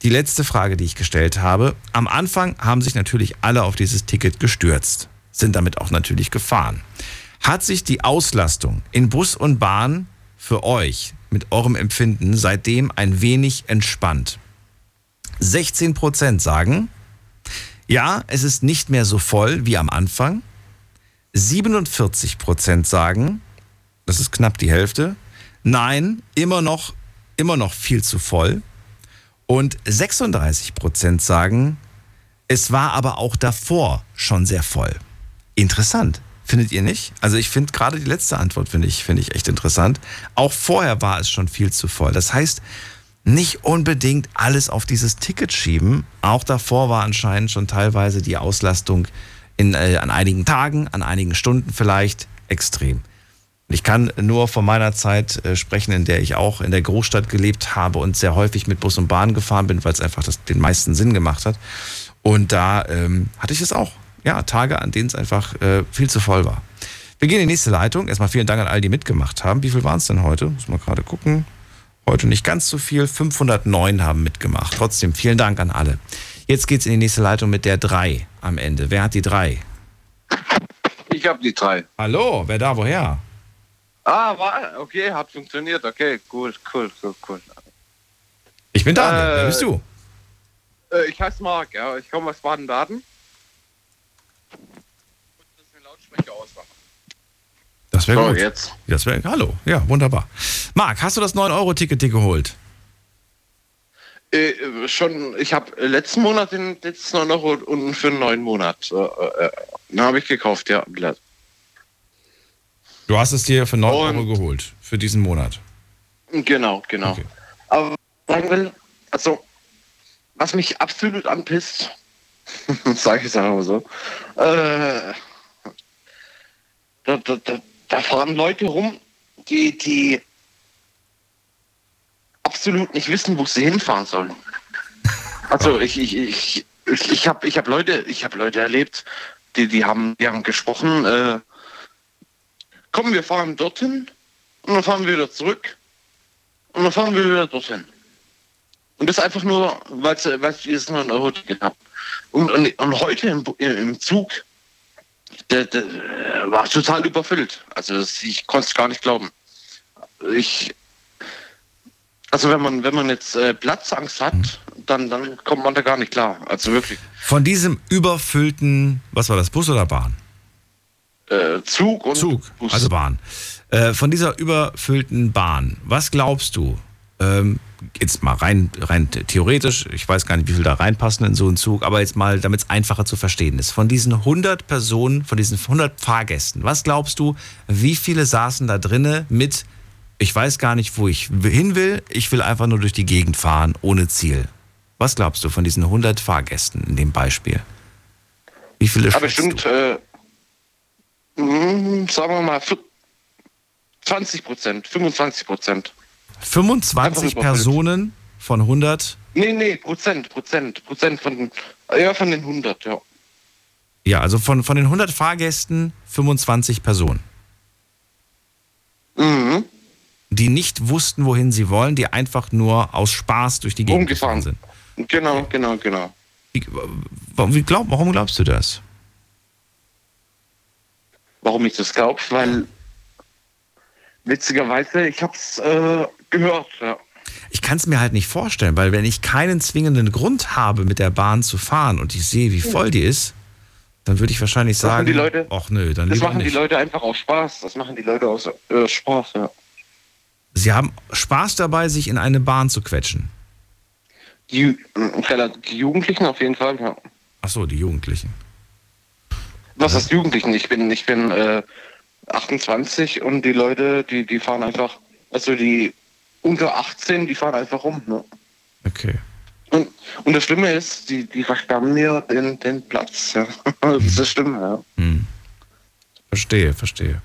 die letzte Frage, die ich gestellt habe. Am Anfang haben sich natürlich alle auf dieses Ticket gestürzt, sind damit auch natürlich gefahren. Hat sich die Auslastung in Bus und Bahn für euch mit eurem Empfinden seitdem ein wenig entspannt? 16 Prozent sagen, ja, es ist nicht mehr so voll wie am Anfang. 47 Prozent sagen, das ist knapp die Hälfte, nein, immer noch, immer noch viel zu voll. Und 36 Prozent sagen, es war aber auch davor schon sehr voll. Interessant, findet ihr nicht? Also ich finde gerade die letzte Antwort finde ich, finde ich echt interessant. Auch vorher war es schon viel zu voll. Das heißt, nicht unbedingt alles auf dieses Ticket schieben. Auch davor war anscheinend schon teilweise die Auslastung in, äh, an einigen Tagen, an einigen Stunden vielleicht extrem. Ich kann nur von meiner Zeit äh, sprechen, in der ich auch in der Großstadt gelebt habe und sehr häufig mit Bus und Bahn gefahren bin, weil es einfach das, den meisten Sinn gemacht hat. Und da ähm, hatte ich es auch. Ja, Tage, an denen es einfach äh, viel zu voll war. Wir gehen in die nächste Leitung. Erstmal vielen Dank an all die mitgemacht haben. Wie viel waren es denn heute? Muss man gerade gucken. Heute nicht ganz so viel. 509 haben mitgemacht. Trotzdem vielen Dank an alle. Jetzt geht's in die nächste Leitung mit der 3 am Ende. Wer hat die 3? Ich habe die 3. Hallo, wer da, woher? Ah, war, okay, hat funktioniert. Okay, cool, cool, cool, cool. Ich bin Daniel, äh, wer bist du? Äh, ich heiße Marc, ja. Ich komme aus Baden-Baden. Das wäre so, gut. jetzt. Das wäre, hallo, ja, wunderbar. Marc, hast du das 9-Euro-Ticket dir geholt? Äh, schon, ich habe letzten Monat den letzten 9 Euro unten für einen neuen Monat. Äh, äh, habe ich gekauft, ja. Du hast es dir für 9 und Euro geholt, für diesen Monat. Genau, genau. Okay. Aber sagen will, also, was mich absolut anpisst, Sag ich es einfach mal so. Äh, da, da, da, da fahren Leute rum, die, die absolut nicht wissen, wo sie hinfahren sollen. Also ich, ich, ich, ich, ich habe ich hab Leute, ich habe Leute erlebt, die, die haben, die haben gesprochen, äh, komm, wir fahren dorthin und dann fahren wir wieder zurück und dann fahren wir wieder dorthin. Und das einfach nur, weil weil sie dieses 9-Euro-Ticket haben. Und, und, und heute im, im Zug, der, der war total überfüllt. Also das, ich konnte es gar nicht glauben. Ich, also wenn man, wenn man jetzt äh, Platzangst hat, dann, dann kommt man da gar nicht klar. Also wirklich. Von diesem überfüllten, was war das, Bus oder Bahn? Äh, Zug und Zug, also Bahn. Äh, von dieser überfüllten Bahn, was glaubst du? Ähm, jetzt mal rein, rein theoretisch, ich weiß gar nicht, wie viel da reinpassen in so einen Zug, aber jetzt mal, damit es einfacher zu verstehen ist. Von diesen 100 Personen, von diesen 100 Fahrgästen, was glaubst du, wie viele saßen da drinne mit, ich weiß gar nicht, wo ich hin will, ich will einfach nur durch die Gegend fahren, ohne Ziel? Was glaubst du von diesen 100 Fahrgästen in dem Beispiel? Wie viele Aber bestimmt, äh, sagen wir mal, 20 Prozent, 25 Prozent. 25 Personen von 100? Nee, nee, Prozent, Prozent, Prozent von, ja, von den 100, ja. Ja, also von, von den 100 Fahrgästen 25 Personen. Mhm. Die nicht wussten, wohin sie wollen, die einfach nur aus Spaß durch die Gegend gefahren sind. Genau, genau, genau. Wie, warum glaubst du das? Warum ich das glaube? Weil witzigerweise, ich habe es äh, gehört, ja. Ich kann es mir halt nicht vorstellen, weil wenn ich keinen zwingenden Grund habe, mit der Bahn zu fahren und ich sehe, wie voll die ist, dann würde ich wahrscheinlich Das sagen, die Leute- ach nö, dann Das machen die nicht. Leute einfach aus Spaß. Das machen die Leute aus äh, Spaß, ja. Sie haben Spaß dabei, sich in eine Bahn zu quetschen. Die, äh, die Jugendlichen auf jeden Fall, ja. Ach so, die Jugendlichen. Was ist Jugendlichen? Ich bin, ich bin äh, 28 und die Leute, die, die fahren einfach, also die unter 18, die fahren einfach rum. Ne? Okay. Und, und das Schlimme ist, die, die versperren mir den, den Platz. Ja. Das ist das Schlimme, ja. Hm. Verstehe, verstehe.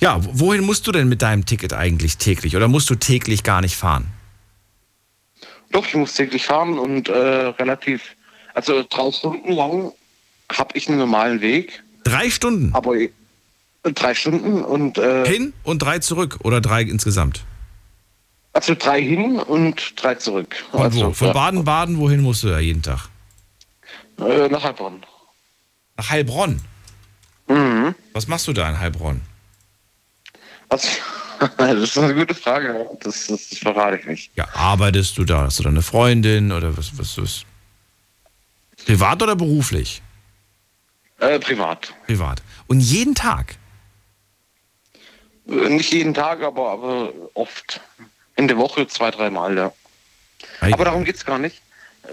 Ja, wohin musst du denn mit deinem Ticket eigentlich täglich? Oder musst du täglich gar nicht fahren? Doch, ich muss täglich fahren und äh, relativ, also drei Stunden lang habe ich einen normalen Weg. Drei Stunden? Aber ich- drei Stunden und äh, Hin und drei zurück oder drei insgesamt? also drei hin und drei zurück. Von also, wo? Von Baden-Baden, wohin musst du da jeden Tag? Äh, nach Heilbronn. Nach Heilbronn? Mhm. Was machst du da in Heilbronn? Also, das ist eine gute Frage. Das, das, das verrate ich nicht. Ja, arbeitest du da? Hast du da eine Freundin oder was, was ist? Privat oder beruflich? Äh, privat. Privat. Und jeden Tag? Äh, Nicht jeden Tag, aber, aber oft. In der Woche zwei, dreimal, ja. Aber darum geht's gar nicht.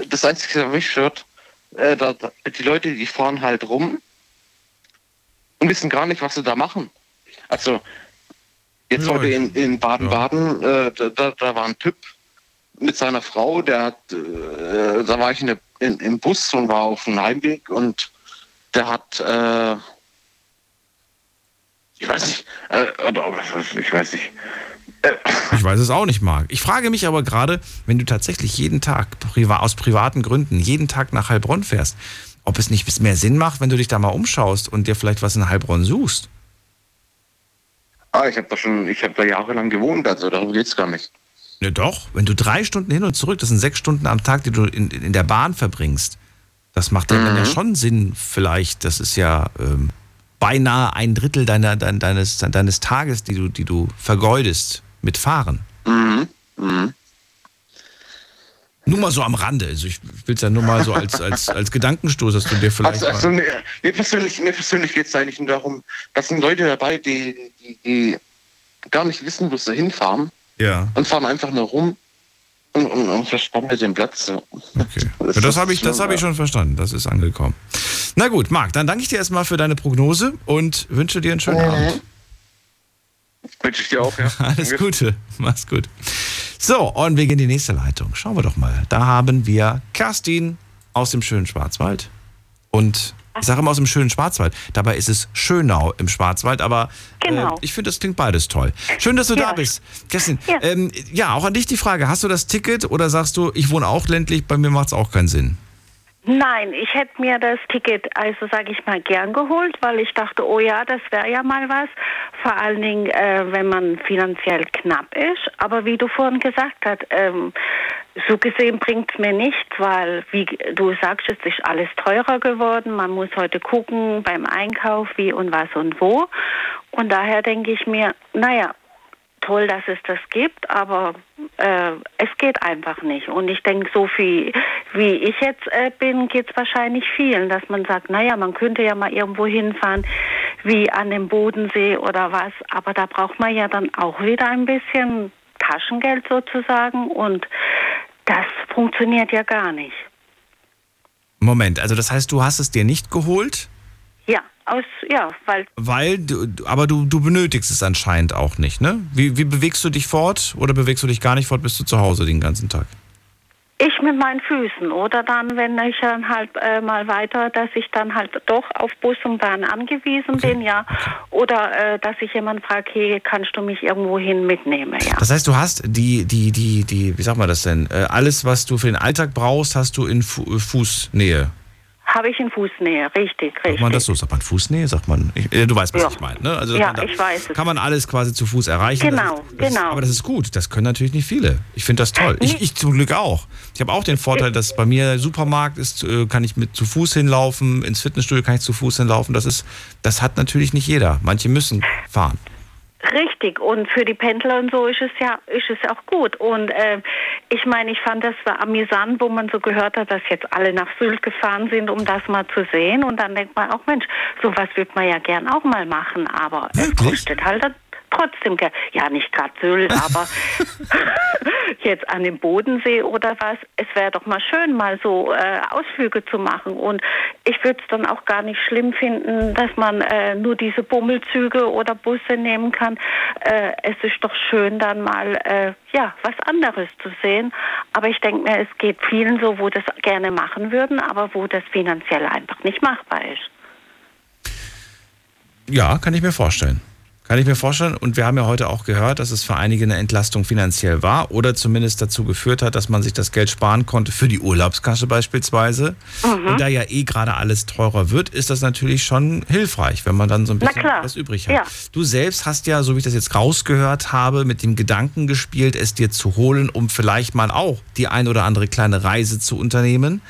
Das Einzige, was mich stört, äh, da, die Leute, die fahren halt rum und wissen gar nicht, was sie da machen. Also, jetzt heute in, Baden-Baden, äh, da, da, da war ein Typ mit seiner Frau, der hat, äh, da war ich in der, in, im Bus und war auf dem Heimweg und der hat, äh, ich weiß nicht, äh, ich weiß nicht, Ich weiß es auch nicht, Marc. Ich frage mich aber gerade, wenn du tatsächlich jeden Tag priva aus privaten Gründen jeden Tag nach Heilbronn fährst, ob es nicht mehr Sinn macht, wenn du dich da mal umschaust und dir vielleicht was in Heilbronn suchst. Ah, ich habe da schon, ich habe da jahrelang gewohnt, also darum geht's gar nicht. Ne, doch. Wenn du drei Stunden hin und zurück, das sind sechs Stunden am Tag, die du in, in der Bahn verbringst, das macht dann, dann ja schon Sinn, vielleicht. Das ist ja ähm, beinahe ein Drittel deiner, dein, deines, deines Tages, die du, die du vergeudest mit Fahren. Mhm. Mhm. Nur mal so am Rande. Also ich will es ja nur mal so als, als, als Gedankenstoß, dass du dir vielleicht. Also, also mir, mir persönlich, mir persönlich geht es eigentlich nur darum, dass sind Leute dabei, die, die, die gar nicht wissen, wo sie hinfahren ja. und fahren einfach nur rum und, und, und verspannen mir den Platz. Okay. Das, das habe ich, das hab ich schon verstanden. Das ist angekommen. Na gut, Marc, dann danke ich dir erstmal für deine Prognose und wünsche dir einen schönen Abend. Wünsche ich dir auch, ja. Alles Gute. Mach's gut. So, und wir gehen in die nächste Leitung. Schauen wir doch mal. Da haben wir Kerstin. aus dem schönen Schwarzwald. Und ich sage immer aus dem schönen Schwarzwald. Dabei ist es Schönau im Schwarzwald, aber Genau. äh, ich finde, das klingt beides toll. Schön, dass du da Ja. bist. Kerstin, Ja. ähm, ja, auch an dich die Frage. Hast du das Ticket oder sagst du, ich wohne auch ländlich, bei mir macht es auch keinen Sinn? Nein, ich hätte mir das Ticket, also sage ich mal, gern geholt, weil ich dachte, oh ja, das wäre ja mal was. Vor allen Dingen, äh, wenn man finanziell knapp ist. Aber wie du vorhin gesagt hast, ähm, so gesehen bringt es mir nichts, weil, wie du sagst, es ist alles teurer geworden. Man muss heute gucken beim Einkauf, wie und was und wo. Und daher denke ich mir, naja, toll, dass es das gibt, aber äh, es geht einfach nicht. Und ich denke, so viel wie ich jetzt äh, bin, geht es wahrscheinlich vielen, dass man sagt, naja, man könnte ja mal irgendwo hinfahren, wie an dem Bodensee oder was, aber da braucht man ja dann auch wieder ein bisschen Taschengeld sozusagen und das funktioniert ja gar nicht. Moment, also das heißt, du hast es dir nicht geholt, aus, ja, weil weil, aber du, du benötigst es anscheinend auch nicht, ne? Wie, wie bewegst du dich fort oder bewegst du dich gar nicht fort, bist du zu Hause den ganzen Tag? Ich mit meinen Füßen oder dann, wenn ich dann halt äh, mal weiter, dass ich dann halt doch auf Bus und Bahn angewiesen bin, ja. Oder äh, dass ich jemand frage, hey, kannst du mich irgendwo hin mitnehmen, ja. Das heißt, du hast die, die, die, die, wie sagt man das denn? Äh, alles, was du für den Alltag brauchst, hast du in Fu äh, Fußnähe. Habe ich in Fußnähe, richtig, Sagt richtig. man das so? Sagt man Fußnähe? Sagt man. Ich, äh, du weißt, was Ja. ich meine, ne? Also Ja, kann, da- ich weiß. Kann man alles quasi zu Fuß erreichen. Genau, das ist, das genau. Ist, aber das ist gut. Das können natürlich nicht viele. Ich finde das toll. Ich, ich zum Glück auch. Ich habe auch den Vorteil, dass bei mir Supermarkt ist, äh, kann ich mit zu Fuß hinlaufen. Ins Fitnessstudio kann ich zu Fuß hinlaufen. Das ist, das hat natürlich nicht jeder. Manche müssen fahren. Richtig, und für die Pendler und so ist es ja, ist es auch gut. Und äh, ich meine, ich fand das war amüsant, wo man so gehört hat, dass jetzt alle nach Sylt gefahren sind, um das mal zu sehen. Und dann denkt man auch, Mensch, sowas würde man ja gern auch mal machen, aber es kostet halt trotzdem. Ja, nicht gerade Sylt, aber jetzt an dem Bodensee oder was. Es wäre doch mal schön, mal so äh, Ausflüge zu machen. Und ich würde es dann auch gar nicht schlimm finden, dass man äh, nur diese Bummelzüge oder Busse nehmen kann. Äh, es ist doch schön, dann mal äh, ja was anderes zu sehen. Aber ich denke mir, es geht vielen so, wo das gerne machen würden, aber wo das finanziell einfach nicht machbar ist. Ja, kann ich mir vorstellen. Kann ich mir vorstellen. Und wir haben ja heute auch gehört, dass es für einige eine Entlastung finanziell war oder zumindest dazu geführt hat, dass man sich das Geld sparen konnte für die Urlaubskasse beispielsweise. Mhm. Und da ja eh gerade alles teurer wird, ist das natürlich schon hilfreich, wenn man dann so ein bisschen was übrig hat. Ja. Du selbst hast ja, so wie ich das jetzt rausgehört habe, mit dem Gedanken gespielt, es dir zu holen, um vielleicht mal auch die ein oder andere kleine Reise zu unternehmen.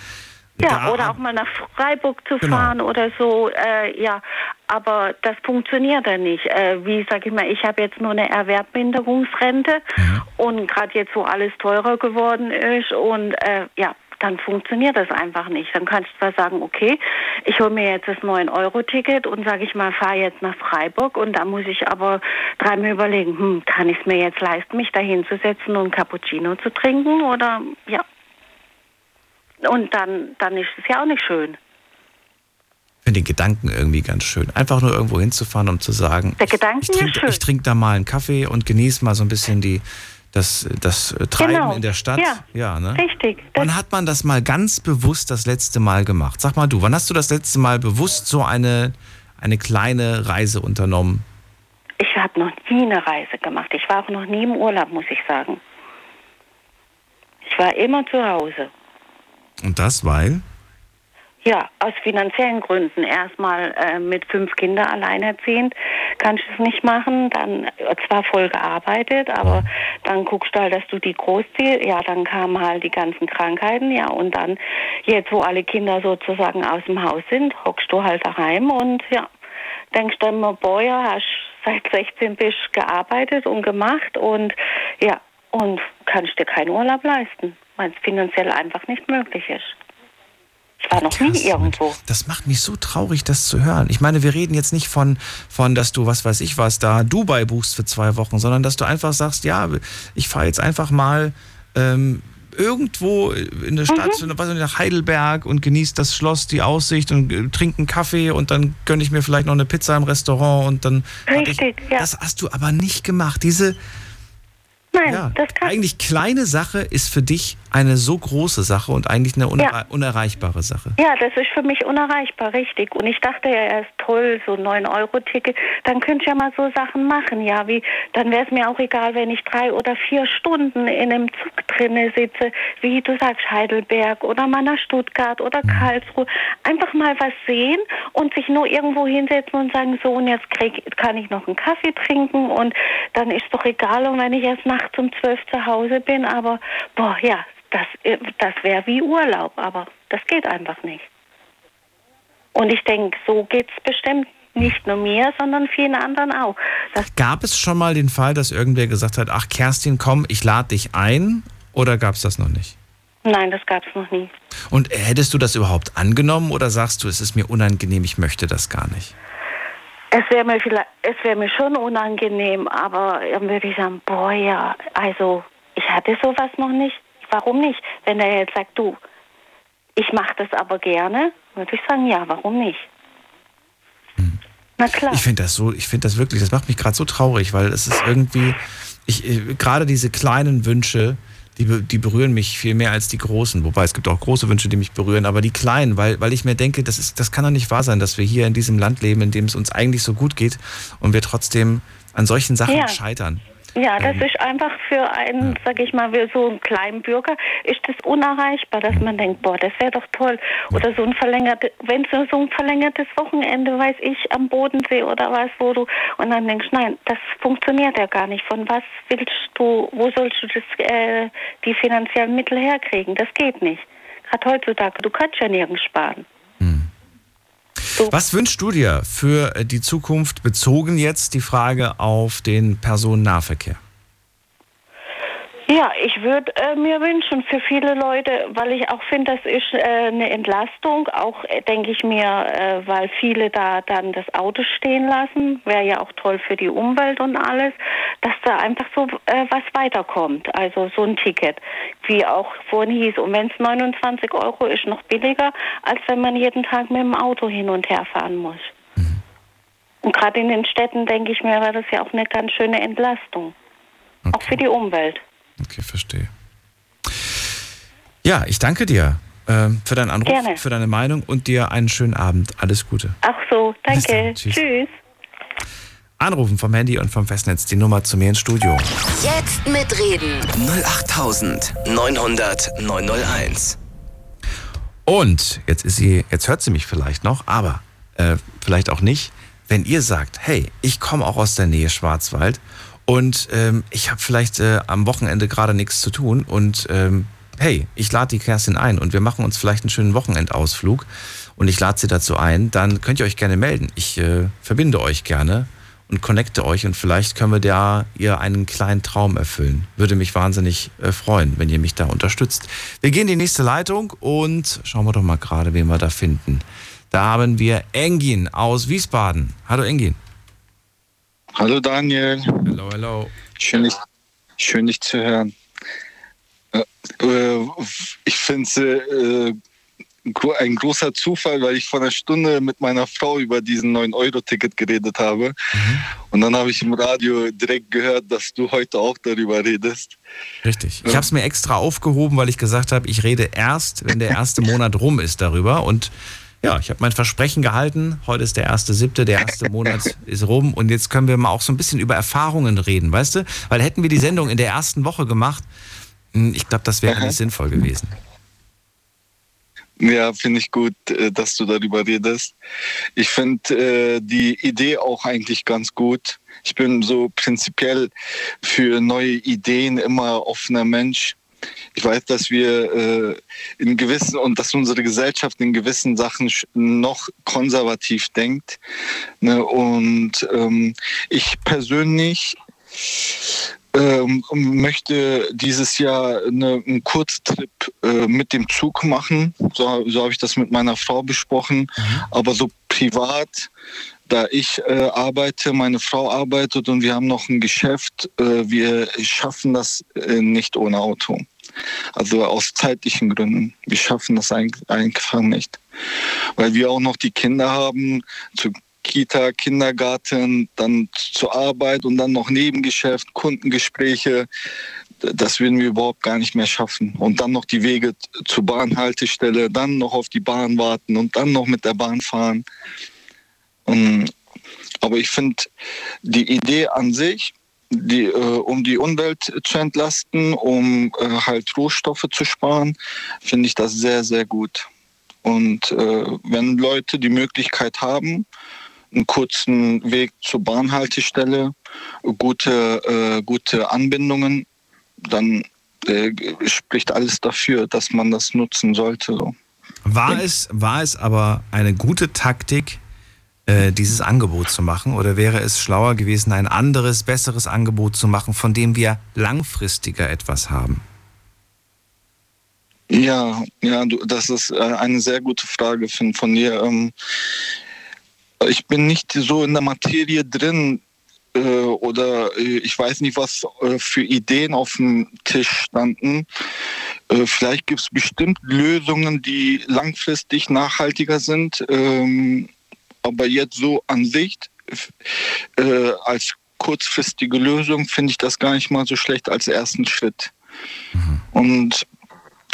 Ja, oder auch mal nach Freiburg zu Genau. fahren oder so, äh, ja. Aber das funktioniert ja nicht. Äh, wie sage ich mal, ich habe jetzt nur eine Erwerbminderungsrente und gerade jetzt, wo alles teurer geworden ist und äh, ja, dann funktioniert das einfach nicht. Dann kannst du zwar sagen, okay, ich hole mir jetzt das 9-Euro-Ticket und sage ich mal, fahre jetzt nach Freiburg und da muss ich aber dreimal überlegen, hm, kann ich es mir jetzt leisten, mich da hinzusetzen und Cappuccino zu trinken oder ja. Und dann, dann ist es ja auch nicht schön. Ich finde den Gedanken irgendwie ganz schön. Einfach nur irgendwo hinzufahren, um zu sagen, Der Gedanke ich ist trinke schön. ich trink da mal einen Kaffee und genieße mal so ein bisschen die, das, das äh, Treiben Genau. in der Stadt. Ja, ne? Richtig. Wann hat man das mal ganz bewusst das letzte Mal gemacht? Sag mal du, wann hast du das letzte Mal bewusst so eine, eine kleine Reise unternommen? Ich habe noch nie eine Reise gemacht. Ich war auch noch nie im Urlaub, muss ich sagen. Ich war immer zu Hause. Und das, weil? Ja, aus finanziellen Gründen. Erstmal äh, mit fünf Kindern alleinerziehend kannst du es nicht machen. Dann äh, zwar voll gearbeitet, aber dann guckst du halt, dass du die großziehst. Ja, dann kamen halt die ganzen Krankheiten. Ja, und dann, jetzt wo alle Kinder sozusagen aus dem Haus sind, hockst du halt daheim und ja, denkst dann immer, boah, ja, hast seit 16 bist gearbeitet und gemacht und ja, und kannst dir keinen Urlaub leisten, weil es finanziell einfach nicht möglich ist. Ich war noch nie irgendwo. Das macht mich so traurig, das zu hören. Ich meine, wir reden jetzt nicht von, von, dass du, was weiß ich was, da Dubai buchst für zwei Wochen, sondern dass du einfach sagst, ja, ich fahre jetzt einfach mal ähm, irgendwo in der Stadt, Mhm. was weiß ich, nach Heidelberg und genießt das Schloss, die Aussicht und äh, trinke einen Kaffee und dann gönne ich mir vielleicht noch eine Pizza im Restaurant und dann. Richtig, ich, ja. Das hast du aber nicht gemacht. Diese Nein, ja, das kann eigentlich kleine Sache ist für dich eine so große Sache und eigentlich eine uner Ja. unerreichbare Sache. Ja, das ist für mich unerreichbar, richtig. Und ich dachte ja erst toll, so ein 9-Euro-Ticket, dann könnte ich ja mal so Sachen machen, ja, wie, dann wäre es mir auch egal, wenn ich drei oder vier Stunden in einem Zug drinne sitze, wie du sagst, Heidelberg oder mal nach Stuttgart oder Karlsruhe. Einfach mal was sehen und sich nur irgendwo hinsetzen und sagen, so, und jetzt krieg, kann ich noch einen Kaffee trinken und dann ist doch egal, und wenn ich erst nachts um zwölf zu Hause bin, aber, boah, ja, das, äh, das wäre wie Urlaub, aber das geht einfach nicht. Und ich denke, so geht es bestimmt nicht nur mir, sondern vielen anderen auch. Das, Gab es schon mal den Fall, dass irgendwer gesagt hat, ach Kerstin, komm, ich lade dich ein? Oder gab es das noch nicht? nein, das gab es noch nie. Und hättest du das überhaupt angenommen oder sagst du, es ist mir unangenehm, ich möchte das gar nicht? Es wäre mir vielleicht, es wäre mir schon unangenehm, aber dann würde ich sagen, boah, ja, also ich hatte sowas noch nicht. Warum nicht? Wenn er jetzt sagt, du, ich mache das aber gerne, würde ich sagen, ja, warum nicht? Na klar. Ich finde das so, ich finde das wirklich, das macht mich gerade so traurig, weil es ist irgendwie, ich, äh, gerade diese kleinen Wünsche, die, die berühren mich viel mehr als die großen. Wobei es gibt auch große Wünsche, die mich berühren, aber die kleinen, weil, weil ich mir denke, das, ist, das kann doch nicht wahr sein, dass wir hier in diesem Land leben, in dem es uns eigentlich so gut geht und wir trotzdem an solchen Sachen Ja. scheitern. Ja, das Ähm, ist einfach für einen, sag ich mal, wie so einen kleinen Bürger, ist das unerreichbar, dass man denkt, boah, das wäre doch toll. Oder so ein verlängertes, wenn so ein verlängertes Wochenende, weiß ich, am Bodensee oder was, wo du, und dann denkst, nein, das funktioniert ja gar nicht. Von was willst du, wo sollst du das, äh, die finanziellen Mittel herkriegen? Das geht nicht. Gerade heutzutage, du kannst ja nirgends sparen. Was wünschst du dir für äh, die Zukunft, bezogen jetzt die Frage auf den Personennahverkehr? Ja, ich würde äh, mir wünschen für viele Leute, weil ich auch finde, das ist äh, eine Entlastung. Auch äh, denke ich mir, äh, weil viele da dann das Auto stehen lassen, wäre ja auch toll für die Umwelt und alles, dass da einfach so äh, was weiterkommt. Also so ein Ticket, wie auch vorhin hieß. Und wenn es 29 Euro ist, noch billiger, als wenn man jeden Tag mit dem Auto hin und her fahren muss. Und gerade in den Städten denke ich mir, wäre das ja auch eine ganz schöne Entlastung. Auch für die Umwelt. Okay, verstehe. Ja, ich danke dir ähm, für deinen Anruf, Gerne. für deine Meinung und dir einen schönen Abend. Alles Gute. Ach so, danke. dann. Tschüss. Tschüss. Anrufen vom Handy und vom Festnetz, die Nummer zu mir ins Studio. Jetzt mitreden. 08900 901. Und jetzt ist sie, jetzt hört sie mich vielleicht noch, aber äh, vielleicht auch nicht. Wenn ihr sagt, hey, ich komme auch aus der Nähe Schwarzwald und ähm, ich habe vielleicht äh, am Wochenende gerade nichts zu tun und ähm, hey, ich lade die Kerstin ein und wir machen uns vielleicht einen schönen Wochenendausflug und ich lade sie dazu ein, dann könnt ihr euch gerne melden. Ich äh, verbinde euch gerne und connecte euch und vielleicht können wir da ihr einen kleinen Traum erfüllen. Würde mich wahnsinnig äh, freuen, wenn ihr mich da unterstützt. Wir gehen in die nächste Leitung und schauen wir doch mal gerade, wen wir da finden. Da haben wir Engin aus Wiesbaden. Hallo Engin. Hallo Daniel. Hallo, hallo. Schön dich, schön dich zu hören. Äh, äh, ich finde es äh, ein großer Zufall, weil ich vor einer Stunde mit meiner Frau über diesen 9-Euro-Ticket geredet habe. Und dann habe ich im Radio direkt gehört, dass du heute auch darüber redest. Richtig. Ich habe es mir extra aufgehoben, weil ich gesagt habe, ich rede erst, wenn der erste Monat rum ist darüber. Und ja, ich habe mein Versprechen gehalten. Heute ist der erste siebte, der erste Monat ist rum. Und jetzt können wir mal auch so ein bisschen über Erfahrungen reden, weißt du? Weil hätten wir die Sendung in der ersten Woche gemacht, hm, ich glaube, das wäre nicht sinnvoll gewesen. Ja, finde ich gut, äh, dass du darüber redest. Ich finde äh, die Idee auch eigentlich ganz gut. Ich bin so prinzipiell für neue Ideen immer offener Mensch. Ich weiß, dass wir äh, in gewissen und dass unsere Gesellschaft in gewissen Sachen noch konservativ denkt. Ne? Und ähm, ich persönlich ähm, möchte dieses Jahr eine, einen Kurztrip äh, mit dem Zug machen. So, so habe ich das mit meiner Frau besprochen. Aber so privat, da ich äh, arbeite, meine Frau arbeitet und wir haben noch ein Geschäft, äh, wir schaffen das äh, nicht ohne Auto. Also aus zeitlichen Gründen. Wir schaffen das ein- einfach nicht. Weil wir auch noch die Kinder haben, zur Kita, Kindergarten, dann zur Arbeit und dann noch Nebengeschäft, Kundengespräche. das würden wir überhaupt gar nicht mehr schaffen. Und dann noch die Wege zur Bahnhaltestelle, dann noch auf die Bahn warten und dann noch mit der Bahn fahren. Und, aber ich finde die Idee an sich, die, äh, um die Umwelt zu entlasten, um äh, halt Rohstoffe zu sparen, finde ich das sehr, sehr gut. Und äh, wenn Leute die Möglichkeit haben, einen kurzen Weg zur Bahnhaltestelle, gute, äh, gute Anbindungen, dann äh, spricht alles dafür, dass man das nutzen sollte. So. War, es, war es aber eine gute Taktik, dieses Angebot zu machen? Oder wäre es schlauer gewesen, ein anderes, besseres Angebot zu machen, von dem wir langfristiger etwas haben? Ja, ja, du, das ist äh, eine sehr gute Frage von, von dir. Ähm, ich bin nicht so in der Materie drin äh, oder äh, ich weiß nicht, was äh, für Ideen auf dem Tisch standen. Äh, vielleicht gibt es bestimmt Lösungen, die langfristig nachhaltiger sind. Aber jetzt so an sich äh, als kurzfristige Lösung finde ich das gar nicht mal so schlecht als ersten Schritt. Mhm. Und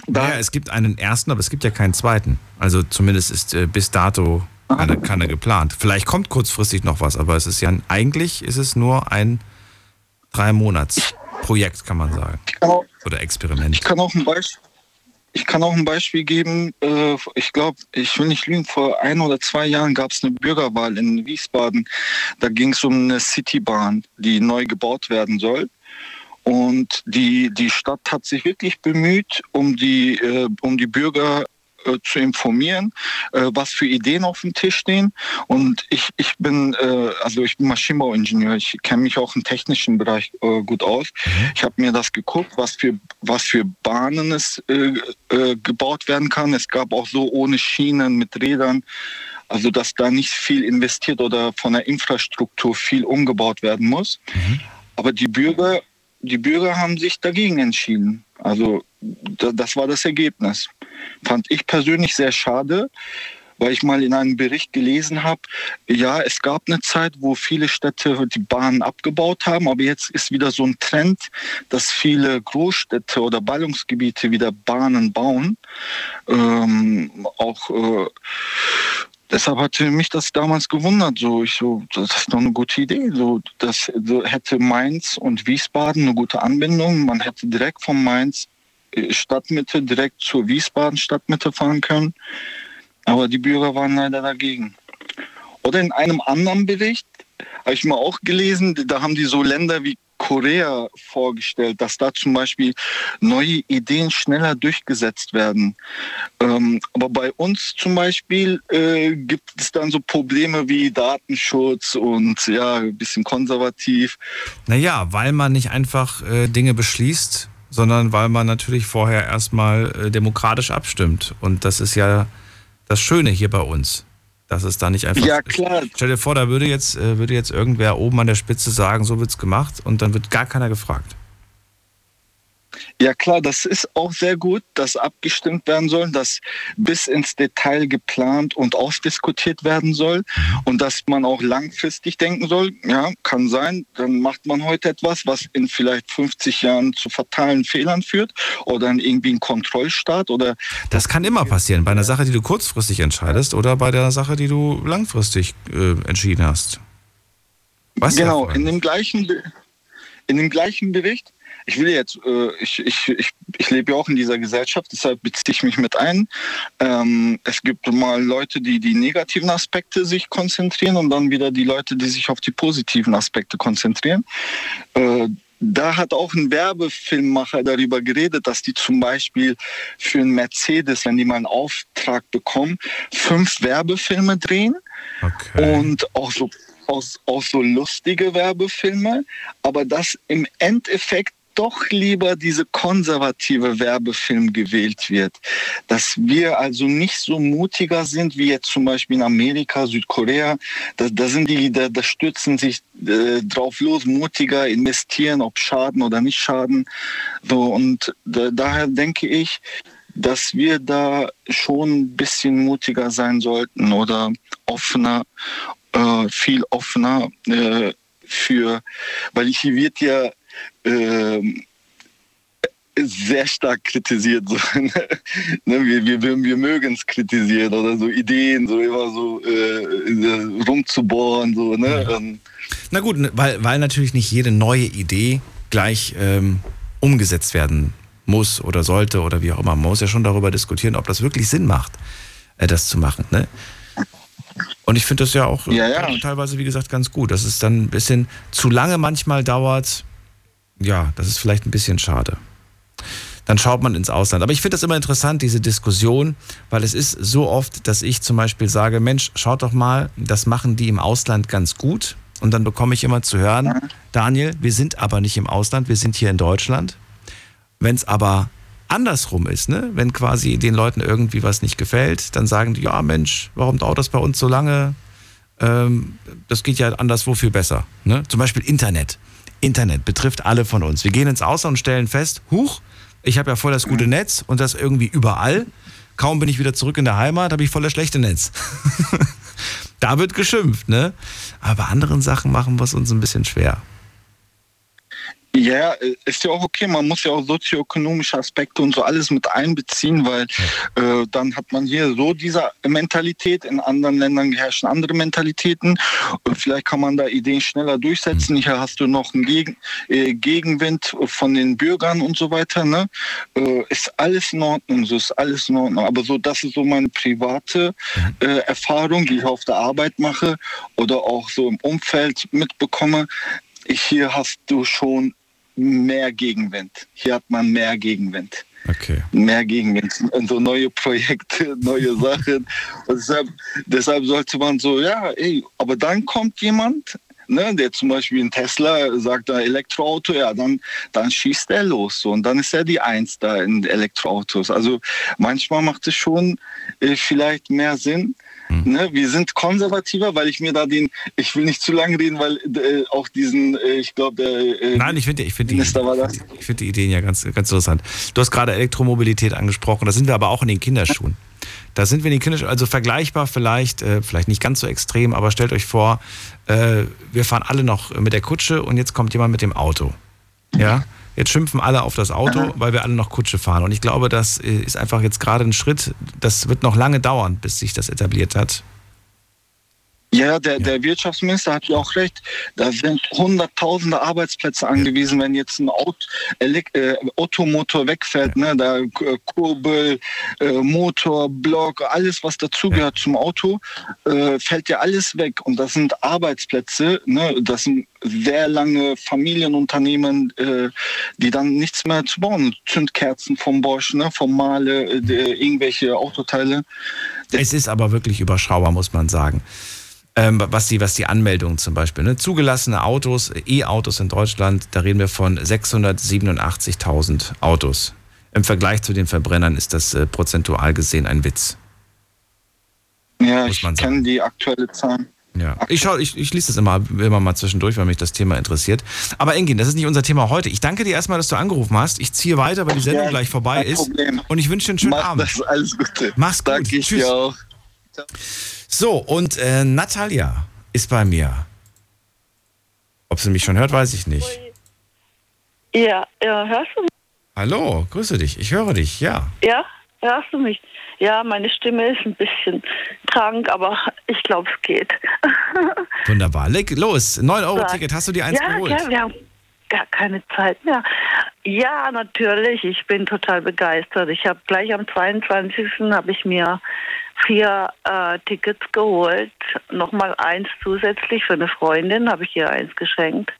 naja, es gibt einen ersten, aber es gibt ja keinen zweiten. Also zumindest ist äh, bis dato keine, keine geplant. Vielleicht kommt kurzfristig noch was, aber es ist ja eigentlich ist es nur ein drei Monats Projekt, kann man sagen. Auch, Oder Experiment. Ich kann auch ein Beispiel. Ich kann auch ein Beispiel geben. Äh, ich glaube, ich will nicht lügen, vor ein oder zwei Jahren gab es eine Bürgerwahl in Wiesbaden. Da ging es um eine Citybahn, die neu gebaut werden soll. Und die, die Stadt hat sich wirklich bemüht, um die, äh, um die Bürger äh, zu informieren, äh, was für Ideen auf dem Tisch stehen. Und ich, ich bin, äh, also ich bin Maschinenbauingenieur, ich kenne mich auch im technischen Bereich äh, gut aus. Mhm. Ich habe mir das geguckt, was für, was für Bahnen es äh, äh, gebaut werden kann. Es gab auch so ohne Schienen mit Rädern. Also dass da nicht viel investiert oder von der Infrastruktur viel umgebaut werden muss. Mhm. Aber die Bürger, die Bürger haben sich dagegen entschieden. Also das war das Ergebnis. Fand ich persönlich sehr schade, weil ich mal in einem Bericht gelesen habe, ja, es gab eine Zeit, wo viele Städte die Bahnen abgebaut haben, aber jetzt ist wieder so ein Trend, dass viele Großstädte oder Ballungsgebiete wieder Bahnen bauen. Ähm, auch äh, deshalb hatte mich das damals gewundert. So, ich so, das ist doch eine gute Idee. So, das so hätte Mainz und Wiesbaden eine gute Anbindung. Man hätte direkt von Mainz Stadtmitte direkt zur Wiesbaden Stadtmitte fahren können. Aber die Bürger waren leider dagegen. Oder in einem anderen Bericht habe ich mal auch gelesen, da haben die so Länder wie Korea vorgestellt, dass da zum Beispiel neue Ideen schneller durchgesetzt werden. Ähm, aber bei uns zum Beispiel äh, gibt es dann so Probleme wie Datenschutz und ja, ein bisschen konservativ. Naja, weil man nicht einfach äh, Dinge beschließt, sondern weil man natürlich vorher erstmal äh, demokratisch abstimmt. Und das ist ja das Schöne hier bei uns. Dass es da nicht einfach. Ja, klar. Stell dir vor, da würde jetzt, äh, würde jetzt irgendwer oben an der Spitze sagen, so wird's gemacht und dann wird gar keiner gefragt. Ja klar, das ist auch sehr gut, dass abgestimmt werden soll, dass bis ins Detail geplant und ausdiskutiert werden soll und dass man auch langfristig denken soll. Ja, kann sein, dann macht man heute etwas, was in vielleicht 50 Jahren zu fatalen Fehlern führt oder in irgendwie einen Kontrollstaat oder. Das kann immer passieren, bei einer Sache, die du kurzfristig entscheidest oder bei der Sache, die du langfristig äh, entschieden hast. Was genau, in dem gleichen, in dem gleichen Bericht ich will jetzt, äh, ich, ich, ich, ich lebe ja auch in dieser Gesellschaft, deshalb beziehe ich mich mit ein. Ähm, es gibt mal Leute, die die negativen Aspekte sich konzentrieren und dann wieder die Leute, die sich auf die positiven Aspekte konzentrieren. Äh, da hat auch ein Werbefilmmacher darüber geredet, dass die zum Beispiel für einen Mercedes, wenn die mal einen Auftrag bekommen, fünf Werbefilme drehen okay. und auch so auch, auch so lustige Werbefilme, aber dass im Endeffekt doch lieber diese konservative Werbefilm gewählt wird. Dass wir also nicht so mutiger sind wie jetzt zum Beispiel in Amerika, Südkorea. Da, da sind die, da, da stürzen sich äh, drauf los, mutiger investieren, ob Schaden oder nicht Schaden. So, und da, daher denke ich, dass wir da schon ein bisschen mutiger sein sollten oder offener, äh, viel offener äh, für, weil hier wird ja ähm, sehr stark kritisiert. So, ne? wir, wir, wir mögen es kritisieren oder so Ideen, so immer so äh, rumzubohren. So, ne? Ähm, Na gut, weil, weil natürlich nicht jede neue Idee gleich ähm, umgesetzt werden muss oder sollte oder wie auch immer. Man muss ja schon darüber diskutieren, ob das wirklich Sinn macht, äh, das zu machen. Ne? Und ich finde das ja auch ja, ja. teilweise, wie gesagt, ganz gut. Dass es dann ein bisschen zu lange manchmal dauert. Ja, das ist vielleicht ein bisschen schade. Dann schaut man ins Ausland. Aber ich finde das immer interessant, diese Diskussion, weil es ist so oft, dass ich zum Beispiel sage, Mensch, schaut doch mal, das machen die im Ausland ganz gut. Und dann bekomme ich immer zu hören, Daniel, wir sind aber nicht im Ausland, wir sind hier in Deutschland. Wenn es aber andersrum ist, ne? wenn quasi den Leuten irgendwie was nicht gefällt, dann sagen die, ja Mensch, warum dauert das bei uns so lange? Ähm, das geht ja anderswo viel besser. Ne? Zum Beispiel Internet. Internet betrifft alle von uns. Wir gehen ins Ausland und stellen fest, huch, ich habe ja voll das gute Netz und das irgendwie überall. Kaum bin ich wieder zurück in der Heimat, habe ich voll das schlechte Netz. da wird geschimpft, ne? Aber bei anderen Sachen machen wir es uns ein bisschen schwer. Ja, ist ja auch okay. Man muss ja auch sozioökonomische Aspekte und so alles mit einbeziehen, weil äh, dann hat man hier so diese Mentalität, in anderen Ländern herrschen andere Mentalitäten und vielleicht kann man da Ideen schneller durchsetzen. Hier hast du noch einen Gegen, äh, Gegenwind von den Bürgern und so weiter. Ne? Äh, ist alles in Ordnung, so ist alles in Ordnung. Aber so, das ist so meine private äh, Erfahrung, die ich auf der Arbeit mache oder auch so im Umfeld mitbekomme. Hier hast du schon mehr Gegenwind. Hier hat man mehr Gegenwind. Okay. Mehr Gegenwind. Und so neue Projekte, neue Sachen. Und deshalb, deshalb sollte man so, ja, ey, aber dann kommt jemand, ne, der zum Beispiel in Tesla sagt, da Elektroauto, ja, dann, dann schießt er los. So, und dann ist er die Eins da in Elektroautos. Also manchmal macht es schon äh, vielleicht mehr Sinn, Ne, wir sind konservativer, weil ich mir da den, ich will nicht zu lange reden, weil äh, auch diesen, äh, ich glaube, der äh, Nein, ich finde ich find die, ich find die Ideen ja ganz, ganz interessant. Du hast gerade Elektromobilität angesprochen, da sind wir aber auch in den Kinderschuhen. Da sind wir in den Kinderschuhen, also vergleichbar vielleicht, äh, vielleicht nicht ganz so extrem, aber stellt euch vor, äh, wir fahren alle noch mit der Kutsche und jetzt kommt jemand mit dem Auto. Ja? Jetzt schimpfen alle auf das Auto, weil wir alle noch Kutsche fahren. Und ich glaube, das äh, ist einfach jetzt gerade ein Schritt, das wird noch lange dauern, bis sich das etabliert hat. Ja, der, der Wirtschaftsminister hat ja auch recht. Da sind hunderttausende Arbeitsplätze angewiesen, wenn jetzt ein Auto, äh, Automotor wegfällt. Ne? Da äh, Kurbel, äh, Motor, Block, alles, was dazugehört zum Auto, äh, fällt ja alles weg. Und das sind Arbeitsplätze. Ne? Das sind sehr lange Familienunternehmen, äh, die dann nichts mehr zu bauen. Zündkerzen vom Bosch, ne? vom Male, äh, irgendwelche Autoteile. Es ist aber wirklich überschaubar, muss man sagen was, die, was die Anmeldung zum Beispiel. Ne? Zugelassene Autos, E-Autos in Deutschland, da reden wir von 687.000 Autos. Im Vergleich zu den Verbrennern ist das äh, prozentual gesehen ein Witz. Ja, ich kenne die aktuelle Zahl. Ja, ich, schau, ich, ich lese das immer, immer mal zwischendurch, weil mich das Thema interessiert. Aber Engin, das ist nicht unser Thema heute. Ich danke dir erstmal, dass du angerufen hast. Ich ziehe weiter, weil die Sendung ja, gleich vorbei ist. Problem. Und ich wünsche dir einen schönen Mach Abend. Das, alles Gute. Mach's gut. Danke ich Tschüss. dir auch. So, und äh, Natalia ist bei mir. Ob sie mich schon hört, weiß ich nicht. Ja, ja, hörst du mich? Hallo, grüße dich. Ich höre dich, ja. Ja, hörst du mich? Ja, meine Stimme ist ein bisschen krank, aber ich glaube, es geht. Wunderbar. Leg los. 9-Euro-Ticket, hast du dir eins ja, geholt? Ja, wir haben gar keine Zeit mehr. Ja, natürlich. Ich bin total begeistert. Ich habe gleich am 22. habe ich mir vier äh, Tickets geholt. Nochmal eins zusätzlich für eine Freundin, habe ich ihr eins geschenkt.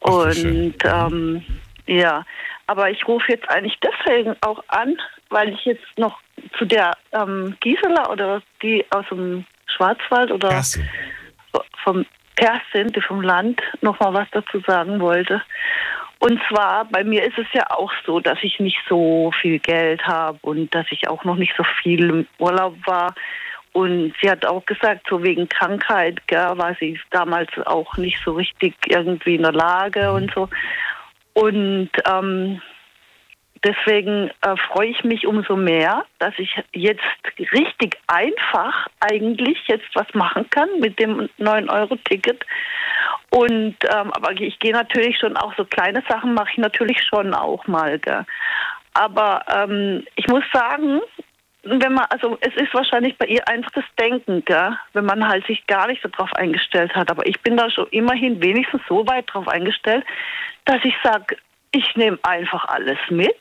Und ähm, ja, aber ich rufe jetzt eigentlich deswegen auch an, weil ich jetzt noch zu der ähm, Gisela oder die aus dem Schwarzwald oder Kerstin. vom Kerstin, die vom Land, noch mal was dazu sagen wollte. Und zwar, bei mir ist es ja auch so, dass ich nicht so viel Geld habe und dass ich auch noch nicht so viel im Urlaub war. Und sie hat auch gesagt, so wegen Krankheit gell, war sie damals auch nicht so richtig irgendwie in der Lage und so. Und ähm, deswegen äh, freue ich mich umso mehr, dass ich jetzt richtig einfach eigentlich jetzt was machen kann mit dem 9-Euro-Ticket. Und ähm, aber ich gehe natürlich schon auch so kleine Sachen mache ich natürlich schon auch mal. Gell? Aber ähm, ich muss sagen, wenn man, also es ist wahrscheinlich bei ihr einfach das Denken, gell? wenn man halt sich gar nicht so drauf eingestellt hat. Aber ich bin da schon immerhin wenigstens so weit drauf eingestellt, dass ich sage, ich nehme einfach alles mit.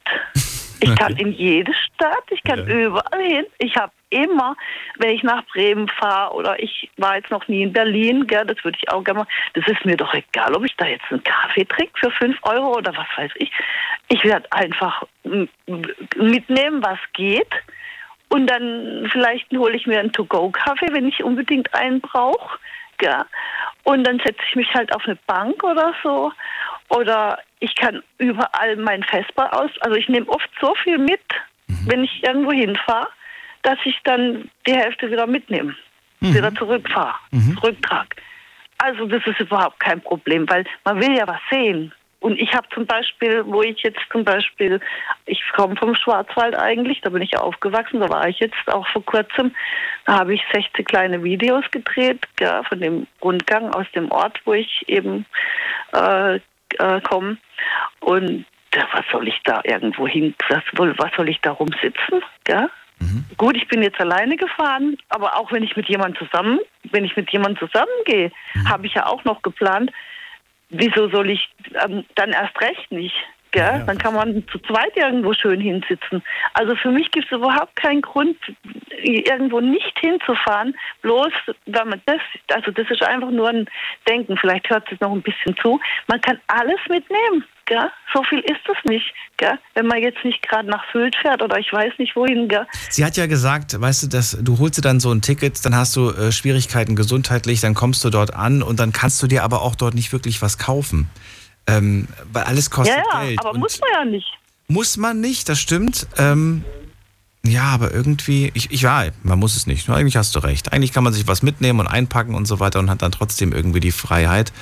Ich kann in jede Stadt, ich kann ja. überall hin. Ich habe immer, wenn ich nach Bremen fahre oder ich war jetzt noch nie in Berlin, gell, das würde ich auch gerne mal, das ist mir doch egal, ob ich da jetzt einen Kaffee trinke für 5 Euro oder was weiß ich. Ich werde einfach mitnehmen, was geht. Und dann vielleicht hole ich mir einen To-Go-Kaffee, wenn ich unbedingt einen brauche. Und dann setze ich mich halt auf eine Bank oder so. Oder ich kann überall mein Vesper aus. Also ich nehme oft so viel mit, mhm. wenn ich irgendwo hinfahre, dass ich dann die Hälfte wieder mitnehme, mhm. wieder zurückfahre, mhm. zurücktrage. Also das ist überhaupt kein Problem, weil man will ja was sehen. Und ich habe zum Beispiel, wo ich jetzt zum Beispiel, ich komme vom Schwarzwald eigentlich, da bin ich aufgewachsen, da war ich jetzt auch vor kurzem, da habe ich 60 kleine Videos gedreht ja, von dem Rundgang aus dem Ort, wo ich eben äh, äh, komme. Und was soll ich da irgendwo hin, was, was soll ich da rumsitzen? Ja? Mhm. Gut, ich bin jetzt alleine gefahren, aber auch wenn ich mit jemand zusammen, wenn ich mit jemand zusammengehe, mhm. habe ich ja auch noch geplant, wieso soll ich ähm, dann erst recht nicht? Gell? Ja. Dann kann man zu zweit irgendwo schön hinsitzen. Also für mich gibt es überhaupt keinen Grund, irgendwo nicht hinzufahren, bloß wenn man das, also das ist einfach nur ein Denken, vielleicht hört es noch ein bisschen zu. Man kann alles mitnehmen. Gell? So viel ist es nicht, gell? wenn man jetzt nicht gerade nach Sylt fährt oder ich weiß nicht wohin. Gell? Sie hat ja gesagt, weißt du, dass du holst dir dann so ein Ticket, dann hast du äh, Schwierigkeiten gesundheitlich, dann kommst du dort an und dann kannst du dir aber auch dort nicht wirklich was kaufen. Ähm, weil alles kostet ja, ja, Geld. Aber muss man ja nicht. Muss man nicht, das stimmt. Ähm, ja, aber irgendwie, ich, ich ja, man muss es nicht. Eigentlich hast du recht. Eigentlich kann man sich was mitnehmen und einpacken und so weiter und hat dann trotzdem irgendwie die Freiheit.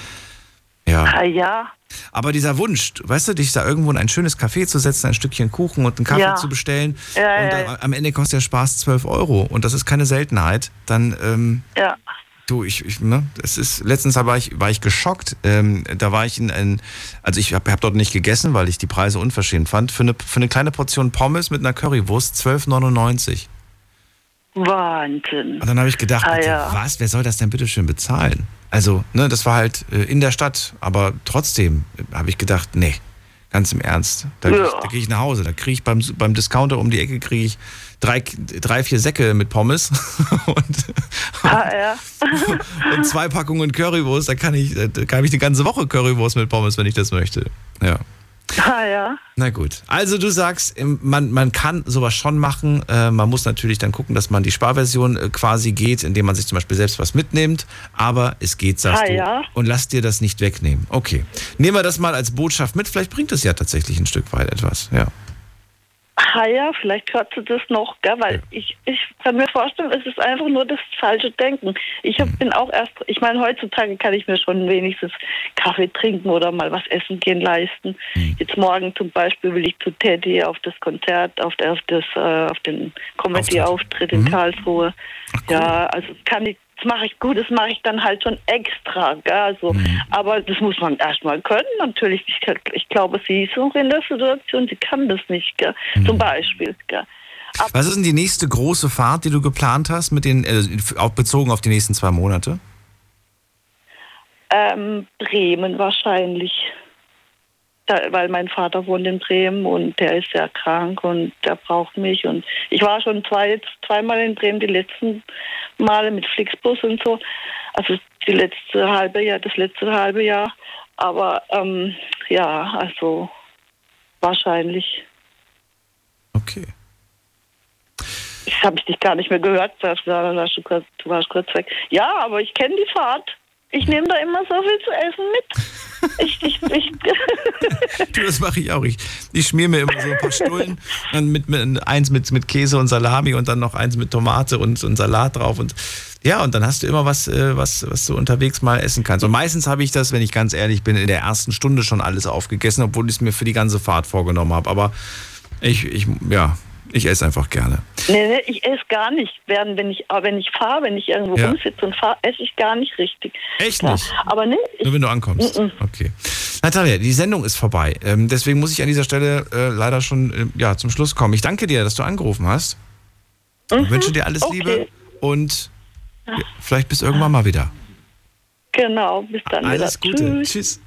Ja. Ah, ja. Aber dieser Wunsch, weißt du, dich da irgendwo in ein schönes Café zu setzen, ein Stückchen Kuchen und einen Kaffee ja. zu bestellen ja, und am Ende kostet der Spaß 12 Euro und das ist keine Seltenheit, dann ähm, ja. Du, ich, ich ne, es ist, letztens war ich, war ich geschockt. Ähm, da war ich in ein, also ich habe hab dort nicht gegessen, weil ich die Preise unverschämt fand. Für eine, für eine kleine Portion Pommes mit einer Currywurst 12,99. Wahnsinn. Und dann habe ich gedacht, ah, ja. was, wer soll das denn bitte schön bezahlen? Also, ne, das war halt äh, in der Stadt, aber trotzdem äh, habe ich gedacht, nee, ganz im Ernst. Da, ja. da gehe ich nach Hause, da kriege ich beim, beim Discounter um die Ecke kriege ich drei, drei, vier Säcke mit Pommes und, ah, ja. und zwei Packungen Currywurst. Da kann ich, da kann ich die ganze Woche Currywurst mit Pommes, wenn ich das möchte. Ja. Ah, ja. Na gut. Also du sagst, man, man kann sowas schon machen. Äh, man muss natürlich dann gucken, dass man die Sparversion äh, quasi geht, indem man sich zum Beispiel selbst was mitnimmt. Aber es geht, sagst ah, du. Ja. Und lass dir das nicht wegnehmen. Okay. Nehmen wir das mal als Botschaft mit. Vielleicht bringt es ja tatsächlich ein Stück weit etwas. Ja ah ja, vielleicht hört sie das noch, gell? weil ja. ich, ich kann mir vorstellen, es ist einfach nur das falsche Denken. Ich hab, mhm. bin auch erst, ich meine, heutzutage kann ich mir schon wenigstens Kaffee trinken oder mal was essen gehen leisten. Mhm. Jetzt morgen zum Beispiel will ich zu Teddy auf das Konzert, auf, auf, das, äh, auf den Comedy-Auftritt in mhm. Karlsruhe. Ach, cool. Ja, also kann ich das mache ich gut, das mache ich dann halt schon extra. Gell? Also, mhm. Aber das muss man erstmal können, natürlich. Ich, ich, glaube, sie ist auch in der Situation, sie kann das nicht, gell? Mhm. zum Beispiel. Gell? Was ist denn die nächste große Fahrt, die du geplant hast, mit den, äh, auch bezogen auf die nächsten zwei Monate? Ähm, Bremen wahrscheinlich da, weil mein Vater wohnt in Bremen und der ist sehr krank und der braucht mich. Und ich war schon zwei, zweimal in Bremen, die letzten Male mit Flixbus und so. Also die letzte halbe Jahr, das letzte halbe Jahr. Aber ähm, ja, also wahrscheinlich. Okay. Ich habe dich gar nicht mehr gehört. Du warst, du warst kurz weg. Ja, aber ich kenne die Fahrt. Ich nehme da immer so viel zu essen mit. Ich, ich, ich du, das mache ich auch. Ich, ich schmier mir immer so ein paar Stullen. Mit, mit, eins mit, mit Käse und Salami und dann noch eins mit Tomate und, und Salat drauf. Und ja, und dann hast du immer was, äh, was, was du unterwegs mal essen kannst. Und meistens habe ich das, wenn ich ganz ehrlich bin, in der ersten Stunde schon alles aufgegessen, obwohl ich es mir für die ganze Fahrt vorgenommen habe. Aber ich, ich, ja, Ich esse einfach gerne. Nee, nee, ich esse gar nicht. Während, wenn ich, wenn ich fahre, wenn ich irgendwo Ja. rumsitze und fahre, esse ich gar nicht richtig. Echt Ja. nicht? Aber nee, Nur wenn du ankommst. Mm-mm. Okay. Natalia, die Sendung ist vorbei. Ähm, deswegen muss ich an dieser Stelle äh, leider schon äh, ja, zum Schluss kommen. Ich danke dir, dass du angerufen hast. Ich wünsche dir alles Mhm. okay. Liebe und ja, vielleicht bis irgendwann mal wieder. genau, bis dann Alles wieder. Gute. Tschüss.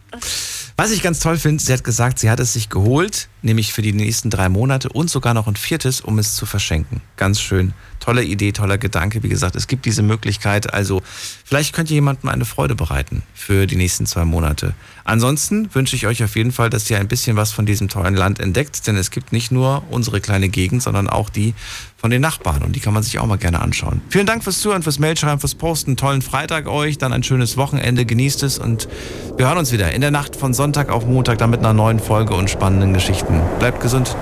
Was ich ganz toll finde, sie hat gesagt, sie hat es sich geholt, nämlich für die nächsten drei Monate und sogar noch ein viertes, um es zu verschenken. Ganz schön. Tolle Idee, toller Gedanke. Wie gesagt, es gibt diese Möglichkeit. Also vielleicht könnt ihr jemandem eine Freude bereiten für die nächsten zwei Monate. Ansonsten wünsche ich euch auf jeden Fall, dass ihr ein bisschen was von diesem tollen Land entdeckt, denn es gibt nicht nur unsere kleine Gegend, sondern auch die von den Nachbarn und die kann man sich auch mal gerne anschauen. Vielen Dank fürs Zuhören, fürs Mailschreiben, fürs Posten. Tollen Freitag euch, dann ein schönes Wochenende, genießt es und wir hören uns wieder in der Nacht von Sonntag auf Montag dann mit einer neuen Folge und spannenden Geschichten. Bleibt gesund.